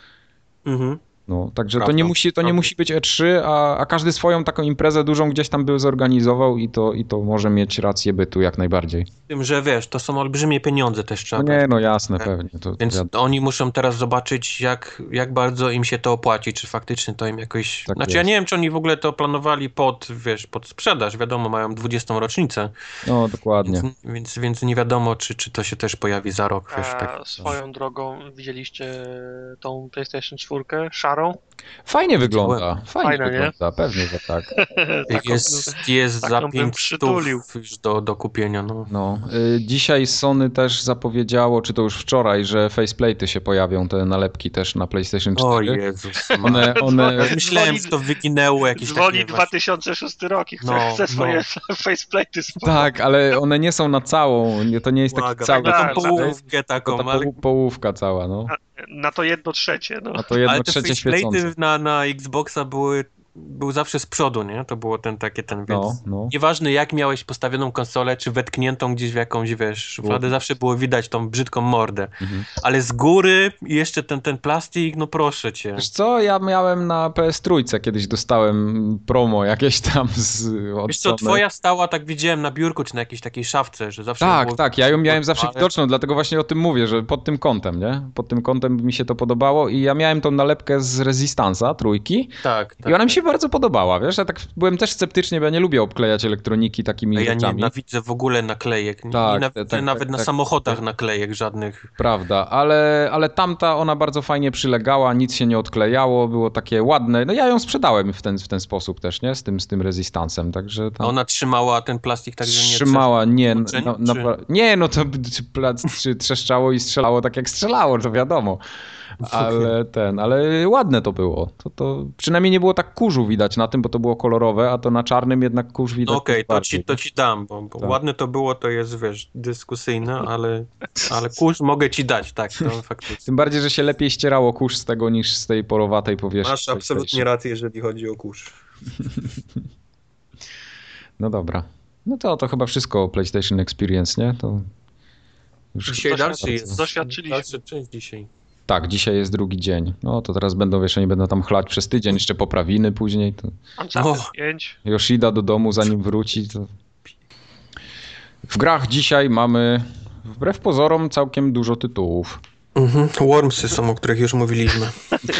Mhm. No, także to Prawda, nie musi, to nie musi być E3, a, a każdy swoją taką imprezę dużą gdzieś tam by zorganizował i to, i to może mieć rację bytu jak najbardziej. Tym, że wiesz, to są olbrzymie pieniądze też trzeba. No nie, no jasne, Tak. pewnie. To, to Więc wiadomo. oni muszą teraz zobaczyć, jak, jak bardzo im się to opłaci, czy faktycznie to im jakoś... Tak znaczy ja jest. nie wiem, czy oni w ogóle to planowali pod, wiesz, pod sprzedaż, wiadomo, mają 20. rocznicę, No, dokładnie. więc, więc, więc nie wiadomo, czy, czy to się też pojawi za rok, wiesz, A tak. swoją drogą widzieliście tą PlayStation 4 szarą? Fajnie wygląda. Fajnie Fajne, nie? wygląda, pewnie, że tak. Taką Jest, jest taką za bym 5 przytulił. już do, do kupienia, no. No, y, dzisiaj Sony też zapowiedziało, czy to już wczoraj, że faceplate'y się pojawią, te nalepki też na PlayStation 4. O Jezus. One, one, Ja myślałem, że to wyginęło jakieś Dzwoni takie właśnie- 2006 rok i chce, No, chce swoje faceplate'y sprzedać. tak, ale one nie są na całą, nie, to nie jest taki Błagam, cały taką Tak, połówkę to taką, ta ale, połu- połówka cała, no. Na to jedno trzecie, no. A to jedno ale te trzecie świecące. na, na Xboxa były był zawsze z przodu, nie? To było ten takie ten, więc No, no. nieważne jak miałeś postawioną konsolę, czy wetkniętą gdzieś w jakąś, wiesz, szufladę, zawsze było widać tą brzydką mordę. Mhm. Ale z góry i jeszcze ten, ten plastik, no proszę cię. Wiesz co, ja miałem na PS Trójce, kiedyś dostałem promo jakieś tam z od Wiesz co, twoja stała, tak widziałem na biurku, czy na jakiejś takiej szafce, że zawsze Tak, było... tak, ja ją miałem zawsze widoczną, dlatego właśnie o tym mówię, że pod tym kątem, nie? Pod tym kątem mi się to podobało i ja miałem tą nalepkę z Resistance'a, trójki Tak, tak. i ona mi się bardzo podobała, wiesz? Ja tak byłem też sceptycznie, bo ja nie lubię obklejać elektroniki takimi A ja nie rzeczami. nienawidzę w ogóle naklejek. Nie Tak, nienawidzę tak, nawet tak, na tak, samochodach tak. naklejek żadnych. Prawda, ale, ale tamta ona bardzo fajnie przylegała, nic się nie odklejało, było takie ładne. No ja ją sprzedałem w ten, w ten sposób też, nie? Z tym, z tym Resistancem, także tam... ona trzymała ten plastik tak, że nie Trzymała, nie, no, no, czy- no, nie, no to plac, czy trzeszczało i strzelało tak jak strzelało, to wiadomo. Ale ten, ale ładne to było. To, to przynajmniej nie było tak kurzu widać na tym, bo to było kolorowe, a to na czarnym jednak kurz widać. No okej, to, bardziej. ci, to ci dam, bo, bo Tak. ładne to było, to jest, wiesz, dyskusyjne, ale, ale kurz mogę ci dać, tak, to faktycznie. Tym bardziej, że się lepiej ścierało kurz z tego niż z tej porowatej powierzchni. Masz absolutnie rację, jeżeli chodzi o kurz. No dobra. No to, to chyba wszystko o PlayStation Experience, nie? To już Dzisiaj dalszy jest. Doświadczyliśmy. Dalsza część dzisiaj. Tak, dzisiaj jest drugi dzień. No to teraz będą, wiesz, oni będą tam chlać przez tydzień, jeszcze poprawiny później. To Uncharted O. 5. Yoshida do domu, zanim wróci. To... W grach dzisiaj mamy, wbrew pozorom, całkiem dużo tytułów. Mhm. Wormsy są, o których już mówiliśmy.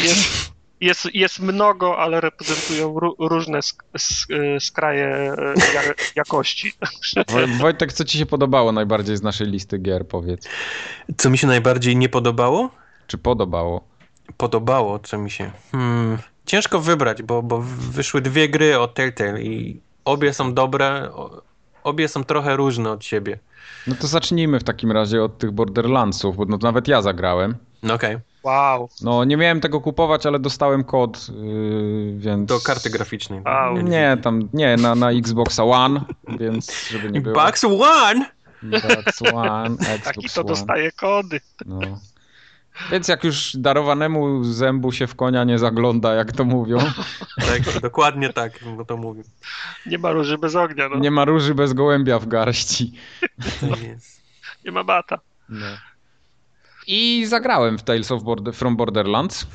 Jest, jest, jest mnogo, ale reprezentują ró- różne sk- sk- skraje e, ja- jakości. Woj- Wojtek, co ci się podobało najbardziej z naszej listy gier, powiedz? Co mi się najbardziej nie podobało? Czy podobało? Podobało, co mi się... Hmm. Ciężko wybrać, bo, bo wyszły dwie gry od Telltale i obie są dobre, o- obie są trochę różne od siebie. No to zacznijmy w takim razie od tych Borderlandsów, bo no, nawet ja zagrałem. No okej, Wow. No nie miałem tego kupować, ale dostałem kod, yy, więc... do karty graficznej. Au. Nie, tam, nie, na, na Xboxa One, więc żeby nie było... Bucks One! Xbox One, Xbox Taki to One. dostaje kody. No. Więc jak już darowanemu zębu się w konia nie zagląda, jak to mówią, Tak, dokładnie tak, bo to mówię. Nie ma róży bez ognia, no. nie ma róży bez gołębia w garści. Jest. Nie ma bata. No. I zagrałem w Tales of Border, from Borderlands.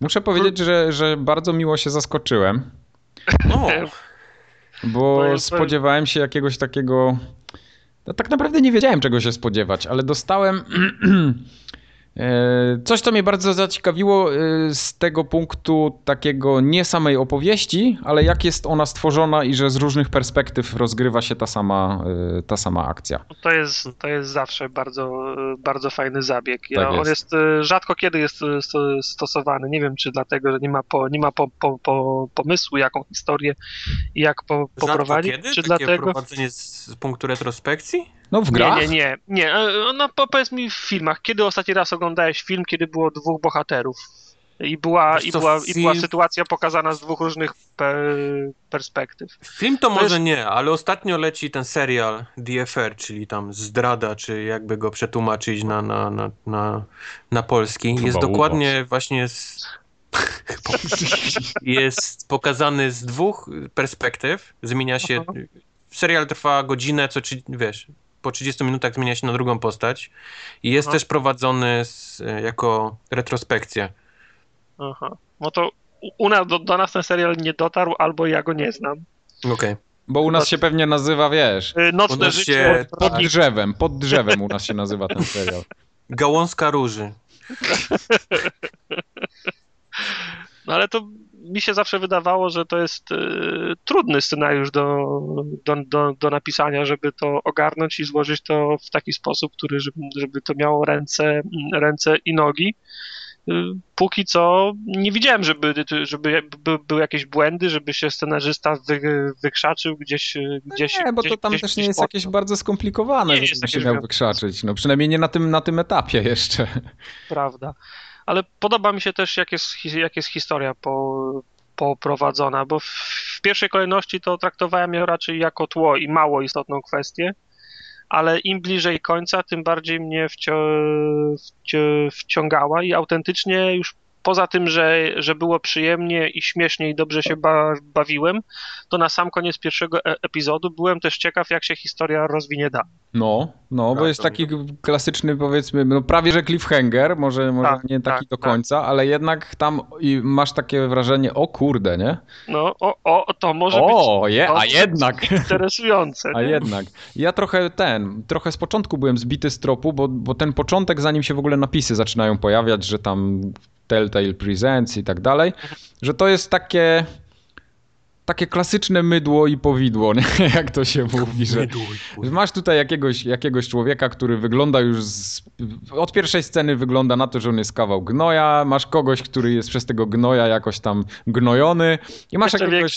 Muszę powiedzieć, że, że bardzo miło się zaskoczyłem, O, bo spodziewałem się jakiegoś takiego. No, tak naprawdę nie wiedziałem, czego się spodziewać, ale dostałem coś, co mnie bardzo zaciekawiło e, z tego punktu takiego nie samej opowieści, ale jak jest ona stworzona i że z różnych perspektyw rozgrywa się ta sama, e, ta sama akcja. To jest, to jest zawsze bardzo, bardzo fajny zabieg. Ja, Tak On jest. jest e, rzadko kiedy jest e, sto- stosowany. Nie wiem, czy dlatego, że nie ma, po, nie ma po, po, po, pomysłu, jaką historię i jak po, rzadko poprowadzić, kiedy? czy Takie dlatego... prowadzenie z punktu retrospekcji? No w Nie, grach? nie, nie, nie. E, No po- powiedz mi w filmach, kiedy ostatni raz oglądałeś film, kiedy było dwóch bohaterów i była, Wiesz i co, była, i była sytuacja pokazana z dwóch różnych pe, perspektyw. Film to, To może jest- nie, ale ostatnio leci ten serial DFR, czyli tam zdrada, czy jakby go przetłumaczyć na, na, na, na, na polski. Chyba jest dokładnie właśnie z... jest pokazany z dwóch perspektyw. Zmienia się. Aha. Serial trwa godzinę, co czy wiesz, po 30 minutach zmienia się na drugą postać. I jest Aha. też prowadzony z, jako retrospekcja. Aha. No to u- nas, do, do nas ten serial nie dotarł, albo ja go nie znam. Okej. Bo u nas się pewnie nazywa, wiesz, E, U Nocne życie. się- pod Tak. drzewem, pod drzewem u nas się nazywa ten serial. Gałązka róży. No ale to mi się zawsze wydawało, że to jest e, trudny scenariusz do, do, do, do napisania, żeby to ogarnąć i złożyć to w taki sposób, który, żeby, żeby to miało ręce, ręce i nogi. E, Póki co nie widziałem, żeby, żeby by, były jakieś błędy, żeby się scenarzysta wy, wykrzaczył gdzieś. e, gdzieś Nie, bo gdzieś, to tam gdzieś, też nie jest mocno. jakieś bardzo skomplikowane, Nie żeby się miał wykrzaczyć. No przynajmniej nie na tym, na tym etapie jeszcze. Prawda. Ale podoba mi się też, jak jest, jak jest historia po, poprowadzona, bo w, w pierwszej kolejności to traktowałem ją raczej jako tło i mało istotną kwestię, ale im bliżej końca, tym bardziej mnie wciągała i autentycznie już poza tym, że, że było przyjemnie i śmiesznie i dobrze się ba, bawiłem, to na sam koniec pierwszego e epizodu byłem też ciekaw, jak się historia rozwinie dalej. No, no, bo Tak, jest to- taki klasyczny, powiedzmy, no prawie że cliffhanger, może, może Tak, nie taki tak, do tak. końca, ale jednak tam i masz takie wrażenie, o kurde, nie? No, o, o to może O, być je, a jednak. interesujące. A nie? jednak. Ja trochę ten, trochę z początku byłem zbity z tropu, bo, bo ten początek, zanim się w ogóle napisy zaczynają pojawiać, że tam Telltale Presents i tak dalej, że to jest takie takie klasyczne mydło i powidło, nie? jak to się mówi, że że Masz tutaj jakiegoś, jakiegoś człowieka, który wygląda już z, od pierwszej sceny wygląda na to, że on jest kawał gnoja, masz kogoś, który jest przez tego gnoja jakoś tam gnojony i masz Jeszcze jakiegoś,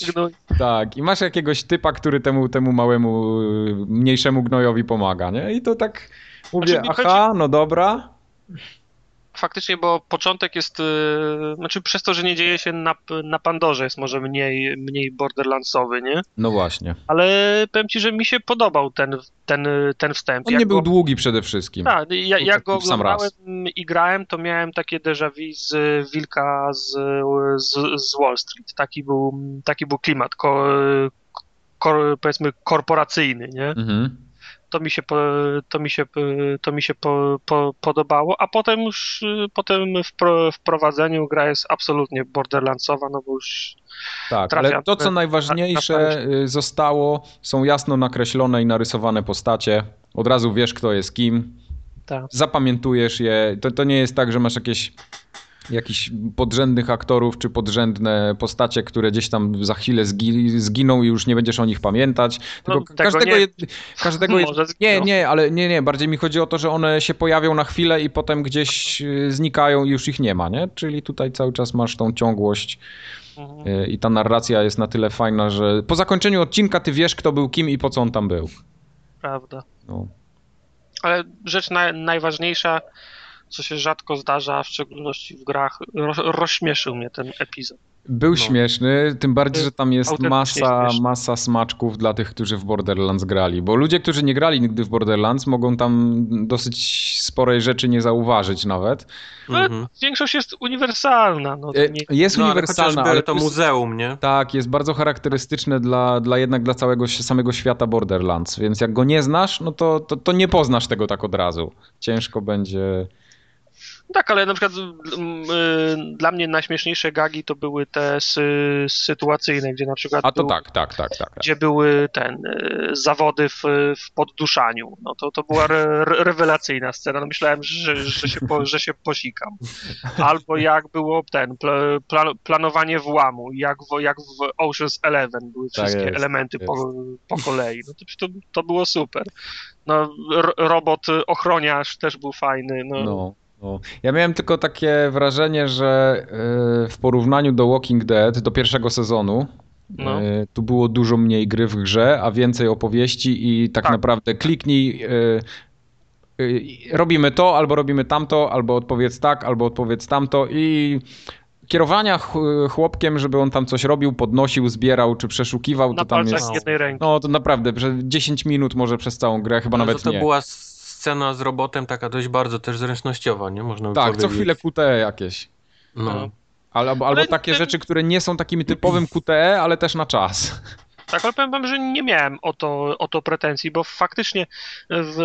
tak, i masz jakiegoś typa, który temu, temu małemu, y, mniejszemu gnojowi pomaga, nie? I to tak mówię, Znaczy, mi aha, no dobra, Faktycznie, bo początek jest, yy, znaczy przez to, że nie dzieje się na, na Pandorze jest może mniej, mniej borderlandsowy, nie? no właśnie. Ale powiem ci, że mi się podobał ten, ten, ten wstęp. On Jak nie był go- długi przede wszystkim. Tak, ja, Był jak go oglądałem i grałem, to miałem takie déjà vu z Wilka z, z, z Wall Street. Taki był, taki był klimat, ko, ko, powiedzmy korporacyjny, nie? Mhm. To mi się, po, to mi się, to mi się po, po, podobało, a potem już y, potem w pro, wprowadzeniu gra jest absolutnie borderlandsowa, no bo już Tak, ale to, co na- najważniejsze na y, zostało, są jasno nakreślone i narysowane postacie. Od razu wiesz, kto jest kim. tak. Zapamiętujesz je. To, to nie jest tak, że masz jakieś jakichś podrzędnych aktorów czy podrzędne postacie, które gdzieś tam za chwilę zgi, zginą i już nie będziesz o nich pamiętać. Tylko No, każdego, nie- jed, każdego Nie, nie, ale nie, nie. Bardziej mi chodzi o to, że one się pojawią na chwilę i potem gdzieś y, znikają i już ich nie ma, nie? Czyli tutaj cały czas masz tą ciągłość Mhm. y, i ta narracja jest na tyle fajna, że po zakończeniu odcinka ty wiesz, kto był kim i po co on tam był. Prawda. No. Ale rzecz naj, najważniejsza, co się rzadko zdarza, w szczególności w grach, ro, rozśmieszył mnie ten epizod. Był No. śmieszny, tym bardziej, że tam jest masa, masa smaczków dla tych, którzy w Borderlands grali. Bo ludzie, którzy nie grali nigdy w Borderlands, mogą tam dosyć sporej rzeczy nie zauważyć nawet. Mhm. Większość jest uniwersalna. No, E, nie, Jest No, ale uniwersalna, chociażby ale to jest- muzeum, nie? Tak, jest bardzo charakterystyczne dla, dla jednak dla całego samego świata Borderlands, więc jak go nie znasz, no to, to, to nie poznasz tego tak od razu. Ciężko będzie. Tak, ale na przykład mm, y, dla mnie najśmieszniejsze gagi to były te sy, sytuacyjne, gdzie na przykład A to był- tak, tak, tak, tak. tak. gdzie były ten y, zawody w, w podduszaniu. No to, to była re, re, rewelacyjna scena. No myślałem, że, że, się po, że się posikam. Albo jak było ten pla, pla, planowanie włamu, jak w, jak w Ocean's Eleven były Tak wszystkie jest, elementy jest. po, po kolei. No to, to, było super. No, ro, robot y, ochroniarz też był fajny. No, No, no. Ja miałem tylko takie wrażenie, że e, w porównaniu do Walking Dead, do pierwszego sezonu, No. e, tu było dużo mniej gry w grze, a więcej opowieści i tak, Tak. naprawdę kliknij. e, Robimy to, albo robimy tamto, albo odpowiedz tak, albo odpowiedz tamto i kierowania ch- chłopkiem, żeby on tam coś robił, podnosił, zbierał czy przeszukiwał, na to tam jest... jednej ręki. No to naprawdę, że 10 minut może przez całą grę, chyba No, nawet to nie. była s- scena z robotem taka dość bardzo też zręcznościowa, nie? Można by Tak, powiedzieć. co chwilę QTE jakieś. No. Albo, albo Ale takie ten- rzeczy, które nie są takim typowym QTE, ale też na czas. Tak, ale powiem wam, że nie miałem o to, o to pretensji, bo faktycznie w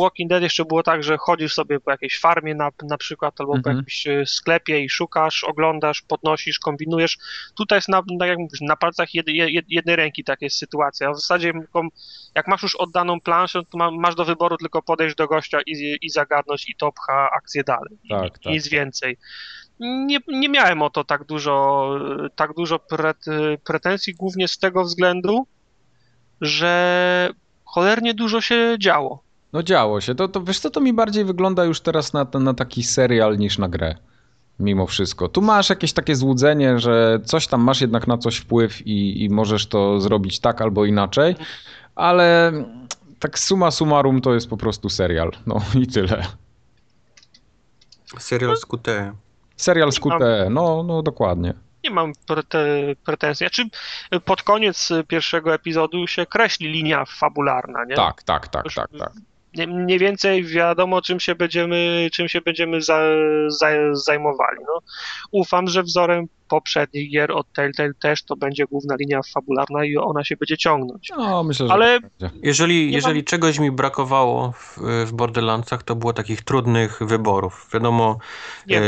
Walking Dead jeszcze było tak, że chodzisz sobie po jakiejś farmie na, na przykład, albo po Mhm. jakimś e, sklepie i szukasz, oglądasz, podnosisz, kombinujesz. Tutaj jest na, na, jak mówisz, na palcach jed, jed, jednej ręki tak jest sytuacja. W zasadzie jak masz już oddaną planszę, to ma, masz do wyboru tylko podejść do gościa i, i zagadnąć i to pcha akcję dalej. Tak, I, tak. Nic więcej. Nie, nie miałem o to tak dużo, tak dużo pret, pretensji, głównie z tego względu, że cholernie dużo się działo. No działo się. To, to wiesz co, to mi bardziej wygląda już teraz na, na taki serial niż na grę. Mimo wszystko. Tu masz jakieś takie złudzenie, że coś tam masz jednak na coś wpływ i, i możesz to zrobić tak albo inaczej, ale tak suma summarum to jest po prostu serial. No i tyle. Serial z QTE. Serial z QTE, no, no dokładnie. Nie mam prete, pretensji. Znaczy, pod koniec pierwszego epizodu się kreśli linia fabularna, nie? Tak, tak, tak, Już tak, tak. nie- mniej więcej wiadomo, czym się będziemy, czym się będziemy za, za, zajmowali. No, ufam, że wzorem poprzednich gier od Telltale też to będzie główna linia fabularna i ona się będzie ciągnąć. No, myślę, że Ale- tak będzie. Jeżeli, jeżeli mam- czegoś mi brakowało w, w Borderlandsach, to było takich trudnych wyborów. Wiadomo, e,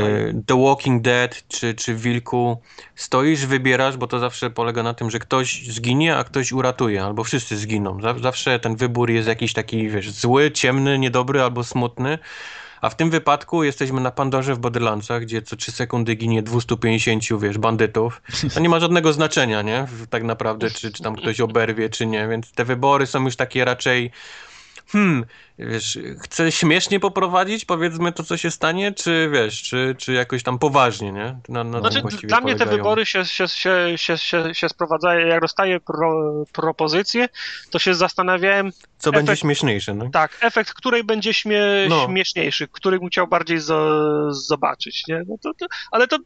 The Walking Dead czy, czy Wilku, stoisz, wybierasz, bo to zawsze polega na tym, że ktoś zginie, a ktoś uratuje, albo wszyscy zginą. Zaw- Zawsze ten wybór jest jakiś taki, wiesz, zły, ciemny, niedobry albo smutny. A w tym wypadku jesteśmy na Pandorze w Borderlandsach, gdzie co 3 sekundy ginie 250, wiesz, bandytów. To nie ma żadnego znaczenia, nie? Tak naprawdę, czy, czy tam ktoś oberwie, czy nie. Więc te wybory są już takie raczej hmm, wiesz, chcę śmiesznie poprowadzić, powiedzmy to, co się stanie, czy wiesz, czy, czy jakoś tam poważnie, nie? Na, na Znaczy, dla mnie te wybory się, się, się, się, się, się sprowadzają. Jak dostaję pro, propozycję, to się zastanawiałem, Co będzie efekt- śmieszniejsze, no? tak, efekt której będzie śmie, No. śmieszniejszy, który bym chciał bardziej zo, zobaczyć, nie? No to, to, ale to,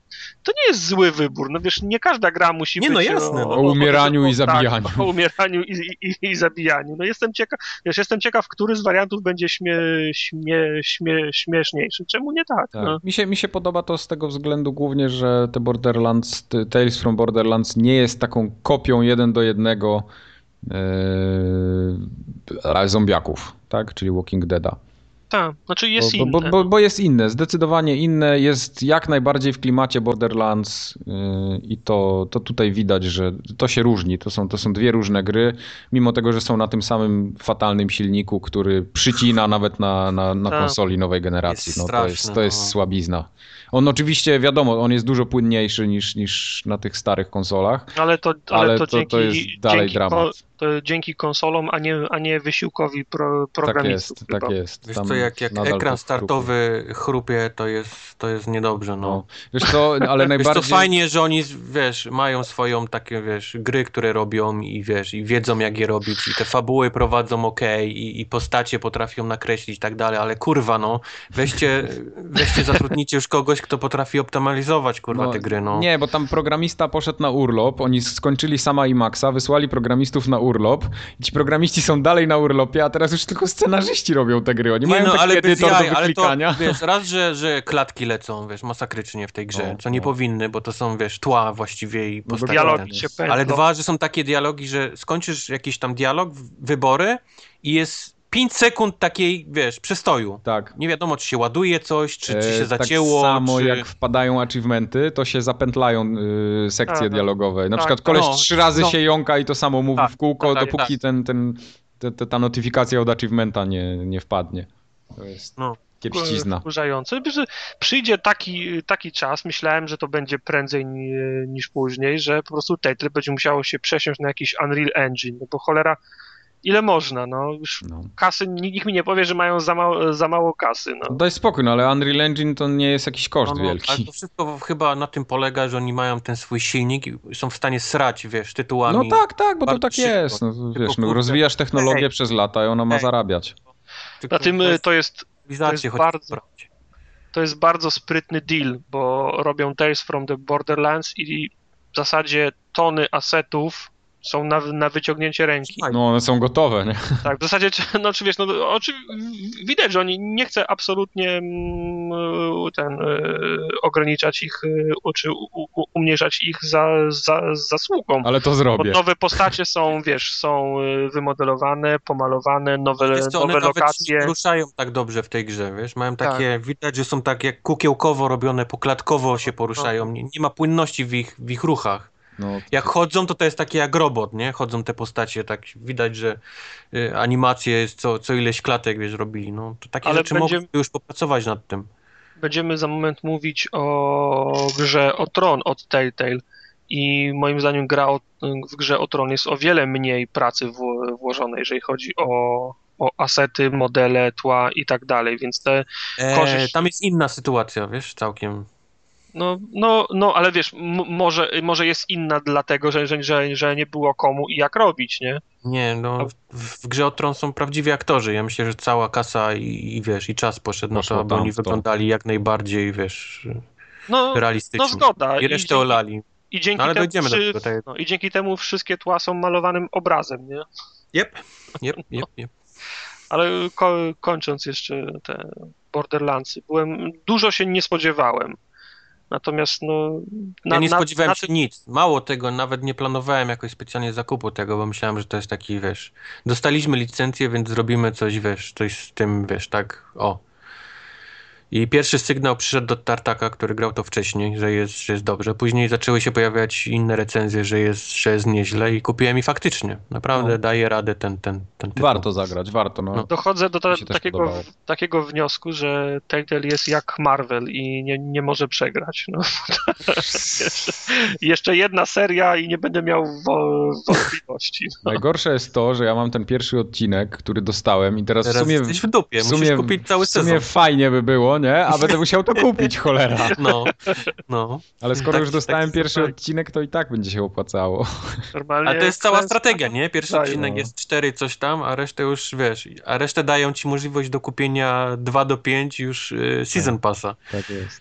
to nie jest zły wybór, no wiesz, nie każda gra musi Nie, być no jasne, no. O umieraniu i tak, zabijaniu. o umieraniu i, i, i, i zabijaniu. No jestem ciekaw, wiesz, jestem ciekaw, który z wariantów będzie śmie, śmie, śmie, śmieszniejszy. Czemu nie tak? Tak. No. Mi, się, mi się podoba to z tego względu głównie, że te Borderlands, te Tales from Borderlands nie jest taką kopią jeden do jednego e, zombiaków, tak? Czyli Walking Deada. Tak, znaczy jest bo, bo, inne. bo, bo jest inne, zdecydowanie inne, jest jak najbardziej w klimacie Borderlands yy, i to, to tutaj widać, że to się różni. To są, to są dwie różne gry, mimo tego, że są na tym samym fatalnym silniku, który przycina nawet na, na, na Tak. konsoli nowej generacji. Jest no, to straszny, jest, to jest no. słabizna. On oczywiście, wiadomo, on jest dużo płynniejszy niż, niż na tych starych konsolach, Ale to, ale ale to, to- dzięki, to jest dalej dzięki, dramat. Dzięki konsolom, a nie, a nie wysiłkowi pro, tak programistów. jest, chyba. tak jest. Wiesz co, jak, jak ekran chrupie. startowy chrupie, to jest, to jest niedobrze, no. No. Wiesz co, ale Wiesz, najbardziej... to fajnie, że oni, wiesz, mają swoją takie, wiesz, gry, które robią i wiesz, i wiedzą jak je robić i te fabuły prowadzą ok i, i postacie potrafią nakreślić i tak dalej, ale kurwa, no, weźcie, weźcie, zatrudnijcie już kogoś, kto potrafi optymalizować, kurwa, te gry, no. Nie, bo tam programista poszedł na urlop, oni skończyli sama i Maxa, wysłali programistów na urlop i ci programiści są dalej na urlopie, a teraz już tylko scenarzyści robią te gry. Oni Nie, mają no, taki ale edytor jaj, do ale to, wyklikania. wiesz, raz, że, że klatki lecą, wiesz, masakrycznie w tej grze, No, co nie no. powinny, bo to są, wiesz, tła właściwie i ten. się pędzą. Ale dwa, że są takie dialogi, że skończysz jakiś tam dialog, wybory i jest 5 sekund takiej, wiesz, przestoju. Tak. Nie wiadomo, czy się ładuje coś, czy, czy E, się zacięło, Tak samo czy... jak wpadają achievementy, to się zapętlają y, sekcje Aha. dialogowe. Na Tak, przykład koleś no, trzy razy no. się jąka i to samo mówi Tak, w kółko, tak, dopóki tak. ten, ten, te, te, ta notyfikacja od achievementa nie, nie wpadnie. To jest No. kiepścizna. Wkurzające. Przyjdzie taki, taki czas, myślałem, że to będzie prędzej ni, niż później, że po prostu Telltale będzie musiało się przesiąść na jakiś Unreal Engine, no bo cholera, ile można, no już No. kasy, nikt mi nie powie, że mają za mało, za mało kasy, no. Daj spokój, no ale Unreal Engine to nie jest jakiś koszt No, no, wielki. ale to wszystko chyba na tym polega, że oni mają ten swój silnik i są w stanie srać, wiesz, tytułami. No tak, tak, bo to tak szybko. jest. No, Tylko, wiesz, no, rozwijasz technologię ej, przez lata i ona ma ej. zarabiać. Tylko Na tym to jest to jest bardzo- sprawdź. to jest bardzo sprytny deal, bo robią Tales from the Borderlands i w zasadzie tony asetów są na, na wyciągnięcie ręki. No one są gotowe, nie? Tak, w zasadzie, no czy wiesz, no oczy, widać, że oni nie chcą absolutnie mm, ten, e, ograniczać ich, e, czy umniejszać ich za, za, zasługą. Ale to Bo zrobię. nowe postacie są, wiesz, są e, wymodelowane, pomalowane, nowe, Wiesz co, one nowe nawet lokacje. nie ruszają tak dobrze w tej grze, wiesz, mają Tak. takie, widać, że są tak jak kukiełkowo robione, poklatkowo się poruszają, nie, nie ma płynności w ich, w ich ruchach. No, Jak chodzą, to to jest takie jak robot, nie? Chodzą te postacie, tak widać, że y, animacje jest co, co ileś klatek, wiesz, robili, no. To takie Ale rzeczy będzie- mogą już popracować nad tym. Będziemy za moment mówić o grze o Tron od Telltale. I moim zdaniem gra o, w grze o Tron jest o wiele mniej pracy w, włożonej, jeżeli chodzi o, o asety, modele, tła i tak dalej, więc te, E, Korzyść. tam jest inna sytuacja, wiesz, całkiem. No, no, no ale wiesz, może, może jest inna dlatego, że, że, że, że nie było komu i jak robić, nie? Nie, no, w, w grze o Tron są prawdziwi aktorzy. Ja myślę, że cała kasa i, i wiesz, i czas poszedł na Poszło to, aby oni wyglądali jak najbardziej, wiesz, No, realistycznie. no zgoda. I resztę olali. I dzięki, No, ale temu, dojdziemy do wszy- tego, no, I dzięki temu wszystkie tła są malowanym obrazem, nie? Jep, jep, jep, jep. Ale ko kończąc jeszcze te Borderlandsy, byłem, dużo się nie spodziewałem. Natomiast no... Na, ja nie spodziewałem na, się nic. Mało tego, nawet nie planowałem jakoś specjalnie zakupu tego, bo myślałem, że to jest taki, wiesz, dostaliśmy licencję, więc zrobimy coś, wiesz, coś z tym, wiesz, tak, o, i pierwszy sygnał przyszedł do Tartaka, który grał to wcześniej, że jest, że jest dobrze. Później zaczęły się pojawiać inne recenzje, że jest, że jest nieźle i kupiłem i faktycznie. Naprawdę no. daje radę ten, ten, ten tytuł. Warto zagrać, warto. No. no. Dochodzę do ta, takiego, takiego wniosku, że Telltale jest jak Marvel i nie, nie może przegrać. No. Jeszcze jedna seria i nie będę miał wątpliwości. No. Najgorsze jest to, że ja mam ten pierwszy odcinek, który dostałem i teraz, teraz w sumie... Jesteś w dupie, w sumie, musisz kupić cały sezon. W sumie fajnie by było, nie? A będę musiał to kupić, cholera. No, no. Ale skoro tak, już dostałem tak, pierwszy tak. odcinek, to i tak będzie się opłacało. Normalnie a to jest cała strategia, nie? Pierwszy dają. odcinek no. jest cztery coś tam, a resztę już, wiesz, a resztę dają ci możliwość do kupienia 2 do 5 już y, Season tak, Passa. Tak jest.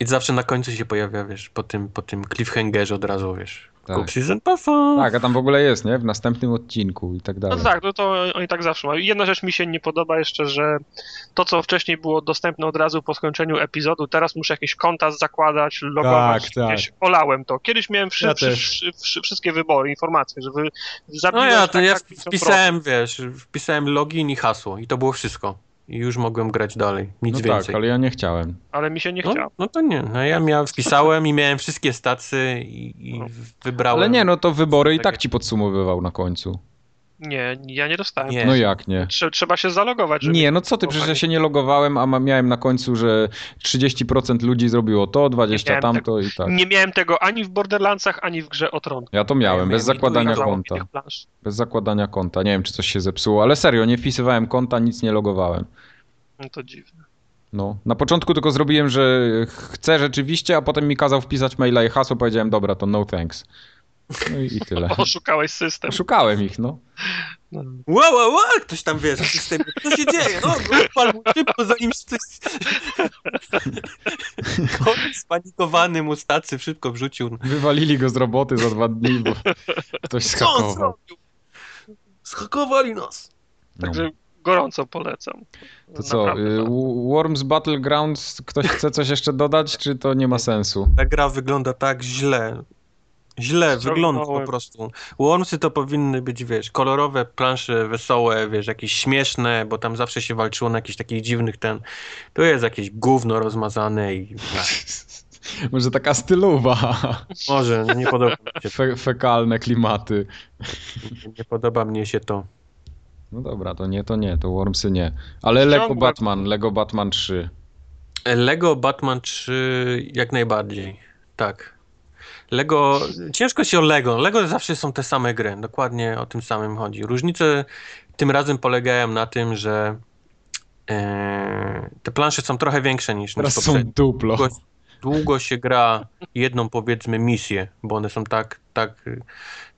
I zawsze na końcu się pojawia, wiesz, po tym, po tym cliffhangerze od razu, wiesz, tak. Kup season passa. Tak, a tam w ogóle jest, nie? W następnym odcinku i tak dalej. No tak, no to oni tak zawsze mają. Jedna rzecz mi się nie podoba jeszcze, że to, co wcześniej było dostępne od razu po skończeniu epizodu, teraz muszę jakieś konta zakładać, logować. Tak, tak. Olałem to. Kiedyś miałem wszy, ja wszy, wszy, wszystkie wybory, informacje, że wy No ja, to tak, ja wpisałem, wiesz, wpisałem login i hasło i to było wszystko i już mogłem grać dalej. Nic no więcej. tak, ale ja nie chciałem. Ale mi się nie no, chciało. No to nie. No ja miałem, wpisałem i miałem wszystkie stacje i, i no. wybrałem. Ale nie, no to wybory i tak ci podsumowywał na końcu. Nie, ja nie dostałem. Nie. No jak nie? Trzeba się zalogować. Żeby... Nie, no co ty, przecież ja się nie logowałem, a miałem na końcu, że 30% ludzi zrobiło to, 20% tamto tego. i tak. Nie miałem tego ani w Borderlandsach, ani w grze o Tron. Ja to miałem, bez zakładania konta. Bez zakładania konta. Nie wiem, czy coś się zepsuło, ale serio, nie wpisywałem konta, nic nie logowałem. No to dziwne. No, na początku tylko zrobiłem, że chcę rzeczywiście, a potem mi kazał wpisać maila i hasło, powiedziałem, dobra, to no thanks. No i, i tyle. Oszukałeś system. Oszukałem ich, no. no. Wow, wow, wow, ktoś tam wie w systemie, co się dzieje? No, odpal mu szybko, zanim coś... Spanikowany mu stacy szybko wrzucił. Wywalili go z roboty za dwa dni, bo ktoś on Schakowali nas. Także no gorąco polecam. To co, y, Worms Battlegrounds, ktoś chce coś jeszcze dodać, czy to nie ma sensu? Ta gra wygląda tak źle. Źle wygląda po prostu. Wormsy to powinny być, wiesz, kolorowe plansze, wesołe, wiesz, jakieś śmieszne, bo tam zawsze się walczyło na jakichś takich dziwnych ten... To jest jakieś gówno rozmazane i... Może taka stylowa. Może, nie podoba mi się. Fe fekalne klimaty. Nie podoba mnie się to. No dobra, to nie, to nie, to Wormsy nie. Ale Lego Batman, Lego Batman 3. Lego Batman 3 jak najbardziej, tak. Lego, ciężko się o Lego. Lego zawsze są te same gry, dokładnie o tym samym chodzi. Różnice tym razem polegają na tym, że e, te plansze są trochę większe niż, Teraz niż są duplo. Długo, się gra jedną powiedzmy misję, bo one są tak, tak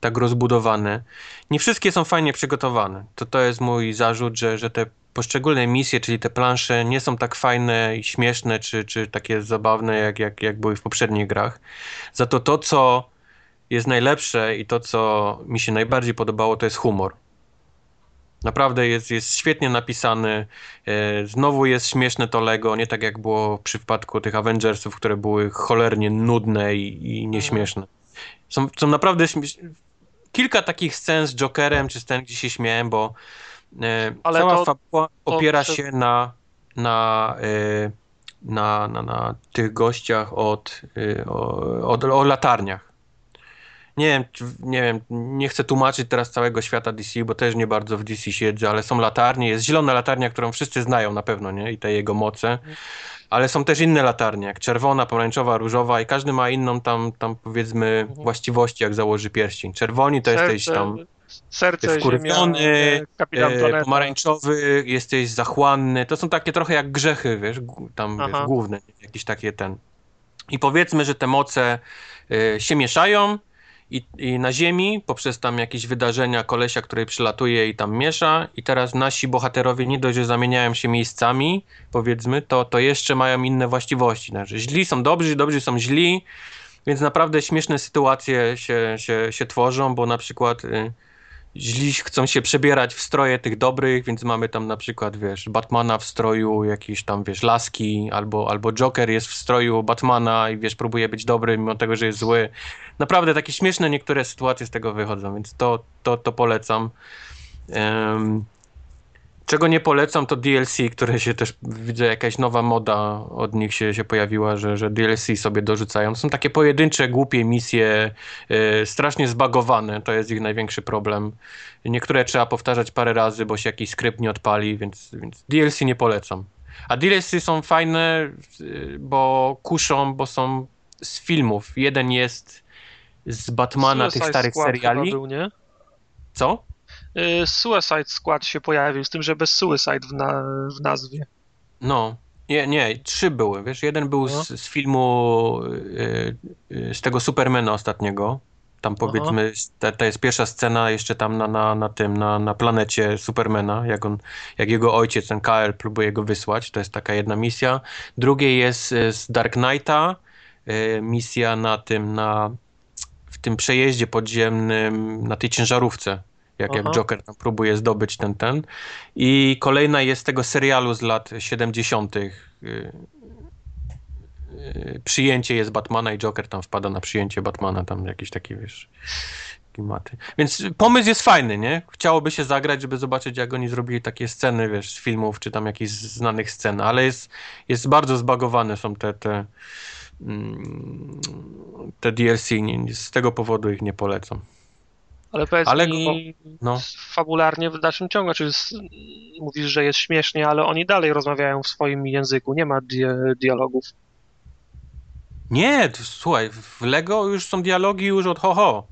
tak rozbudowane. Nie wszystkie są fajnie przygotowane. To, to jest mój zarzut, że, że te poszczególne misje, czyli te plansze nie są tak fajne i śmieszne, czy, czy takie zabawne, jak, jak, jak były w poprzednich grach. Za to to, co jest najlepsze i to, co mi się najbardziej podobało, to jest humor. Naprawdę jest, jest świetnie napisany. E, znowu jest śmieszne to Lego, nie tak jak było w przypadku tych Avengersów, które były cholernie nudne i, i nieśmieszne. Są, są naprawdę kilka takich scen z Jokerem, czy scen, gdzie się śmiałem, bo e, Ale cała to, fabuła opiera to... się na, na, e, na, na, na tych gościach od, od, o latarniach. Nie wiem, nie wiem, nie chcę tłumaczyć teraz całego świata DC, bo też nie bardzo w DC siedzę, ale są latarnie, jest zielona latarnia, którą wszyscy znają na pewno, nie? I te jego moce ale są też inne latarnie, jak czerwona, pomarańczowa, różowa i każdy ma inną tam, tam powiedzmy mhm. właściwości, jak założy pierścień. Czerwoni to Serce, jesteś tam serce, wkurwiony, e, pomarańczowy, jesteś zachłanny. To są takie trochę jak grzechy, wiesz, tam wiesz, główne, jakieś takie ten. I powiedzmy, że te moce y, się mieszają i, i na ziemi, poprzez tam jakieś wydarzenia kolesia, który przylatuje i tam miesza i teraz nasi bohaterowie nie dość, że zamieniają się miejscami, powiedzmy, to, to jeszcze mają inne właściwości. Znaczy, źli są dobrzy, dobrzy są źli, więc naprawdę śmieszne sytuacje się, się, się tworzą, bo na przykład y, źli chcą się przebierać w stroje tych dobrych, więc mamy tam na przykład, wiesz, Batmana w stroju jakiejś tam, wiesz, laski, albo, albo Joker jest w stroju Batmana i, wiesz, próbuje być dobry, mimo tego, że jest zły. Naprawdę takie śmieszne niektóre sytuacje z tego wychodzą, więc to, to, to polecam. Um, Czego nie polecam, to DLC, które się też widzę, jakaś nowa moda od nich się, się pojawiła, że, że DLC sobie dorzucają. Są takie pojedyncze, głupie misje, yy, strasznie zbagowane, to jest ich największy problem. Niektóre trzeba powtarzać parę razy, bo się jakiś skrypt nie odpali, więc, więc DLC nie polecam. A DLC są fajne, yy, bo kuszą, bo są z filmów. Jeden jest z Batmana, Suicide tych starych Squad seriali. Był, nie? Co? Y, Suicide Squad się pojawił, z tym, że bez Suicide w, na, w nazwie. No, nie, nie, trzy były, wiesz, jeden był No. z, z filmu, y, y, z tego Supermana ostatniego, tam powiedzmy, ta, to jest pierwsza scena jeszcze tam na, na, na tym, na, na planecie Supermana, jak on, jak jego ojciec, ten KL próbuje go wysłać, to jest taka jedna misja. Drugie jest z Dark Knighta, y, misja na tym, na, w tym przejeździe podziemnym, na tej ciężarówce, jak, jak. Joker tam próbuje zdobyć ten, ten. I kolejna jest tego serialu z lat 70. y, y, Przyjęcie jest Batmana i Joker tam wpada na przyjęcie Batmana, tam jakieś takie, wiesz, klimaty. Więc pomysł jest fajny, nie? Chciałoby się zagrać, żeby zobaczyć, jak oni zrobili takie sceny, wiesz, z filmów, czy tam jakichś znanych scen, ale jest, jest bardzo zbagowane są te, te, mm, te DLC. Z tego powodu ich nie polecam. Ale powiedz Ale mi, no. fabularnie w dalszym ciągu, czy s- mówisz, że jest śmiesznie, ale oni dalej rozmawiają w swoim języku, nie ma di dialogów. Nie, słuchaj, w Lego już są dialogi już od ho ho.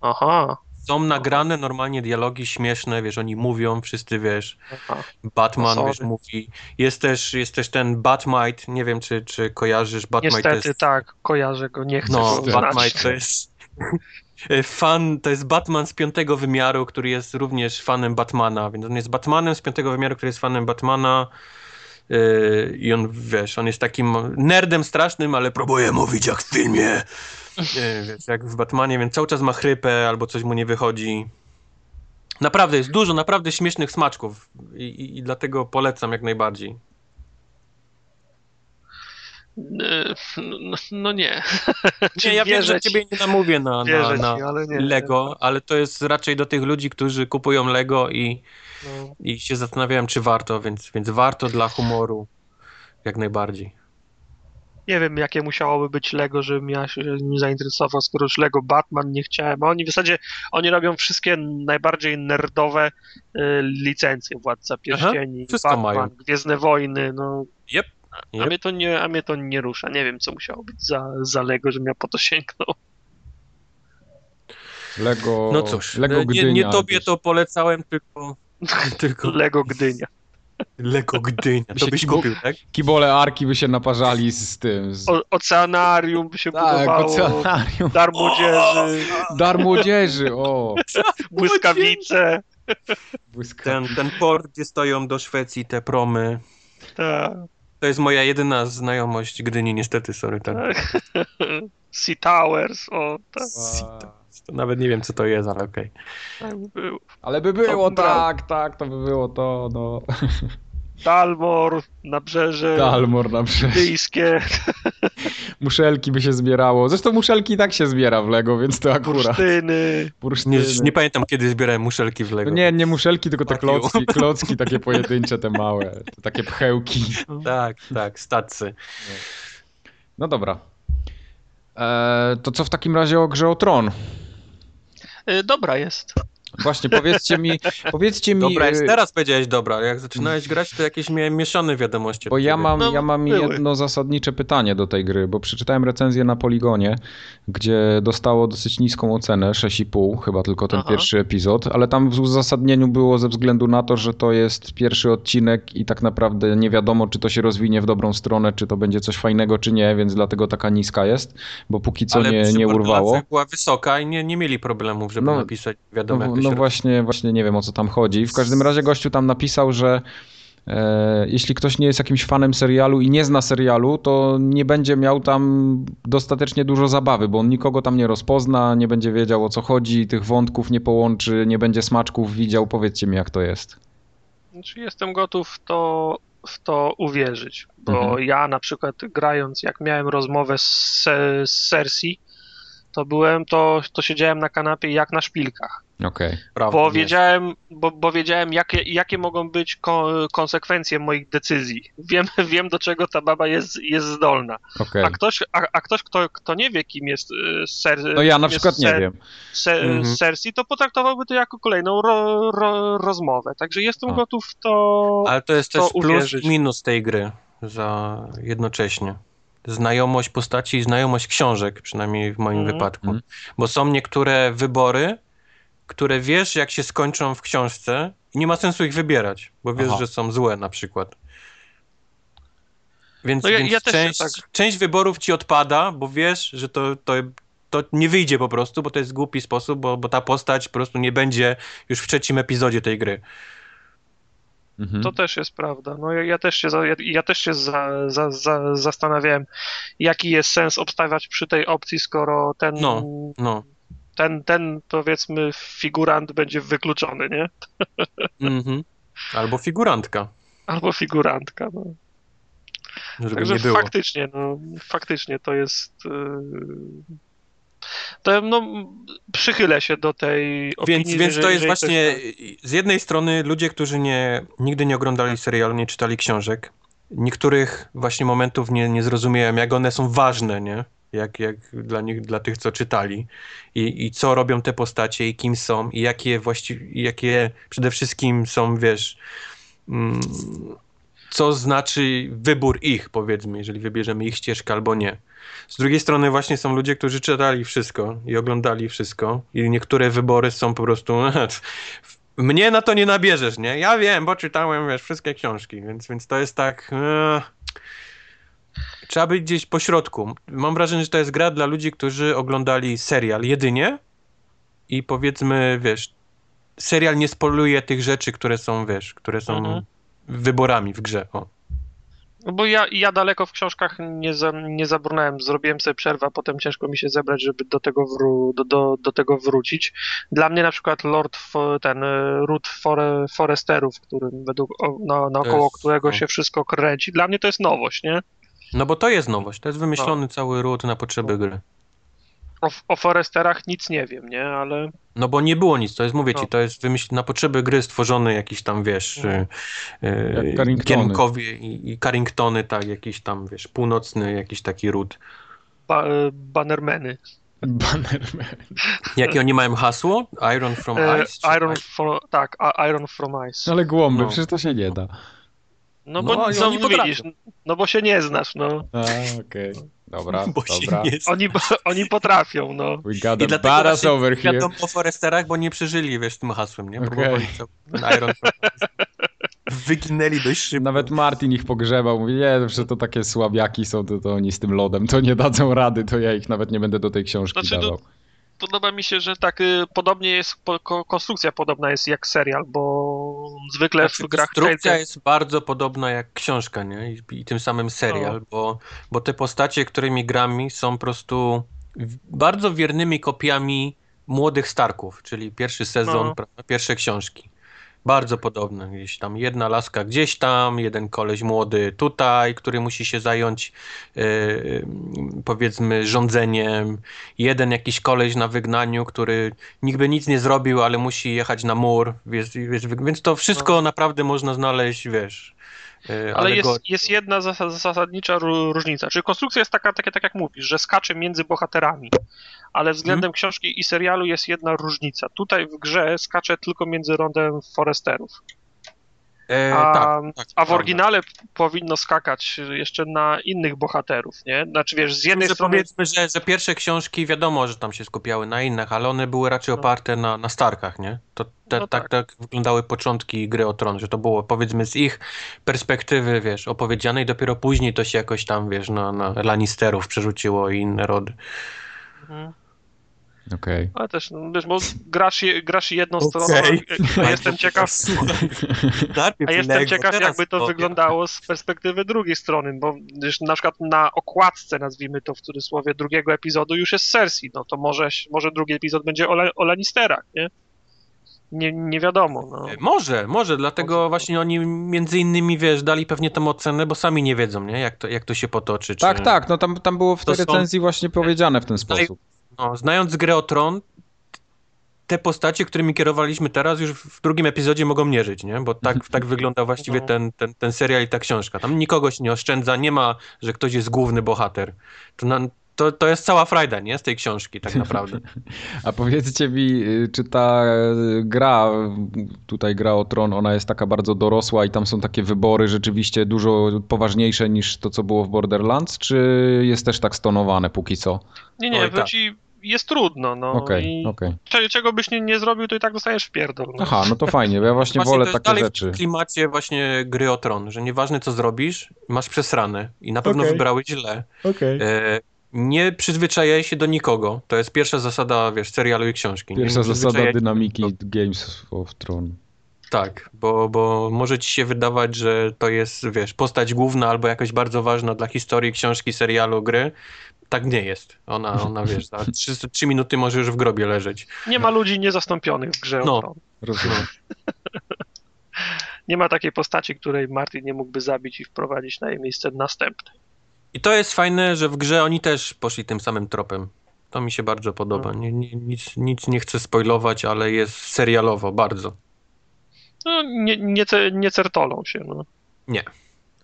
Aha, Są nagrane normalnie dialogi śmieszne, wiesz, oni mówią, wszyscy wiesz, aha. Batman, No, wiesz, mówi. Jest też, jest też ten Batmite, nie wiem, czy, czy kojarzysz, Batmite Niestety jest... tak, kojarzę go, nie chcę No. Batmite to jest fan, to jest Batman z piątego wymiaru, który jest również fanem Batmana, więc on jest Batmanem z piątego wymiaru, który jest fanem Batmana yy, i on, wiesz, on jest takim nerdem strasznym, ale próbuje mówić jak w filmie, yy, wiesz, jak w Batmanie, więc cały czas ma chrypę albo coś mu nie wychodzi. Naprawdę, jest dużo naprawdę śmiesznych smaczków i, i, i dlatego polecam jak najbardziej. Y, No, no nie. Nie, ja wiem, wierzę że ci. ciebie nie namówię na, na, na ci, ale nie. Lego, ale to jest raczej do tych ludzi, którzy kupują Lego i, No. i się zastanawiałem, czy warto, więc, więc warto dla humoru jak najbardziej. Nie wiem, jakie musiałoby być Lego, żebym ja się nim zainteresował, skoro już Lego Batman nie chciałem. A oni w zasadzie, oni robią wszystkie najbardziej nerdowe y, licencje. Władca Pierścieni, wszystko Batman, mają. Gwiezdne Wojny, no. Yep, A, mnie to nie, a mnie to nie rusza. Nie wiem, co musiało być za, za Lego, żebym ja po to sięgnął. Lego, No cóż, Lego nie, Gdynia. nie tobie to polecałem, tylko, tylko Lego Gdynia. Lego Gdynia. To byś kupił, tak? Kibole Arki by się naparzali z tym. Z... O, oceanarium by się Tak, budowało. oceanarium. Dar młodzieży, Dar młodzieży, o. błyskawice. Błyska. Ten, ten port, gdzie stoją do Szwecji te promy. Tak, To jest moja jedyna znajomość Gdyni, niestety, sorry. Tak. tak. Sea Towers, o, tak, To nawet nie wiem, co to jest, ale okej. tak by było. Ale by było, To tak, tak, to by było to, no. Dalmor, Nabrzeże Dalmor na przykład. Brytyjskie, Muszelki by się zbierało. Zresztą muszelki i tak się zbiera w Lego, więc to akurat. Bursztyny. Bursztyny. Nie, nie pamiętam, kiedy zbierałem muszelki w Lego. No nie, nie muszelki, tylko te klocki, klocki takie pojedyncze, te małe, te takie pchełki. Tak, tak, stacy. No dobra. Eee, to co w takim razie o grze o Tron? Y, Dobra jest. Właśnie, powiedzcie mi, powiedzcie mi, Dobra, jak e, teraz powiedziałeś dobra, jak zaczynałeś grać, to jakieś miałem mieszane wiadomości. bo ja mam, No, ja mam były. jedno zasadnicze pytanie do tej gry, bo przeczytałem recenzję na Poligonie, gdzie dostało dosyć niską ocenę, 6,5, chyba tylko ten Aha. pierwszy epizod, ale tam w uzasadnieniu było ze względu na to, że to jest pierwszy odcinek i tak naprawdę nie wiadomo, czy to się rozwinie w dobrą stronę, czy to będzie coś fajnego, czy nie, więc dlatego taka niska jest, bo póki co Ale nie, nie urwało. była wysoka i nie, nie mieli problemów, żeby No, napisać wiadomo, No, jak to no właśnie, właśnie nie wiem o co tam chodzi. W każdym razie gościu tam napisał, że E, jeśli ktoś nie jest jakimś fanem serialu i nie zna serialu, to nie będzie miał tam dostatecznie dużo zabawy, bo on nikogo tam nie rozpozna, nie będzie wiedział o co chodzi, tych wątków nie połączy, nie będzie smaczków widział. Powiedzcie mi, jak to jest. Znaczy jestem gotów w to, w to uwierzyć, bo Mhm. ja na przykład grając, jak miałem rozmowę z, z Cersei, to byłem, to, to siedziałem na kanapie jak na szpilkach. Okej. Prawda, Bo wiedziałem, bo, bo wiedziałem jakie, jakie mogą być ko- konsekwencje moich decyzji. Wiem, wiem do czego ta baba jest, jest zdolna. okej. A ktoś, a, a ktoś kto, kto nie wie, kim jest y, Cer No ja na przykład nie Cer- wiem. Se, Mhm. Cersei, to potraktowałby to jako kolejną ro, ro, rozmowę. Także jestem A. gotów to. Ale to jest to też plus uwierzyć. i minus tej gry za jednocześnie. Znajomość postaci i znajomość książek, przynajmniej w moim Mhm. wypadku. Mhm. Bo są niektóre wybory, które wiesz, jak się skończą w książce i nie ma sensu ich wybierać, bo wiesz, Aha. że są złe na przykład. Więc, No ja- więc ja część, tak- część wyborów ci odpada, bo wiesz, że to, to, to nie wyjdzie po prostu, bo to jest głupi sposób, bo, bo ta postać po prostu nie będzie już w trzecim epizodzie tej gry. Mhm. To też jest prawda. No ja, ja też się, ja, ja też się za, za, za, zastanawiałem, jaki jest sens obstawiać przy tej opcji, skoro ten, No. No. ten, ten powiedzmy figurant będzie wykluczony, nie? Mhm. Albo figurantka, Albo figurantka. No. żeby Także faktycznie, no, faktycznie to jest. Yy... To, no, przychylę się do tej opinii. Więc, więc to jest właśnie z jednej strony ludzie, którzy nie, nigdy nie oglądali serialu, nie czytali książek, niektórych właśnie momentów nie, nie zrozumiałem, jak one są ważne, nie? Jak, jak dla nich, dla tych, co czytali I, i co robią te postacie i kim są i jakie właściwie, jakie przede wszystkim są, wiesz, mm, co znaczy wybór ich, powiedzmy, jeżeli wybierzemy ich ścieżkę albo nie. Z drugiej strony właśnie są ludzie, którzy czytali wszystko i oglądali wszystko i niektóre wybory są po prostu mnie na to nie nabierzesz, nie? Ja wiem, bo czytałem, wiesz, wszystkie książki, więc, więc to jest tak... e, Trzeba być gdzieś po środku. Mam wrażenie, że to jest gra dla ludzi, którzy oglądali serial jedynie i powiedzmy, wiesz, serial nie spoluje tych rzeczy, które są, wiesz, które są Mhm. Wyborami w grze. O. No bo ja, ja daleko w książkach nie, za, nie zabrnąłem, zrobiłem sobie przerwę, a potem ciężko mi się zebrać, żeby do tego, wró- do, do, do tego wrócić. Dla mnie na przykład Lord, ten y, Ród Fore, Foresterów, którym według, na, naokoło jest- którego no. się wszystko kręci, dla mnie to jest nowość, nie? No bo to jest nowość, to jest wymyślony cały ród na potrzeby gry. O, o Foresterach nic nie wiem, nie? Ale No bo nie było nic, to jest, mówię ci, No. to jest wymyśl na potrzeby gry stworzony jakiś tam, wiesz, No. y, y. Gienkowie i, i Carringtony, tak, jakiś tam, wiesz, północny jakiś taki ród. ba, y, Bannermeny. Bannerman. Jakie oni mają hasło? Iron from E, Ice? Iron Ice? from, tak, Iron from Ice. Ale głąby, No. przecież to się nie da. No bo No i no, potrafią. widzisz, no bo się nie znasz, no. A, okej. Dobra, Bo się dobra. nie Oni, oni potrafią, no. We got I a badass over here. wiadomo o Foresterach, bo nie przeżyli, wiesz, tym hasłem, nie? Ten Iron. Wyginęli dość szybko. Nawet Martin ich pogrzebał. Mówi, nie, że to takie słabiaki są, to, to oni z tym lodem to nie dadzą rady, to ja ich nawet nie będę do tej książki Znaczy, no, dawał. Podoba mi się, że tak y, podobnie jest, konstrukcja podobna jest jak serial, bo zwykle Znaczy, w grach konstrukcja jest bardzo podobna jak książka, nie? I, i tym samym serial, No. bo, bo te postacie, którymi grami są po prostu bardzo wiernymi kopiami młodych Starków, czyli pierwszy sezon, No. pierwsze książki. Bardzo podobne. Gdzieś tam jedna laska gdzieś tam, jeden koleś młody tutaj, który musi się zająć e, powiedzmy rządzeniem. Jeden jakiś koleś na wygnaniu, który niby nic nie zrobił, ale musi jechać na mur. Wiesz, wiesz, więc to wszystko No. naprawdę można znaleźć, wiesz. e, Ale jest, jest jedna zas- zasadnicza ró- różnica. Czyli konstrukcja jest taka, taka, tak jak mówisz, że skacze między bohaterami. Ale względem Mhm. książki i serialu jest jedna różnica. Tutaj w grze skacze tylko między rondem Foresterów. E, A, tak, tak, a w oryginale powinno skakać jeszcze na innych bohaterów, nie? Znaczy wiesz, z jednej Że strony... powiedzmy, że, że pierwsze książki wiadomo, że tam się skupiały na innych, ale one były raczej No. oparte na, na Starkach, nie? To te, No tak, tak. tak wyglądały początki gry o Tron, że to było powiedzmy z ich perspektywy, wiesz, opowiedziane i dopiero później to się jakoś tam, wiesz, na, na Lannisterów przerzuciło i inne rody. Mhm. Okej. Ale też, no, wiesz, bo grasz, je, grasz jedną Okej. stroną, a jestem ciekaw, a jestem ciekaw jakby to wyglądało z perspektywy drugiej strony, bo wiesz, na przykład na okładce, nazwijmy to w cudzysłowie, drugiego epizodu już jest Cersei, no to może, może drugi epizod będzie o, Le- o Lannisterach, nie? Nie, nie wiadomo, no. Może, może, dlatego Może. właśnie oni między innymi, wiesz, dali pewnie tę ocenę, bo sami nie wiedzą, nie? Jak to, jak to się potoczy. Tak, czy... tak, no tam, tam było w tej To są- recenzji właśnie powiedziane w ten sposób. No, znając grę o Tron, te postacie, którymi kierowaliśmy teraz, już w drugim epizodzie mogą nie żyć, nie? Bo tak, tak wygląda właściwie ten, ten, ten serial i ta książka. Tam nikogo się nie oszczędza, nie ma, że ktoś jest główny bohater. To, na, to, to jest cała frajda, nie? Z tej książki tak naprawdę. A powiedzcie mi, y, czy ta y, gra, tutaj gra o Tron, ona jest taka bardzo dorosła i tam są takie wybory rzeczywiście dużo poważniejsze niż to, co było w Borderlands, czy jest też tak stonowane póki co? Nie, nie, Oj, tak. Jest trudno, no. Okej, cze- czego byś nie, nie zrobił, to i tak dostajesz w pierdol. No. Aha, no to fajnie, bo ja właśnie, Właśnie wolę to jest takie dalej rzeczy. w klimacie właśnie gry o Tron, że nieważne co zrobisz, masz przesrane i na pewno Okej. wybrałeś źle. Okej. E, nie przyzwyczajaj się do nikogo. To jest pierwsza zasada, wiesz, serialu i książki. Pierwsza zasada dynamiki do- Games of Tron. Tak, bo, bo może ci się wydawać, że to jest, wiesz, postać główna albo jakoś bardzo ważna dla historii książki, serialu, gry. Tak nie jest. Ona, ona wiesz, za trzy, trzy minuty może już w grobie leżeć. Nie ma ludzi niezastąpionych w grze No. Rozumiem. Nie ma takiej postaci, której Martin nie mógłby zabić i wprowadzić na jej miejsce następne. I to jest fajne, że w grze oni też poszli tym samym tropem. To mi się bardzo podoba. Nie, nie, nic, nic nie chcę spoilować, ale jest serialowo, bardzo. No, nie, nie, nie certolą się, no. Nie.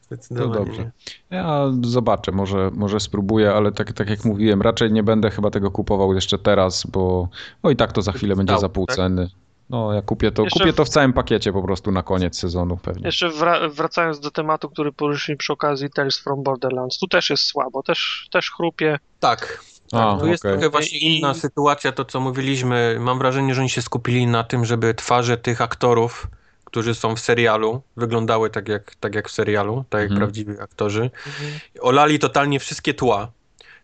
Zdecydowanie To dobrze. Ja zobaczę, może, może spróbuję, ale tak, tak jak mówiłem, raczej nie będę chyba tego kupował jeszcze teraz, bo no i tak to za chwilę będzie za pół tak? ceny. No, ja kupię to, Jeszcze kupię w- to w całym pakiecie po prostu na koniec sezonu pewnie. Jeszcze wra- wracając do tematu, który poruszyliśmy przy okazji Tales from Borderlands, tu też jest słabo, też, też chrupie. Tak. A, Tu jest okej. trochę właśnie I- inna sytuacja, to co mówiliśmy. Mam wrażenie, że oni się skupili na tym, żeby twarze tych aktorów, którzy są w serialu, wyglądały tak jak, tak jak w serialu, tak jak Mhm. prawdziwi aktorzy. Olali totalnie wszystkie tła.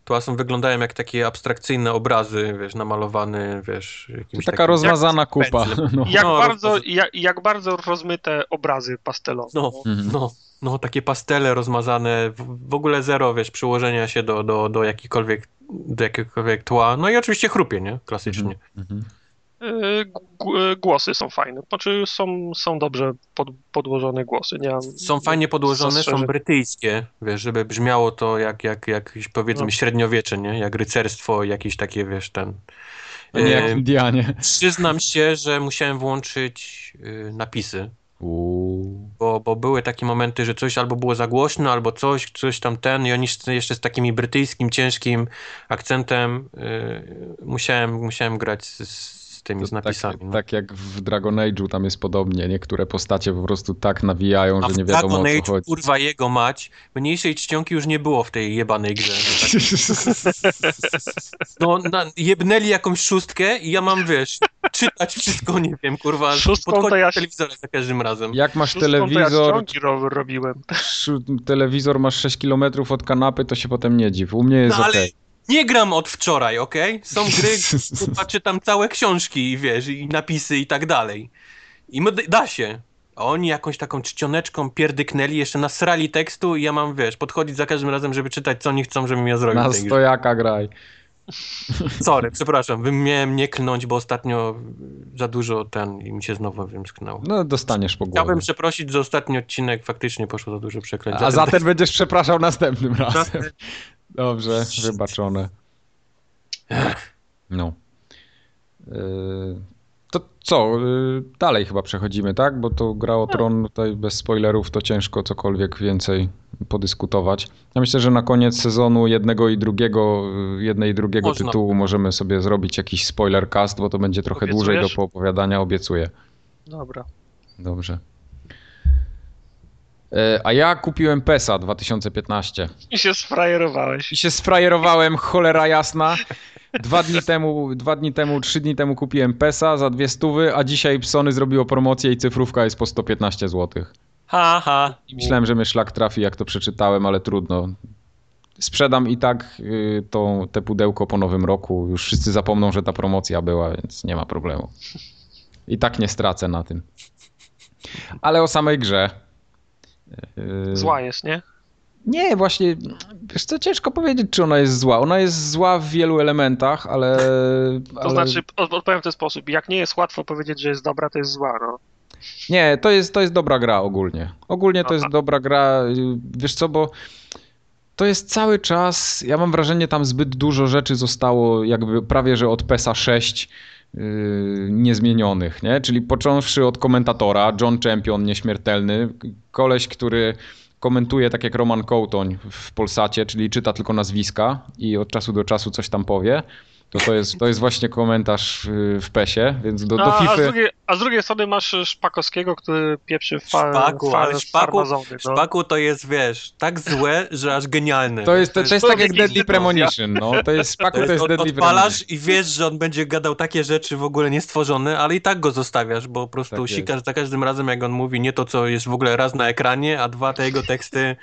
Tła są, wyglądają jak takie abstrakcyjne obrazy, wiesz, namalowane, wiesz, jakimś taka takim... rozmazana kupa. pędzlem. No. Jak, No, bardzo, jak, jak bardzo rozmyte obrazy pastelowe. No, Mhm. no, no, takie pastele rozmazane, w, w ogóle zero, wiesz, przyłożenia się do, do, do jakikolwiek do jakiegokolwiek tła. No i oczywiście chrupie, nie? Klasycznie. Mhm. Głosy są fajne, znaczy są, są dobrze pod, podłożone głosy. Nie Są fajnie podłożone, są brytyjskie, wiesz, żeby brzmiało to jak, jak, jak powiedzmy No. średniowiecze, nie? Jak rycerstwo, jakieś takie, wiesz, ten... Nie jak w Indianie. Przyznam się, że musiałem włączyć napisy, Uuu. bo, bo były takie momenty, że coś albo było za głośno, albo coś, coś tam ten i oni jeszcze z takim brytyjskim, ciężkim akcentem y, musiałem, musiałem grać z, z tymi, To z napisami. tak, no. tak jak w Dragon Age'u tam jest podobnie. Niektóre postacie po prostu tak nawijają, A że nie wiadomo Dragon o Age, co chodzi. kurwa jego mać, mniejszej czcionki już nie było w tej jebanej grze. tak No, na, jebnęli jakąś szóstkę i ja mam, wiesz, czytać wszystko, nie wiem, kurwa, Szóstką to ja telewizora za każdym razem. Jak masz Szóstką to ja telewizor, ro, robiłem. telewizor masz 6 km od kanapy, to się potem nie dziw. U mnie jest No ale okej. Nie gram od wczoraj, okej? Są gry, kurwa, czytam całe książki, wiesz, i napisy i tak dalej. I da się. A oni jakąś taką czcioneczką pierdyknęli, jeszcze nasrali tekstu i ja mam, wiesz, podchodzić za każdym razem, żeby czytać, co oni chcą, żebym ja zrobił Na stojaka graj. Sorry, przepraszam, bym miałem nie klnąć, bo ostatnio za dużo ten i mi się znowu wymsknęło. No dostaniesz po głowie. Chciałbym przeprosić, że ostatni odcinek faktycznie poszło za dużo przeklęć. A za ten będziesz przepraszał następnym razem. Dobrze, wybaczone. No. Yy, To co, yy, dalej chyba przechodzimy, tak? Bo to gra o tron, tutaj bez spoilerów to ciężko cokolwiek więcej podyskutować. Ja myślę, że na koniec sezonu jednego i drugiego, yy, jednej i drugiego Można. tytułu możemy sobie zrobić jakiś spoiler cast, bo to będzie trochę dłużej do Obiecujesz? poopowiadania, obiecuję. Dobra. Dobrze. Yy, A ja kupiłem PESA 2015. I się sfrajerowałeś. I się sfrajerowałem, cholera jasna. Dwa dni temu, dwa dni temu, trzy dni temu kupiłem PESA za dwie stówy, a dzisiaj Sony zrobiło promocję i cyfrówka jest po 115 zł. Ha, ha. I myślałem, że mnie szlak trafi, jak to przeczytałem, ale trudno. sprzedam i tak y, to, te pudełko po nowym roku. Już wszyscy zapomną, że ta promocja była, więc nie ma problemu. I tak nie stracę na tym. Ale o samej grze. Y, Zła jest, nie? Nie, właśnie, wiesz co, ciężko powiedzieć, czy ona jest zła. Ona jest zła w wielu elementach, ale... To ale... znaczy, odpowiem w ten sposób, jak nie jest łatwo powiedzieć, że jest dobra, to jest zła, no. Nie, to jest, to jest dobra gra ogólnie. Ogólnie to Aha. jest dobra gra, wiesz co, bo to jest cały czas, ja mam wrażenie, tam zbyt dużo rzeczy zostało jakby prawie, że od PESA 6 yy, niezmienionych, nie? Czyli począwszy od komentatora, John Champion nieśmiertelny, koleś, który komentuje tak jak Roman Kołtoń w Polsacie, czyli czyta tylko nazwiska i od czasu do czasu coś tam powie. To, to, jest, to jest właśnie komentarz w PESie, więc do, do a, FIFA... A z, drugiej, a z drugiej strony masz Szpakowskiego, który pieprzy fa, Szpaku, fa, ale Szpaku, no. Szpaku to jest, wiesz, tak złe, że aż genialne. To jest, to, to jest, tak jak Deadly Premonition, no. To jest Szpaku, to jest, to jest Deadly Odpalasz i wiesz, że on będzie gadał takie rzeczy w ogóle niestworzone, ale i tak go zostawiasz, bo po prostu tak sikasz jest. za każdym razem, jak on mówi nie to, co jest w ogóle raz na ekranie, a dwa te jego teksty...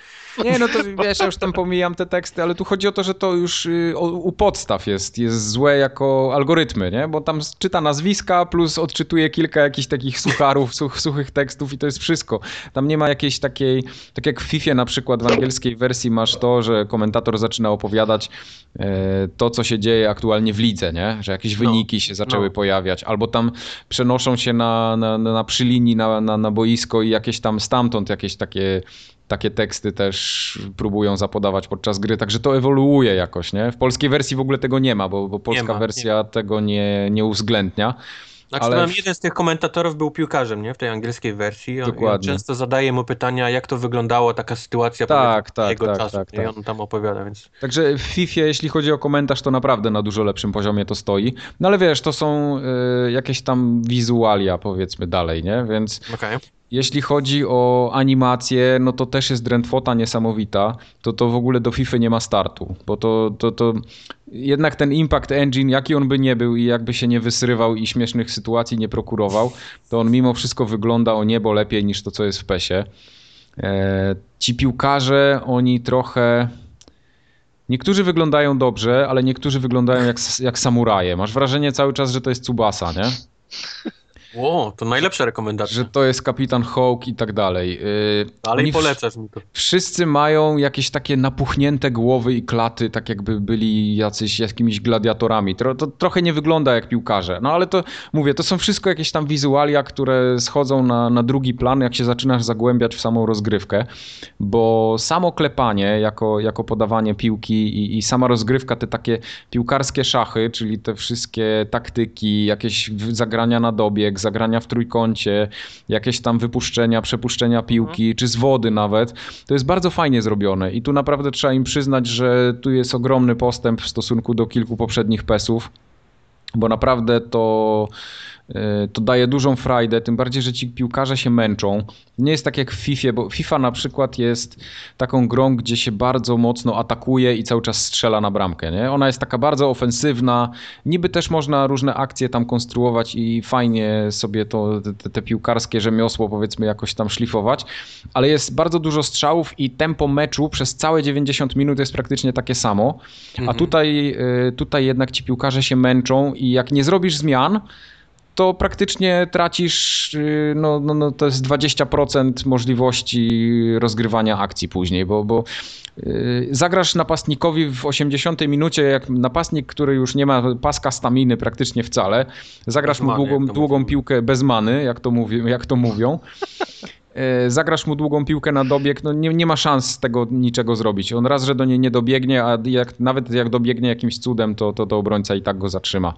Nie, no to wiesz, ja już tam pomijam te teksty, ale tu chodzi o to, że to już y, u podstaw jest, jest złe jak jako algorytmy, nie? Bo tam czyta nazwiska plus odczytuje kilka jakichś takich sucharów, such, suchych tekstów i to jest wszystko. Tam nie ma jakiejś takiej, tak jak w FIFA na przykład w angielskiej wersji masz to, że komentator zaczyna opowiadać e, to, co się dzieje aktualnie w lidze, nie? Że jakieś no, wyniki się zaczęły no. pojawiać, albo tam przenoszą się na, na, na, na przylinii na, na, na boisko i jakieś tam stamtąd jakieś takie takie teksty też próbują zapodawać podczas gry, także to ewoluuje jakoś, nie? W polskiej wersji w ogóle tego nie ma, bo, bo polska ma, wersja nie. tego nie, nie uwzględnia. Znaczy, ale... jeden z tych komentatorów był piłkarzem, nie? W tej angielskiej wersji. On, Dokładnie. On często zadaje mu pytania, jak to wyglądało, taka sytuacja tak, tak, jego tak, czasu. Tak, tak, I on tam opowiada, więc... Także w FIFA, jeśli chodzi o komentarz, to naprawdę na dużo lepszym poziomie to stoi. No ale wiesz, to są y, jakieś tam wizualia, powiedzmy, dalej, nie? Więc okay. Jeśli chodzi o animację, no to też jest drętwota niesamowita. To to w ogóle do FIFA nie ma startu, bo to, to, to jednak ten Impact Engine, jaki on by nie był i jakby się nie wysrywał i śmiesznych sytuacji nie prokurował, to on mimo wszystko wygląda o niebo lepiej niż to, co jest w PESie. E, ci piłkarze, oni trochę... Niektórzy wyglądają dobrze, ale niektórzy wyglądają jak, jak samuraje. Masz wrażenie cały czas, że to jest Tsubasa, nie? O, to najlepsza rekomendacja. Że to jest kapitan Hawk i tak dalej. Yy, Ale i polecasz mi to. Wszyscy mają jakieś takie napuchnięte głowy i klaty, tak jakby byli jacyś jakimiś gladiatorami. To, to trochę nie wygląda jak piłkarze. No ale to mówię, to są wszystko jakieś tam wizualia, które schodzą na, na drugi plan, jak się zaczynasz zagłębiać w samą rozgrywkę, bo samo klepanie jako, jako podawanie piłki i, i sama rozgrywka, te takie piłkarskie szachy, czyli te wszystkie taktyki, jakieś zagrania na dobieg, zagrania w trójkącie, jakieś tam wypuszczenia, przepuszczenia piłki, mhm. czy z wody nawet. To jest bardzo fajnie zrobione i tu naprawdę trzeba im przyznać, że tu jest ogromny postęp w stosunku do kilku poprzednich PESów, bo naprawdę to to daje dużą frajdę, tym bardziej, że ci piłkarze się męczą. Nie jest tak jak w FIFA, bo FIFA na przykład jest taką grą, gdzie się bardzo mocno atakuje i cały czas strzela na bramkę. Nie? Ona jest taka bardzo ofensywna, niby też można różne akcje tam konstruować i fajnie sobie to, te, te piłkarskie rzemiosło powiedzmy jakoś tam szlifować, ale jest bardzo dużo strzałów i tempo meczu przez całe 90 minut jest praktycznie takie samo, a mhm. tutaj, e, tutaj jednak ci piłkarze się męczą i jak nie zrobisz zmian, to praktycznie tracisz, y, no, no, no to jest 20% możliwości rozgrywania akcji później, bo, bo yy, zagrasz napastnikowi w 80 minucie, jak napastnik, który już nie ma paska staminy praktycznie wcale, zagrasz mu długą, długą piłkę bez many, jak to, jak to mówią. Y, zagrasz mu długą piłkę na dobieg, no nie, nie ma szans z tego niczego zrobić. On raz, że do niej nie dobiegnie, a jak, nawet jak dobiegnie jakimś cudem, to, to, to obrońca i tak go zatrzyma.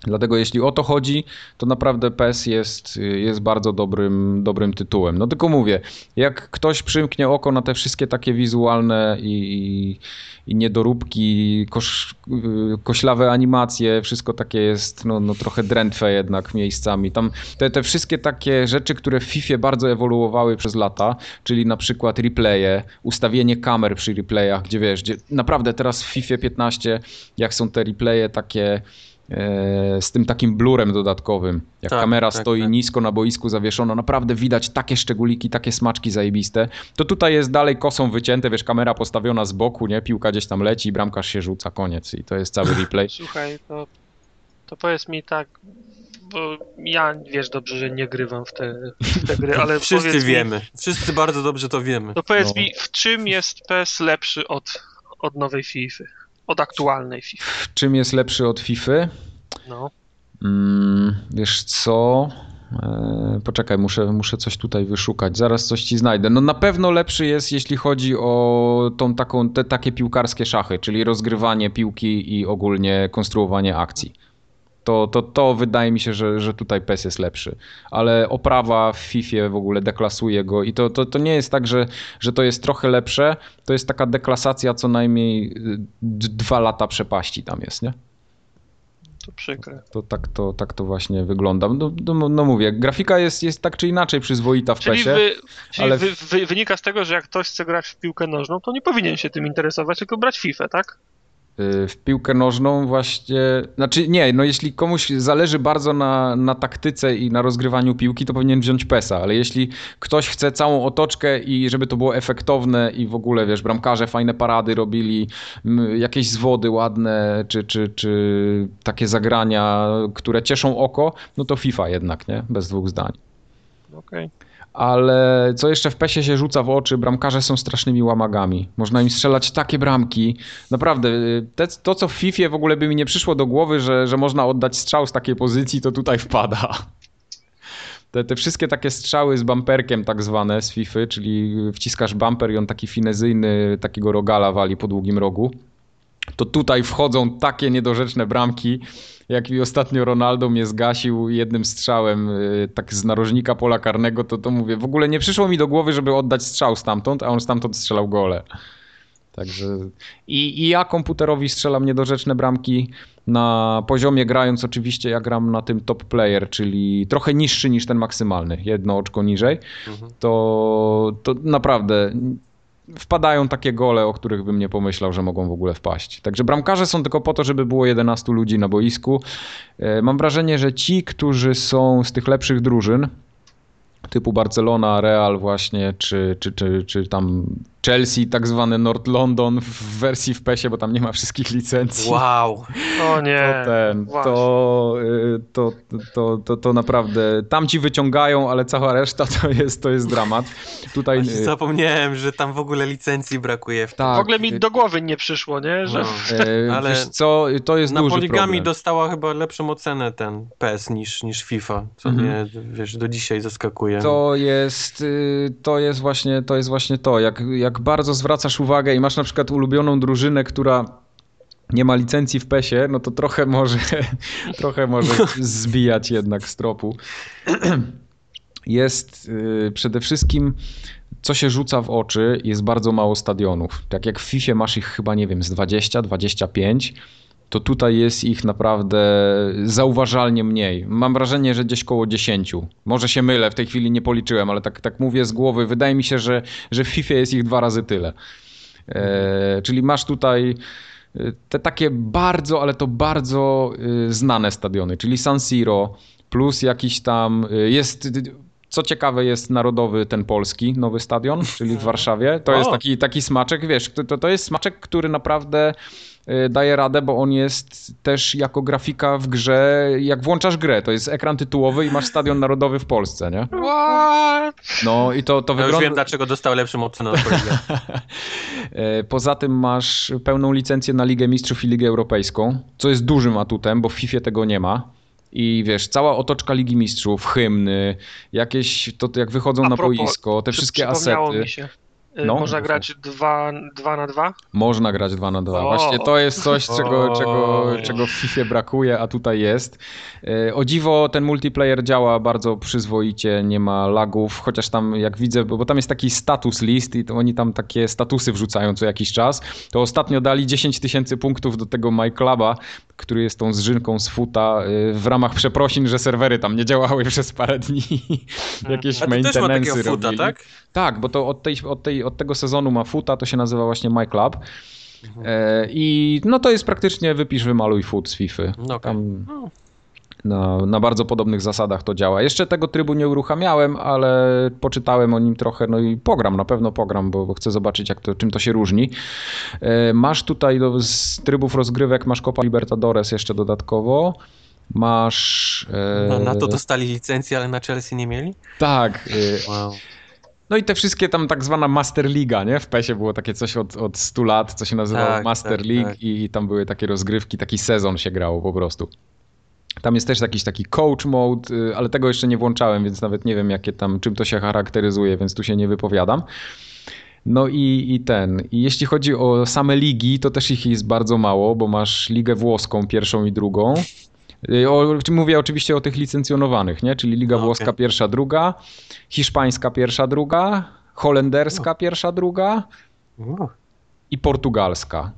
Dlatego jeśli o to chodzi, to naprawdę PES jest, jest bardzo dobrym, dobrym tytułem. No tylko mówię, jak ktoś przymknie oko na te wszystkie takie wizualne i, i niedoróbki, kosz, koślawe animacje, wszystko takie jest no, no trochę drętwe jednak miejscami. Tam te, te wszystkie takie rzeczy, które w FIFA bardzo ewoluowały przez lata, czyli na przykład replaye, ustawienie kamer przy replayach, gdzie wiesz, gdzie naprawdę teraz w FIFA 15, jak są te replaye takie z tym takim blurem dodatkowym. Jak Tak, kamera tak, stoi tak. nisko na boisku zawieszona, naprawdę widać takie szczególiki, takie smaczki zajebiste. To tutaj jest dalej kosą wycięte, wiesz, kamera postawiona z boku, nie? Piłka gdzieś tam leci, bramkarz się rzuca, koniec i to jest cały replay. Słuchaj, to, to powiedz mi tak, bo ja wiesz dobrze, że nie grywam w te, w te gry, ale Wszyscy wiemy. Wszyscy bardzo dobrze to wiemy. Mi, to powiedz No. mi, w czym jest PES lepszy od, od nowej FIFA? Od aktualnej FIFA? W czym jest lepszy od FIFA? No. Mm, wiesz co? E, poczekaj, muszę, muszę coś tutaj wyszukać. Zaraz coś ci znajdę. No na pewno lepszy jest, jeśli chodzi o tą taką, te takie piłkarskie szachy, czyli rozgrywanie piłki i ogólnie konstruowanie akcji. To, to, to wydaje mi się, że, że tutaj PES jest lepszy. Ale oprawa w FIFA w ogóle deklasuje go i to, to, to nie jest tak, że, że to jest trochę lepsze. To jest taka deklasacja co najmniej y, dwa lata przepaści tam jest, nie? To przykre. To tak to, tak to właśnie wygląda. No, no, no mówię, grafika jest, jest tak czy inaczej przyzwoita w Czyli, PESie. wy, czyli ale- wy, wy, wynika z tego, że jak ktoś chce grać w piłkę nożną, to nie powinien się tym interesować, tylko brać FIFA, tak? Y, W piłkę nożną właśnie, znaczy nie, no jeśli komuś zależy bardzo na, na taktyce i na rozgrywaniu piłki, to powinien wziąć PESa, ale jeśli ktoś chce całą otoczkę i żeby to było efektowne i w ogóle, wiesz, bramkarze fajne parady robili, jakieś zwody ładne, czy, czy, czy takie zagrania, które cieszą oko, no to FIFA jednak, nie? Bez dwóch zdań. Okej. Ale co jeszcze w PESie się rzuca w oczy, bramkarze są strasznymi łamagami. Można im strzelać takie bramki. Naprawdę, te, to co w FIFA w ogóle by mi nie przyszło do głowy, że, że można oddać strzał z takiej pozycji, to tutaj wpada. Te, te wszystkie takie strzały z bumperkiem tak zwane z FIFA, czyli wciskasz bumper i on taki finezyjny, takiego rogala wali po długim rogu. To tutaj wchodzą takie niedorzeczne bramki, jak mi ostatnio Ronaldo mnie zgasił jednym strzałem y, tak z narożnika pola karnego, to to mówię, w ogóle nie przyszło mi do głowy, żeby oddać strzał stamtąd, a on stamtąd strzelał gole. Także i, i ja komputerowi strzelam niedorzeczne bramki na poziomie grając oczywiście ja gram na tym top player, czyli trochę niższy niż ten maksymalny, jedno oczko niżej, Mhm. to, to naprawdę wpadają takie gole, o których bym nie pomyślał, że mogą w ogóle wpaść. Także bramkarze są tylko po to, żeby było 11 ludzi na boisku. E, Mam wrażenie, że ci, którzy są z tych lepszych drużyn, typu Barcelona, Real właśnie, czy, czy, czy, czy tam Chelsea, tak zwany North London w wersji w PESie, bo tam nie ma wszystkich licencji. Wow. O nie. To ten, to, to, to, to, to naprawdę tam ci wyciągają, ale cała reszta to jest, to jest dramat. Tutaj y, Zapomniałem, że tam w ogóle licencji brakuje. W tak, w ogóle mi y, do głowy nie przyszło, nie? Że No. y, ale wiesz co, to jest Na duży poligami problem. dostała chyba lepszą ocenę ten PES niż, niż FIFA, co Mhm. mnie, wiesz, do dzisiaj zaskakuje. To jest, to jest właśnie to, jest właśnie to. Jak, jak bardzo zwracasz uwagę i masz na przykład ulubioną drużynę, która nie ma licencji w PESie, no to trochę może, trochę może zbijać jednak z tropu. Jest y, przede wszystkim, co się rzuca w oczy, jest bardzo mało stadionów. Tak jak w FIFA masz ich chyba, nie wiem, z 20, 25, to tutaj jest ich naprawdę zauważalnie mniej. Mam wrażenie, że gdzieś koło 10. Może się mylę, w tej chwili nie policzyłem, ale tak, tak mówię z głowy. Wydaje mi się, że, że w FIFA jest ich dwa razy tyle. E, czyli masz tutaj e, te takie bardzo, ale to bardzo e, znane stadiony, czyli San Siro, plus jakiś tam e, jest. Co ciekawe, jest narodowy ten polski nowy stadion, czyli w Warszawie. To jest O. taki, taki smaczek, wiesz, to, to jest smaczek, który naprawdę daje radę, bo on jest też jako grafika w grze, jak włączasz grę, to jest ekran tytułowy i masz stadion narodowy w Polsce, nie? What? No i to, to Ja już wygląda... wiem, dlaczego dostał lepszą ocenę od Poza tym masz pełną licencję na Ligę Mistrzów i Ligę Europejską, co jest dużym atutem, bo w FIFA tego nie ma. I wiesz, cała otoczka Ligi Mistrzów, hymny, jakieś, to jak wychodzą A na propos, boisko, te wszystkie asety. mi się. Y, No, Można grać dwa, dwa na dwa? Można grać 2 na 2. O. Właśnie to jest coś, czego, O. czego, czego w FIFA brakuje, a tutaj jest. E, O dziwo ten multiplayer działa bardzo przyzwoicie, nie ma lagów, chociaż tam jak widzę, bo tam jest taki status list i to oni tam takie statusy wrzucają co jakiś czas, to ostatnio dali 10 tysięcy punktów do tego MyCluba, który jest tą zżynką z futa e, w ramach przeprosin, że serwery tam nie działały przez parę dni. Jakieś A też ma maintenance'y futa, robili. tak? Tak, bo to od, tej, od, tej, od tego sezonu ma futa, to się nazywa właśnie My Club. E, I no to jest praktycznie wypisz, wymaluj food z FIFA. No okej. Tam No. na, na bardzo podobnych zasadach to działa. Jeszcze tego trybu nie uruchamiałem, ale poczytałem o nim trochę, no i pogram, na pewno pogram, bo, bo chcę zobaczyć, jak to, czym to się różni. E, Masz tutaj do, z trybów rozgrywek, masz Copa Libertadores jeszcze dodatkowo. Masz. e, No, na to dostali licencję, ale na Chelsea nie mieli? Tak. e, Wow. No i te wszystkie tam tak zwana Master Liga, nie? W PESie było takie coś od, od 100 lat, co się nazywało Tak, Master tak, League tak. I, tam były takie rozgrywki, taki sezon się grało po prostu. Tam jest też jakiś taki coach mode, y, ale tego jeszcze nie włączałem, więc nawet nie wiem jakie tam, czym to się charakteryzuje, więc tu się nie wypowiadam. No i, i ten. I jeśli chodzi o same ligi, to też ich jest bardzo mało, bo masz ligę włoską pierwszą i drugą. Y, O, mówię oczywiście o tych licencjonowanych, nie? Czyli Liga No, Włoska pierwsza, druga, hiszpańska pierwsza, druga, holenderska pierwsza, druga Wow. i portugalska.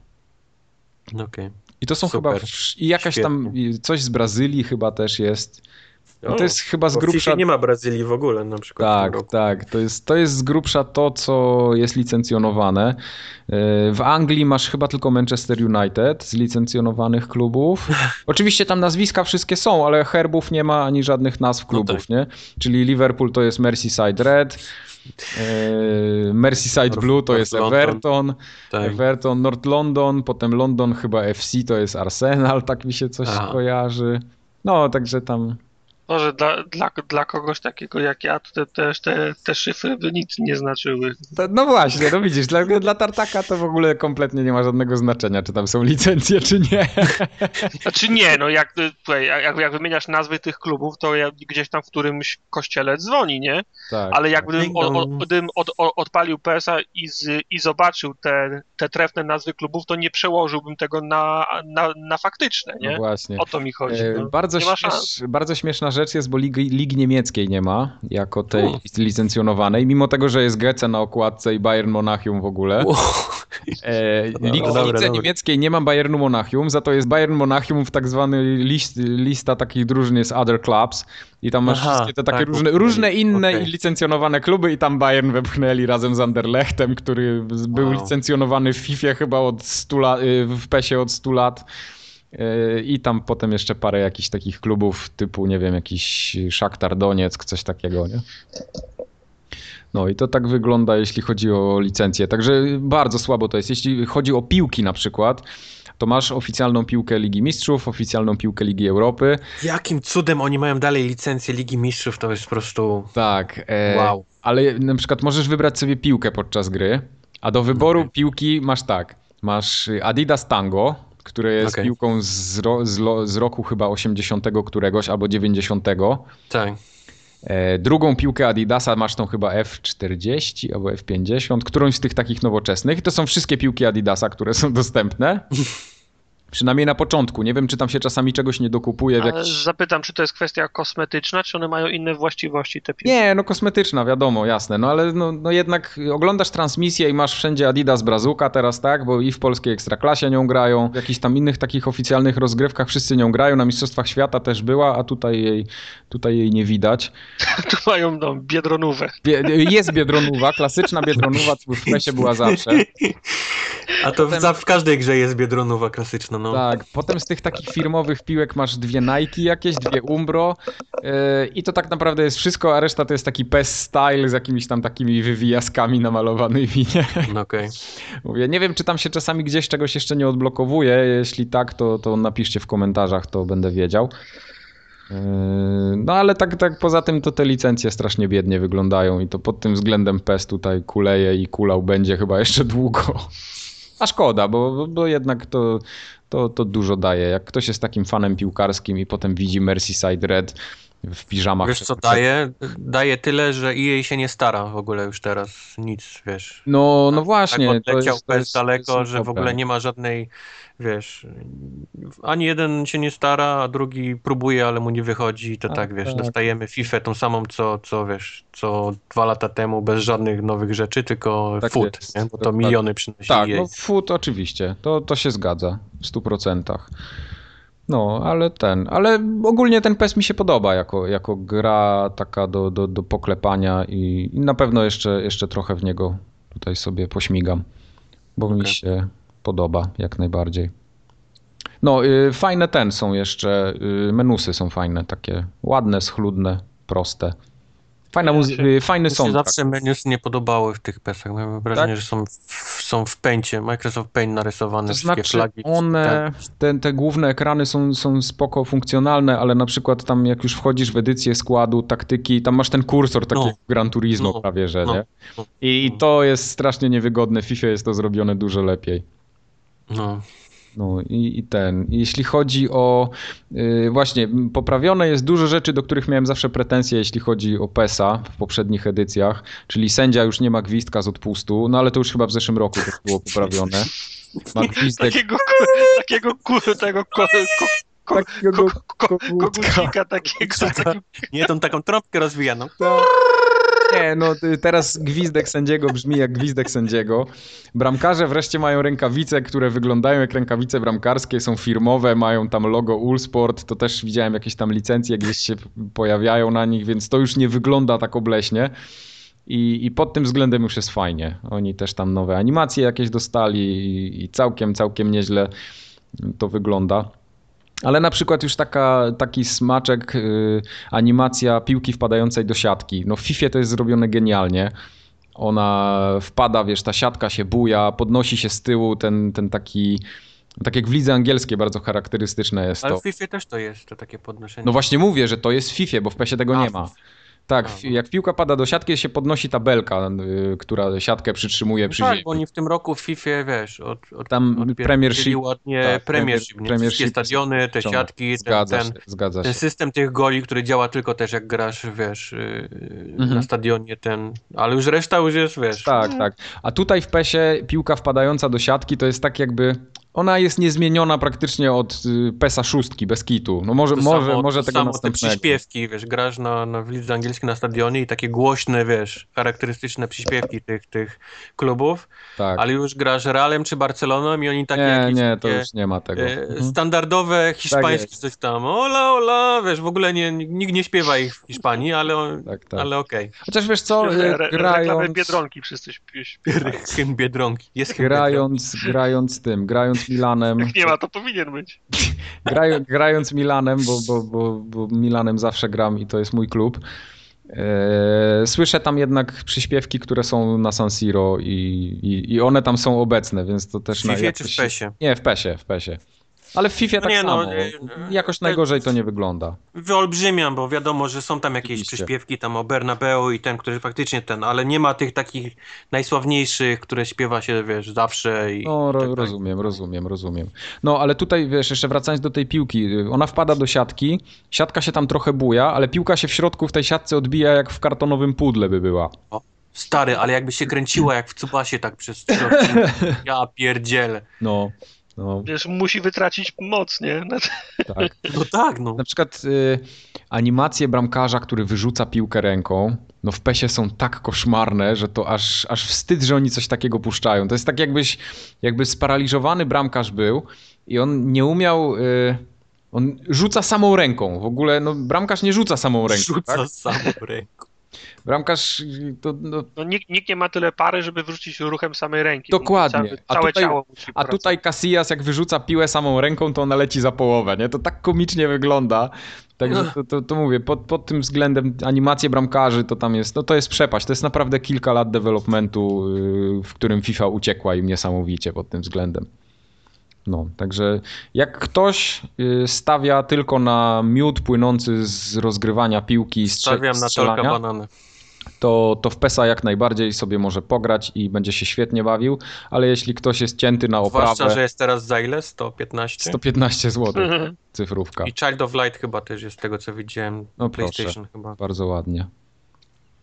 No Okej. I to są Super. chyba i jakaś tam i coś z Brazylii chyba też jest. No to jest chyba z grubsza nie ma Brazylii w ogóle na przykład Tak, tak. To jest, to jest z grubsza to, co jest licencjonowane. Yy, W Anglii masz chyba tylko Manchester United z licencjonowanych klubów. Oczywiście tam nazwiska wszystkie są, ale herbów nie ma ani żadnych nazw klubów, tak. nie? Czyli Liverpool to jest Merseyside Red, yy, Merseyside Blue to North jest London. Everton, Tak. Everton, North London, potem London chyba FC to jest Arsenal, tak mi się coś Aha. kojarzy. No, także tam Może dla, dla, dla kogoś takiego jak ja, to te, też te, te szyfry by nic nie znaczyły. To, no właśnie, no widzisz, dla, dla Tartaka to w ogóle kompletnie nie ma żadnego znaczenia, czy tam są licencje, czy nie. Znaczy nie, no jak, jak, jak wymieniasz nazwy tych klubów, to ja gdzieś tam w którymś kościele dzwoni, nie? Tak. Ale jakbym Ding o, o, dong. gdybym od, o, odpalił PS-a i, z, i zobaczył te, te trefne nazwy klubów, to nie przełożyłbym tego na, na, na faktyczne, No nie? właśnie. O to mi chodzi. E, No. Bardzo, nie ma śmiesz, bardzo śmieszna rzecz jest, bo ligi, ligi niemieckiej nie ma jako tej U. licencjonowanej, mimo tego, że jest Gece na okładce i Bayern Monachium w ogóle. Wow. E, lig, w dobra, niemieckiej nie ma Bayernu Monachium, za to jest Bayern Monachium w tak zwany list, lista takich drużyn jest Other Clubs i tam masz Aha, wszystkie te takie tak, różne, różne inne i licencjonowane kluby i tam Bayern wepchnęli razem z Anderlechtem, który był Wow. licencjonowany w FIFA chyba od 100 lat, y, w PESie od 100 lat. Y, I tam potem jeszcze parę jakichś takich klubów typu, nie wiem, jakiś Szaktar Donieck, coś takiego, nie? No i to tak wygląda, jeśli chodzi o licencję. Także bardzo słabo to jest. Jeśli chodzi o piłki na przykład, to masz oficjalną piłkę Ligi Mistrzów, oficjalną piłkę Ligi Europy. Jakim cudem oni mają dalej licencję Ligi Mistrzów, to jest po prostu Tak. E, wow. Ale na przykład możesz wybrać sobie piłkę podczas gry, a do wyboru Okej. piłki masz tak. Masz Adidas Tango, które jest Okej. piłką z, ro, z, lo, z roku chyba 80 któregoś albo 90. Tak. E, drugą piłkę Adidasa masz tą chyba F40 albo F50, którąś z tych takich nowoczesnych. I to są wszystkie piłki Adidasa, które są dostępne. Przynajmniej na początku. Nie wiem, czy tam się czasami czegoś nie dokupuje. W jakiś... zapytam, czy to jest kwestia kosmetyczna, czy one mają inne właściwości te piłki? Nie, no kosmetyczna, wiadomo, jasne. No ale no, no jednak oglądasz transmisję i masz wszędzie Adidas Brazuka teraz, tak? Bo i w polskiej Ekstraklasie nią grają, w jakichś tam innych takich oficjalnych rozgrywkach wszyscy nią grają, na Mistrzostwach Świata też była, a tutaj jej, tutaj jej nie widać. Tu mają no, biedronówę. Bie- jest Biedronuwa, klasyczna Biedronuwa, co w presie była zawsze. A to Potem- w, za- w każdej grze jest biedronowa klasyczna, no. Tak, potem z tych takich firmowych piłek masz dwie Nike jakieś, dwie Umbro yy, i to tak naprawdę jest wszystko, a reszta to jest taki PES style z jakimiś tam takimi wywijaskami namalowanymi, nie? No Okej. Mówię, nie wiem, czy tam się czasami gdzieś czegoś jeszcze nie odblokowuje, jeśli tak, to, to napiszcie w komentarzach, to będę wiedział. Yy, No ale tak, tak poza tym to te licencje strasznie biednie wyglądają i to pod tym względem PES tutaj kuleje i kulał będzie chyba jeszcze długo. A szkoda, bo, bo jednak to, to, to dużo daje. Jak ktoś jest takim fanem piłkarskim i potem widzi Merseyside Red w piżamach. Wiesz co daje? Daje tyle, że EA się nie stara w ogóle już teraz. Nic, wiesz. No, no właśnie. tak to odleciał jest, to jest, daleko, jest że w ogóle nie ma żadnej, wiesz, ani jeden się nie stara, a drugi próbuje, ale mu nie wychodzi i to Tak, tak, wiesz, tak. dostajemy FIFA tą samą, co, co wiesz, co dwa lata temu, bez żadnych nowych rzeczy, tylko Tak food, jest, nie? bo to dokładnie. miliony przynosi Tak, EA. no food oczywiście, to, to się zgadza w 100%. No, ale ten, ale ogólnie ten PES mi się podoba jako, jako gra taka do, do, do poklepania i, i na pewno jeszcze, jeszcze trochę w niego tutaj sobie pośmigam, bo mi Okej. się podoba jak najbardziej. No, y, fajne ten są jeszcze, y, menusy są fajne, takie ładne, schludne, proste. Fajna muzy- y, fajny soundtrack. zawsze menus nie podobały w tych pesach. Miałem wrażenie, Tak? że są w, są w pęcie. Microsoft Paint narysowane To wszystkie znaczy flagi. one, te, te główne ekrany są, są spoko funkcjonalne, ale na przykład tam jak już wchodzisz w edycję składu, taktyki, tam masz ten kursor taki No. Gran Turismo No. prawie, że No. nie? No. I, I to jest strasznie niewygodne, w FIFA jest to zrobione dużo lepiej. No. No i, i ten. Jeśli chodzi o. Yy, właśnie, poprawione jest dużo rzeczy, do których miałem zawsze pretensje, jeśli chodzi o PESA w poprzednich edycjach. Czyli sędzia już nie ma gwizdka z odpustu, no ale to już chyba w zeszłym roku to było poprawione. Ma gwizdek Takiego, takiego tego ko, ko, ko, takiego ko, ko, kogucika takiego, takiego Nie, tą taką trąbkę rozwijaną. Nie, no teraz gwizdek sędziego brzmi jak gwizdek sędziego. Bramkarze wreszcie mają rękawice, które wyglądają jak rękawice bramkarskie, są firmowe, mają tam logo Ulsport, to też widziałem jakieś tam licencje gdzieś się pojawiają na nich, więc to już nie wygląda tak obleśnie. I, I pod tym względem już jest fajnie. Oni też tam nowe animacje jakieś dostali i, i całkiem, całkiem nieźle to wygląda. Ale na przykład już taka, taki smaczek, y, animacja piłki wpadającej do siatki. No w FIFA to jest zrobione genialnie. Ona wpada, wiesz, ta siatka się buja, podnosi się z tyłu ten, ten taki, tak jak w lidze angielskiej bardzo charakterystyczne jest Ale to. w FIFA też to jest, to takie podnoszenie. No właśnie mówię, że to jest w FIFA, bo w PESie tego A, nie ma. Tak, no. jak piłka pada do siatki, się podnosi tabelka, y, która siatkę przytrzymuje No przy tak, ziemi. bo oni w tym roku w FIFA, wiesz, od, od, Tam odpierdzieli Premiership, ładnie tak, Premiership, Premier- nie? Premiership Wszystkie stadiony, te siatki, ten, Zgadza ten, się, zgadza ten się. system tych goli, który działa tylko też jak grasz, wiesz, yy, Mhm. na stadionie ten, ale już reszta już jest, wiesz, Tak, tak. A tutaj w PESie piłka wpadająca do siatki to jest tak jakby. Ona jest niezmieniona praktycznie od y, PESa szóstki bez kitu. No może, To może, samo, może to tego samo te przyśpiewki, wiesz, grasz na, na w lidze angielskiej na stadionie i takie głośne, wiesz, charakterystyczne przyśpiewki tych, tych klubów, Tak. ale już grasz Realem czy Barceloną i oni takie nie, jakieś nie, to takie, już nie ma tego. e, Mhm. standardowe hiszpańskie jest. coś tam, ola, ola, wiesz, w ogóle nie, nikt nie śpiewa ich w Hiszpanii, ale, Tak, tak. ale okej. Chociaż wiesz co, Re, y, re, reklamy grając, Biedronki wszyscy śpi- śpi- Hymn Biedronki. Jest grając, grając tym, grając Milanem, Jak nie ma, to powinien być. graj, grając Milanem, bo, bo, bo, bo Milanem zawsze gram i to jest mój klub. e, Słyszę tam jednak przyśpiewki, które są na San Siro i, i, i one tam są obecne, więc to też W na FIFA czy w jakoś- PESie? Nie, w PESie, w PESie. Ale w FIFA No tak nie, no, samo. e, Jakoś najgorzej to nie wygląda. Wyolbrzymiam, bo wiadomo, że są tam jakieś Oczywiście. przyśpiewki tam o Bernabeu i ten, który faktycznie ten, ale nie ma tych takich najsławniejszych, które śpiewa się, wiesz, zawsze i, No, ro, tak rozumiem, rozumiem, rozumiem. No, ale tutaj, wiesz, jeszcze wracając do tej piłki, ona wpada do siatki, siatka się tam trochę buja, ale piłka się w środku w tej siatce odbija jak w kartonowym pudle by była. Stary, ale jakby się kręciła jak w Cubasie tak przez trzy. Ja pierdzielę. No, no, Wiesz, musi wytracić moc, nie? No tak. No tak, no. Na przykład y, animacje bramkarza, który wyrzuca piłkę ręką, no w PESie są tak koszmarne, że to aż, aż wstyd, że oni coś takiego puszczają. To jest tak jakbyś, jakby sparaliżowany bramkarz był i on nie umiał... Y, on rzuca samą ręką. W ogóle no, bramkarz nie rzuca samą ręką. Rzuca Tak? samą ręką. Bramkarz to, no, No, nikt, nikt nie ma tyle pary, żeby wrzucić ruchem samej ręki. Dokładnie. Całe, A tutaj- ciało musi A tutaj Casillas jak wyrzuca piłę samą ręką, to ona leci za połowę, nie? To tak komicznie wygląda. Także to, to, to mówię, pod, pod tym względem animacje bramkarzy to tam jest, no to jest przepaść. To jest naprawdę kilka lat developmentu, yy, w którym FIFA uciekła im niesamowicie pod tym względem. No, także jak ktoś yy, stawia tylko na miód płynący z rozgrywania piłki, strze- na tolka strzelania, banany. to, to w PESA jak najbardziej sobie może pograć i będzie się świetnie bawił, ale jeśli ktoś jest cięty na Zwłaszcza, oprawę, że jest teraz za ile? 115? 115 zł cyfrówka. I Child of Light chyba też jest z tego, co widziałem. No PlayStation chyba. Bardzo ładnie.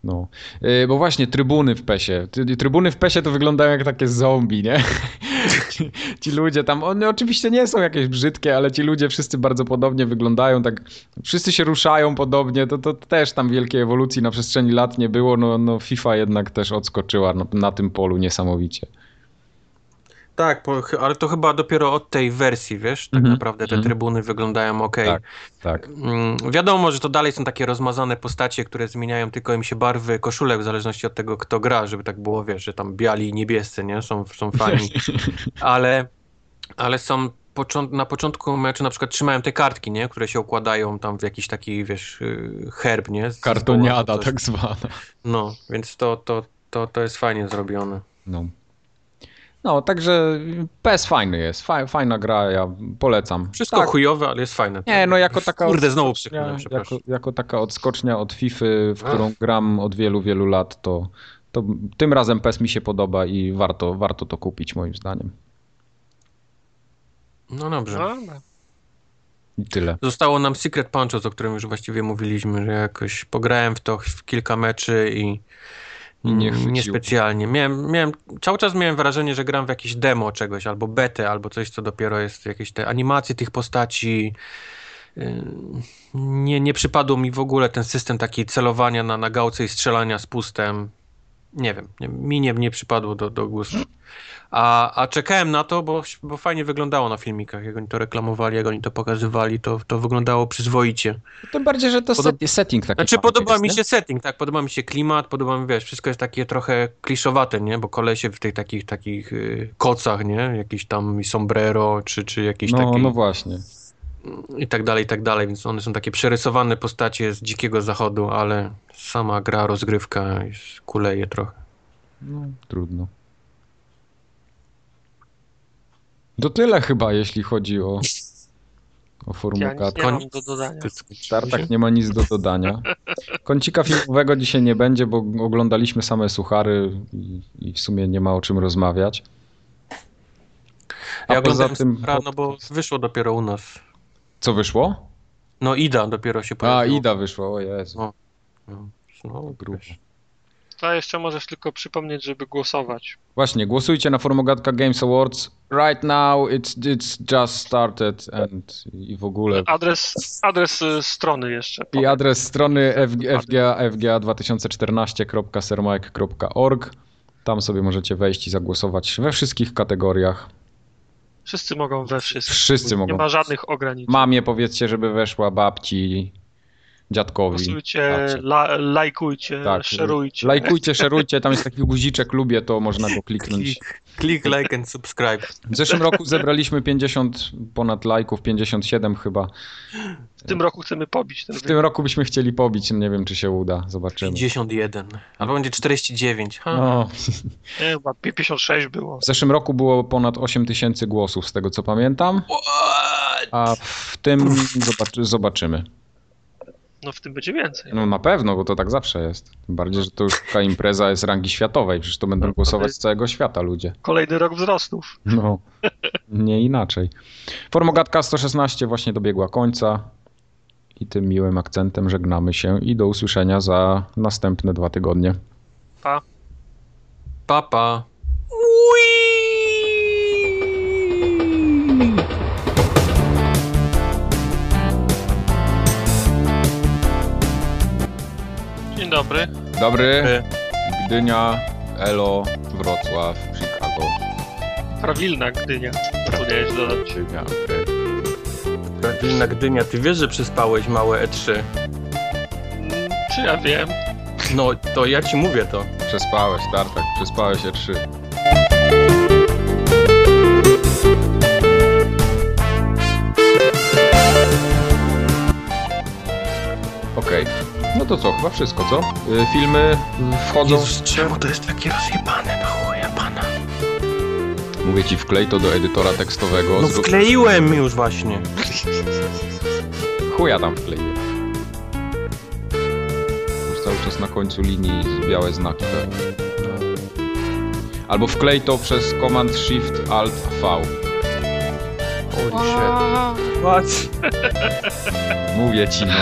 No, Yy, bo właśnie trybuny w PESie. Trybuny w PESie to wyglądają jak takie zombie, nie? Ci, ci ludzie tam, one oczywiście nie są jakieś brzydkie, ale ci ludzie wszyscy bardzo podobnie wyglądają, tak wszyscy się ruszają podobnie, to, to też tam wielkiej ewolucji na przestrzeni lat nie było, no, no FIFA jednak też odskoczyła na, na tym polu niesamowicie. Tak, po, ale to chyba dopiero od tej wersji, wiesz? Tak Mhm, naprawdę te mhm. trybuny wyglądają ok. Tak. Tak. Mm, wiadomo, że to dalej są takie rozmazane postacie, które zmieniają tylko im się barwy koszulek w zależności od tego, kto gra, żeby tak było, wiesz, że tam biali i niebiescy, nie? Są, są fajni. ale, ale są na początku meczu na przykład trzymają te kartki, nie? Które się układają tam w jakiś taki, wiesz, y, herb, nie? Z- Kartoniada tak zwana. No, więc to, to, to, to jest fajnie zrobione. No. No, także PES fajny jest, Fa- fajna gra, ja polecam. Wszystko tak, chujowe, ale jest fajne. Nie, no jako taka Kurde, znowu przepraszam. jako, jako taka odskocznia od FIFA, w którą gram od wielu, wielu lat, to, to tym razem PES mi się podoba i warto, warto to kupić moim zdaniem. No dobrze. No. I tyle. Zostało nam Secret Punches, o którym już właściwie mówiliśmy, że jakoś pograłem w to w kilka meczy i I nie mm, chwyciło. niespecjalnie. Miałem, miałem, cały czas miałem wrażenie, że gram w jakieś demo czegoś, albo betę, albo coś, co dopiero jest, jakieś te animacje tych postaci. Yy, Nie, nie przypadł mi w ogóle ten system taki celowania na, na gałce i strzelania z pustem. Nie wiem, nie, mi nie, nie przypadło do, do gustu. A, a czekałem na to, bo, bo fajnie wyglądało na filmikach, jak oni to reklamowali, jak oni to pokazywali, to, to wyglądało przyzwoicie. Tym bardziej, że to Podob- set, setting taki Znaczy podoba jest, mi nie? się setting, tak, podoba mi się klimat, podoba mi, wiesz, wszystko jest takie trochę kliszowate, nie, bo kolesie w tych takich, takich y, kocach, nie, jakiś tam sombrero, czy, czy jakieś No, takie no właśnie. I tak dalej, i tak dalej, więc one są takie przerysowane postacie z dzikiego zachodu, ale sama gra, rozgrywka kuleje trochę. No, trudno. To tyle chyba, jeśli chodzi o, o Ja formułkę. nic nie mam do dodania. W tartach nie ma nic do dodania. Kącika filmowego dzisiaj nie będzie, bo oglądaliśmy same suchary i, i w sumie nie ma o czym rozmawiać. A Ja poza tym, rano, bo wyszło dopiero u nas. Co wyszło? No Ida dopiero się A, pojawiła. Ida wyszło, o Jezu. No. No, no, Grubo. wiesz. To jeszcze możesz tylko przypomnieć, żeby głosować. Właśnie, głosujcie na Formogatka Games Awards. Right now it's, it's just started and i w ogóle. Adres, adres y, strony jeszcze. I powiem. adres strony FG, FGA, fga2014.sermike.org. Tam sobie możecie wejść i zagłosować we wszystkich kategoriach. Wszyscy mogą we wszystkim. Wszyscy Nie mogą. ma żadnych ograniczeń. Mamie powiedzcie, żeby weszła, babci, dziadkowi. Głosujcie, la, lajkujcie, Tak, szerujcie. Lajkujcie, szerujcie, tam jest taki guziczek lubię, to można go kliknąć. Klik, klik, like and subscribe. W zeszłym roku zebraliśmy 50 ponad lajków, 57 chyba. W tym roku chcemy pobić ten W tym roku byśmy chcieli pobić, nie wiem czy się uda, zobaczymy. 51. Albo będzie 49. Ha. No, Nie, chyba 56 było. w zeszłym roku było ponad 8 tysięcy głosów, z tego co pamiętam, What? a w tym zobaczy, zobaczymy. No w tym będzie więcej. No na pewno, bo to tak zawsze jest. Tym bardziej, że to już taka impreza jest rangi światowej, przecież to będą głosować z całego świata ludzie. Kolejny rok wzrostów. No, nie inaczej. Formogatka 116 właśnie dobiegła końca i tym miłym akcentem żegnamy się i do usłyszenia za następne dwa tygodnie. Pa. Papa. Dzień dobry. Dobry. Gdynia, Elo, Wrocław, Chicago. Prawilna Gdynia. Powinieneś dodać. Gdynia, okej. Prawilna Gdynia, ty wiesz, że przespałeś małe E3. Mm, Czy ja wiem? No, to ja ci mówię to. Przespałeś, Tartak, przespałeś E E3. Okej, no to co, chyba wszystko, co? Y, Filmy wchodzą, Jezus, czemu to jest takie rozjebane na chuja pana? mówię ci, wklej to do edytora tekstowego. No zrób- wkleiłem już właśnie. Chuja tam wkleiłem. Już cały czas na końcu linii białe znaki pewnie. Albo wklej to przez Command Shift Alt V. Holy shit. What? Mówię ci, no.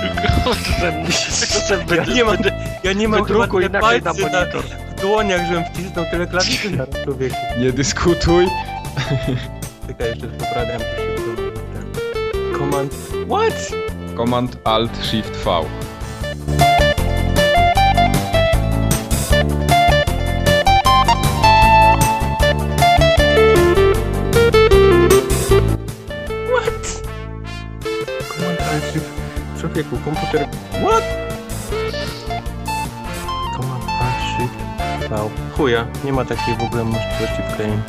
Ja nie mam, ja nie mam chyba wydrukuj tyle i naklej na monitor. w dłoniach, żebym wcisnął tyle klawiszy na człowieku. Nie dyskutuj. Czekaj, jeszcze poprawiam to szybko. Ten. Command... What? Command Alt Shift V. Człowieku, komputer... What? Command A, Shift, V. Chuja, nie ma takiej w ogóle możliwości wklejeń.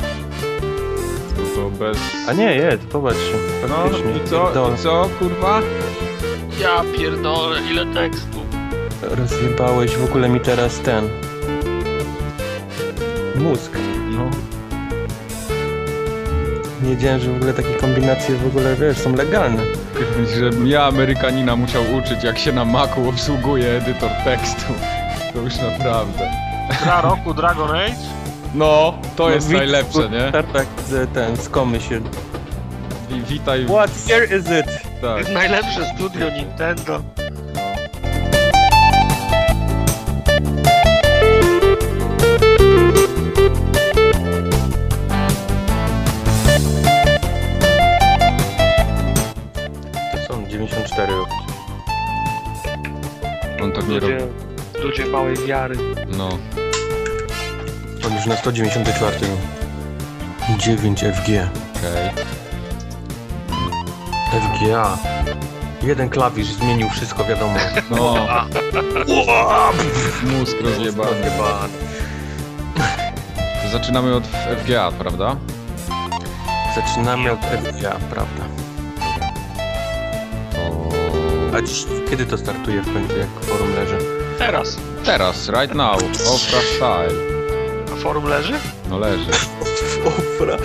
To, to bez... A nie, jest, popatrzcie. No Faktycznie, i co, i co, kurwa? Ja pierdolę, ile tekstu. Rozjebałeś w ogóle mi teraz ten... Mózg. No. Nie wiedziałem, że w ogóle takie kombinacje w ogóle, wiesz, są legalne. Żebym ja Amerykanina musiał uczyć, jak się na Macu obsługuje edytor tekstu. To już naprawdę. Gra roku Dragon Age? No, to jest widz- najlepsze, nie? Tak, z- ten, skomy się. Wi- witaj. What year is it? Tak. Najlepsze studio Nintendo. Małej wiary. No. On już na 194. 9 FG. Okej. FGA. Jeden klawisz zmienił wszystko, wiadomo. No. Mózg rozjebany. Zaczynamy od FGA, prawda? Zaczynamy od FGA, prawda? To... A dziś, kiedy to startuje w końcu, jak forum leży? Teraz. Teraz, right now. Opera style. A forum leży? No leży. Ofra.